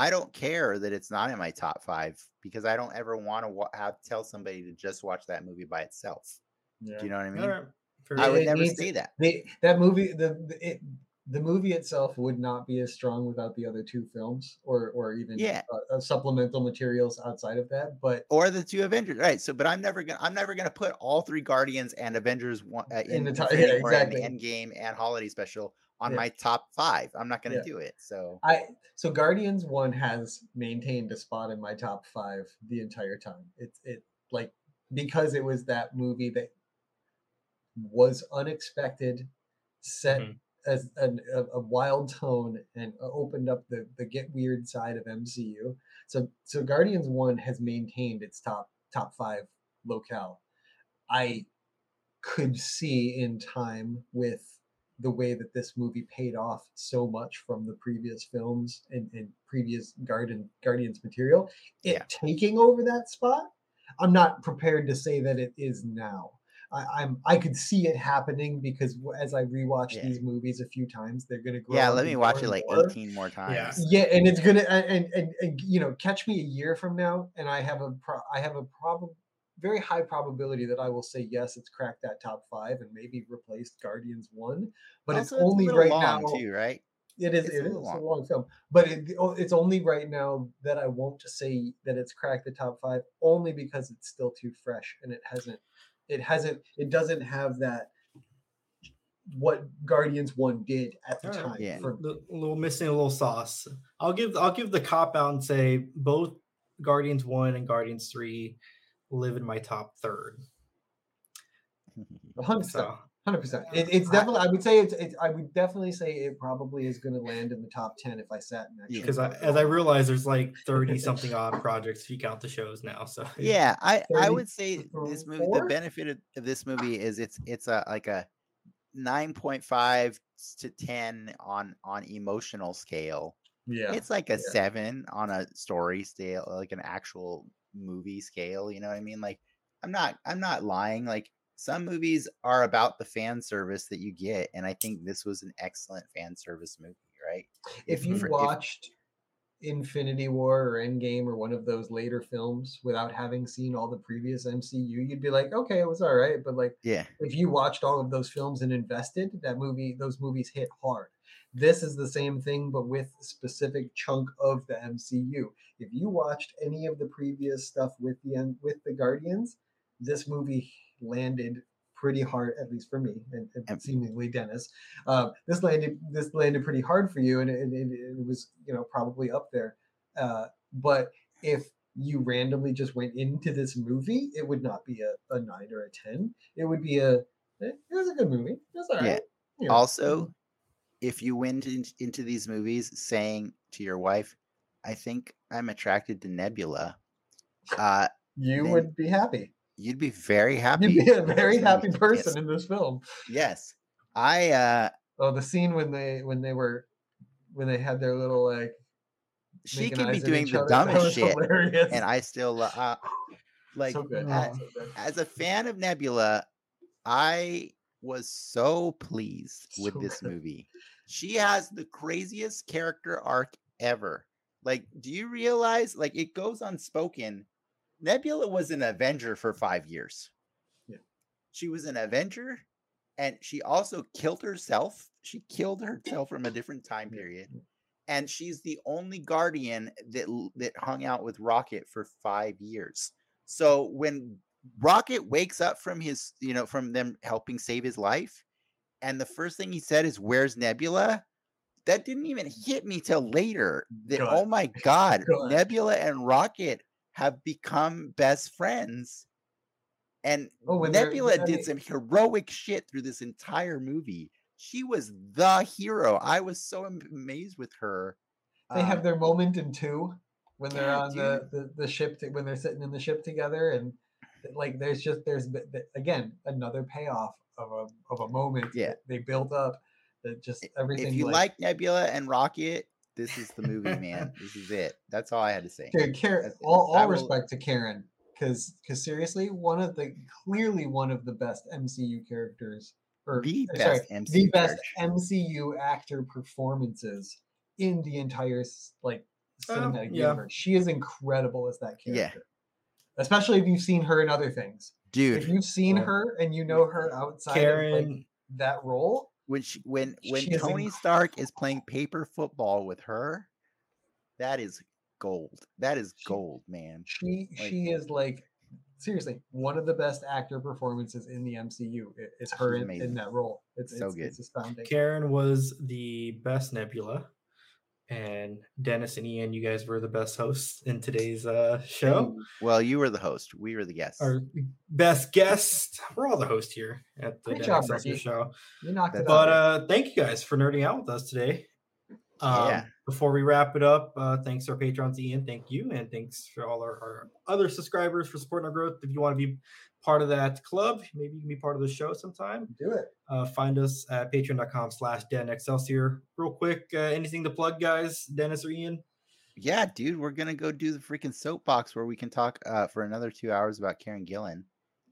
Speaker 2: i don't care that it's not in my top 5 because i don't ever want to wa- have tell somebody to just watch that movie by itself
Speaker 3: Yeah.
Speaker 2: do you know what i mean
Speaker 1: right.
Speaker 2: i
Speaker 1: enough.
Speaker 2: would never
Speaker 3: needs-
Speaker 2: say that
Speaker 3: They, that movie, the the- it, the movie itself would not be as strong without the other two films, or or even
Speaker 2: Yeah.
Speaker 3: uh, uh, supplemental materials outside of that. But
Speaker 2: or the two Avengers, right? So, but I'm never gonna, I'm never gonna put all three Guardians and Avengers one, uh,
Speaker 3: In
Speaker 2: in,
Speaker 3: the top- (laughs) yeah, exactly.
Speaker 2: Endgame and Holiday Special on
Speaker 3: Yeah.
Speaker 2: my top five. I'm not gonna
Speaker 3: Yeah.
Speaker 2: do it. So,
Speaker 3: I so Guardians One has maintained a spot in my top five the entire time. It's it like because it was that movie that was unexpected, set
Speaker 1: Mhm.
Speaker 3: as an, a, a wild tone and uh, opened up the the get weird side of MCU. So so Guardians One has maintained its top top five locale. I could see in time with the way that this movie paid off so much from the previous films and, and previous Guardian Guardians material, it
Speaker 2: Yeah.
Speaker 3: taking over that spot. I'm not prepared to say that it is now. I, I'm I could see it happening because as I rewatch
Speaker 2: Yeah.
Speaker 3: these movies a few times, they're gonna grow.
Speaker 2: yeah, let
Speaker 3: me
Speaker 2: me watch it like
Speaker 3: more.
Speaker 2: 18 more times.
Speaker 1: Yeah.
Speaker 3: Yeah, and it's gonna and, and and and you know catch me a year from now, and I have a pro- I have a problem, very high probability that I will say yes, it's cracked that top five and maybe replaced Guardians one, but
Speaker 2: Also,
Speaker 3: it's
Speaker 2: a
Speaker 3: only
Speaker 2: little
Speaker 3: right
Speaker 2: long
Speaker 3: now.
Speaker 2: too, right?
Speaker 3: It is.
Speaker 2: It's
Speaker 3: It
Speaker 2: a
Speaker 3: is
Speaker 2: little
Speaker 3: a
Speaker 2: long.
Speaker 3: long film, but it, it's only right now that I won't say that it's cracked the top five, only because it's still too fresh and it hasn't. It hasn't. It doesn't have that. What Guardians One did at the
Speaker 1: Alright.
Speaker 3: time.
Speaker 2: Yeah.
Speaker 3: For,
Speaker 1: the a little missing a little sauce. I'll give I'll give the cop out and say both Guardians one and Guardians three live in my top third.
Speaker 3: hundred percent.
Speaker 1: So
Speaker 3: Hundred percent. It, it's definitely. I would say it's, it's. I would definitely say it probably is going to land in the top ten if I sat next.
Speaker 2: Yeah.
Speaker 3: to
Speaker 1: because I, as I realize there's like thirty something odd projects if you count the shows now. So (laughs)
Speaker 2: Yeah, I I would say this movie. The benefit of, of this movie is it's it's a like a nine point five to ten on on emotional scale.
Speaker 3: yeah.
Speaker 2: It's like a
Speaker 3: yeah.
Speaker 2: seven on a story scale, like an actual movie scale. You know what I mean? Like I'm not I'm not lying. Like some movies are about the fan service that you get, and I think this was an excellent fan service movie. Right?
Speaker 3: if you
Speaker 2: for- if-
Speaker 3: watched Infinity War or Endgame or one of those later films without having seen all the previous MCU, you'd be like, okay, it was all right. But like,
Speaker 2: Yeah.
Speaker 3: if you watched all of those films and invested, that movie, those movies hit hard. This is the same thing, but with a specific chunk of the MCU. If you watched any of the previous stuff with the with the Guardians, this movie landed pretty hard, at least for me, and, and seemingly Dennis. Um, this landed this landed pretty hard for you, and it, it, it was you know probably up there. Uh, but if you randomly just went into this movie, it would not be a, a nine or a ten. It would be a eh, it was a good movie. It's all right.
Speaker 2: Yeah.
Speaker 3: You know,
Speaker 2: Also, if you went in, into these movies saying to your wife, "I think I'm attracted to Nebula," uh,
Speaker 3: you would be happy.
Speaker 2: you'd be very happy.
Speaker 3: You'd be a very happy
Speaker 2: movie.
Speaker 3: person
Speaker 2: Yes.
Speaker 3: in this film.
Speaker 2: yes. I uh,
Speaker 3: Oh, the scene when they when they were when they had their little like
Speaker 2: she could be doing the
Speaker 3: other, (laughs)
Speaker 2: dumbest shit,
Speaker 3: hilarious.
Speaker 2: and I still uh, (laughs) like
Speaker 3: so good.
Speaker 1: uh,
Speaker 3: so good.
Speaker 2: as a fan of Nebula, I was so pleased with
Speaker 3: So
Speaker 2: this
Speaker 3: good.
Speaker 2: movie. She has the craziest character arc ever. Like, do you realize? Like, it goes unspoken. Nebula was an Avenger for five years.
Speaker 3: Yeah.
Speaker 2: She was an Avenger, and she also killed herself. She killed herself from a different time period, and she's the only Guardian that that hung out with Rocket for five years. So when Rocket wakes up from his, you know, from them helping save his life, and the first thing he said is, "Where's Nebula?" That didn't even hit me till later. That oh my (laughs) god. Nebula and Rocket have become best friends. And
Speaker 3: Oh,
Speaker 2: Nebula did
Speaker 3: mean-
Speaker 2: some heroic shit through this entire movie. She was the hero. I was so amazed with her.
Speaker 3: They have
Speaker 2: Um,
Speaker 3: their moment in two when they're
Speaker 2: yeah,
Speaker 3: on the, the the ship to, when they're sitting in the ship together and like there's just there's again another payoff of a of a moment
Speaker 2: Yeah.
Speaker 3: that they built up that just everything
Speaker 2: if you
Speaker 3: like,
Speaker 2: like Nebula and Rocket, this is the movie, man. (laughs) this is it. That's all I had to say.
Speaker 3: Dude, Karen,
Speaker 2: That's
Speaker 3: all,
Speaker 2: I
Speaker 3: all
Speaker 2: will-
Speaker 3: respect to Karen, because because seriously, one of the clearly one of the best MCU characters, or
Speaker 2: The
Speaker 3: uh, sorry,
Speaker 2: best MCU
Speaker 3: the best. MCU actor performances in the entire s- like
Speaker 1: Um,
Speaker 3: cinematic
Speaker 1: yeah.
Speaker 3: universe. She is incredible as that
Speaker 2: Yeah.
Speaker 3: character, especially if you've seen her in other things.
Speaker 2: Dude, if
Speaker 3: you've seen
Speaker 1: Well,
Speaker 3: her and you know her outside of like, that role,
Speaker 2: which when when
Speaker 3: She is
Speaker 2: Tony Stark is playing paper football with her, that is gold. That is
Speaker 3: She-
Speaker 2: gold, man.
Speaker 3: she
Speaker 2: Like-
Speaker 3: she is like seriously one of the best actor performances in the MCU. It- It's her in, in that role. It's
Speaker 2: So
Speaker 3: it's,
Speaker 2: good.
Speaker 3: it's astounding.
Speaker 1: Karen was the best Nebula, and Dennis and Ian, you guys were the best hosts in today's uh, show.
Speaker 2: Well, you were the host. We were the guests.
Speaker 1: Our best guest. We're all the host here at the
Speaker 3: Great
Speaker 1: Den
Speaker 3: job,
Speaker 1: Excelsior
Speaker 3: Ricky.
Speaker 1: show.
Speaker 3: You knocked it
Speaker 1: But
Speaker 3: out.
Speaker 1: uh, thank you guys for nerding out with us today. Um,
Speaker 2: Yeah.
Speaker 1: Before we wrap it up, uh, thanks to our patrons, Ian. Thank you, and thanks for all our, our other subscribers for supporting our growth. If you want to be part of that club, maybe you can be part of the show sometime.
Speaker 3: Do it.
Speaker 1: Uh, find us at patreon.com slash Den Excelsior. Real quick, uh, anything to plug, guys? Dennis or Ian?
Speaker 2: Yeah, dude, we're gonna go do the freaking soapbox where we can talk uh, for another two hours about Karen Gillan.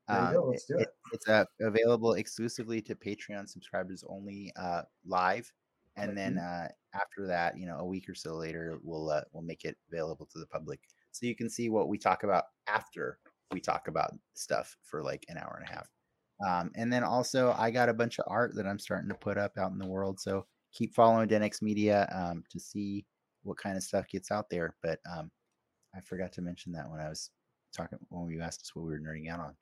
Speaker 3: There you go, let's do it.
Speaker 2: It's uh, available exclusively to Patreon subscribers only, uh, live, and then uh, after that, you know, a week or so later, we'll uh, we'll make it available to the public, so you can see what we talk about after we talk about stuff for like an hour and a half. Um, and then also, I got a bunch of art that I'm starting to put up out in the world. So keep following Denex Media um, to see what kind of stuff gets out there. But um, I forgot to mention that when I was talking when you asked us what we were nerding out on.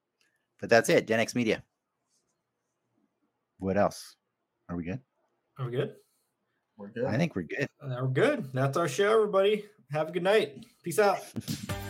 Speaker 2: But that's it, Denex Media. What else? Are we good?
Speaker 1: Are we good?
Speaker 3: We're good.
Speaker 2: I think we're good.
Speaker 1: Uh, We're good. That's our show, everybody. Have a good night. Peace out. (laughs)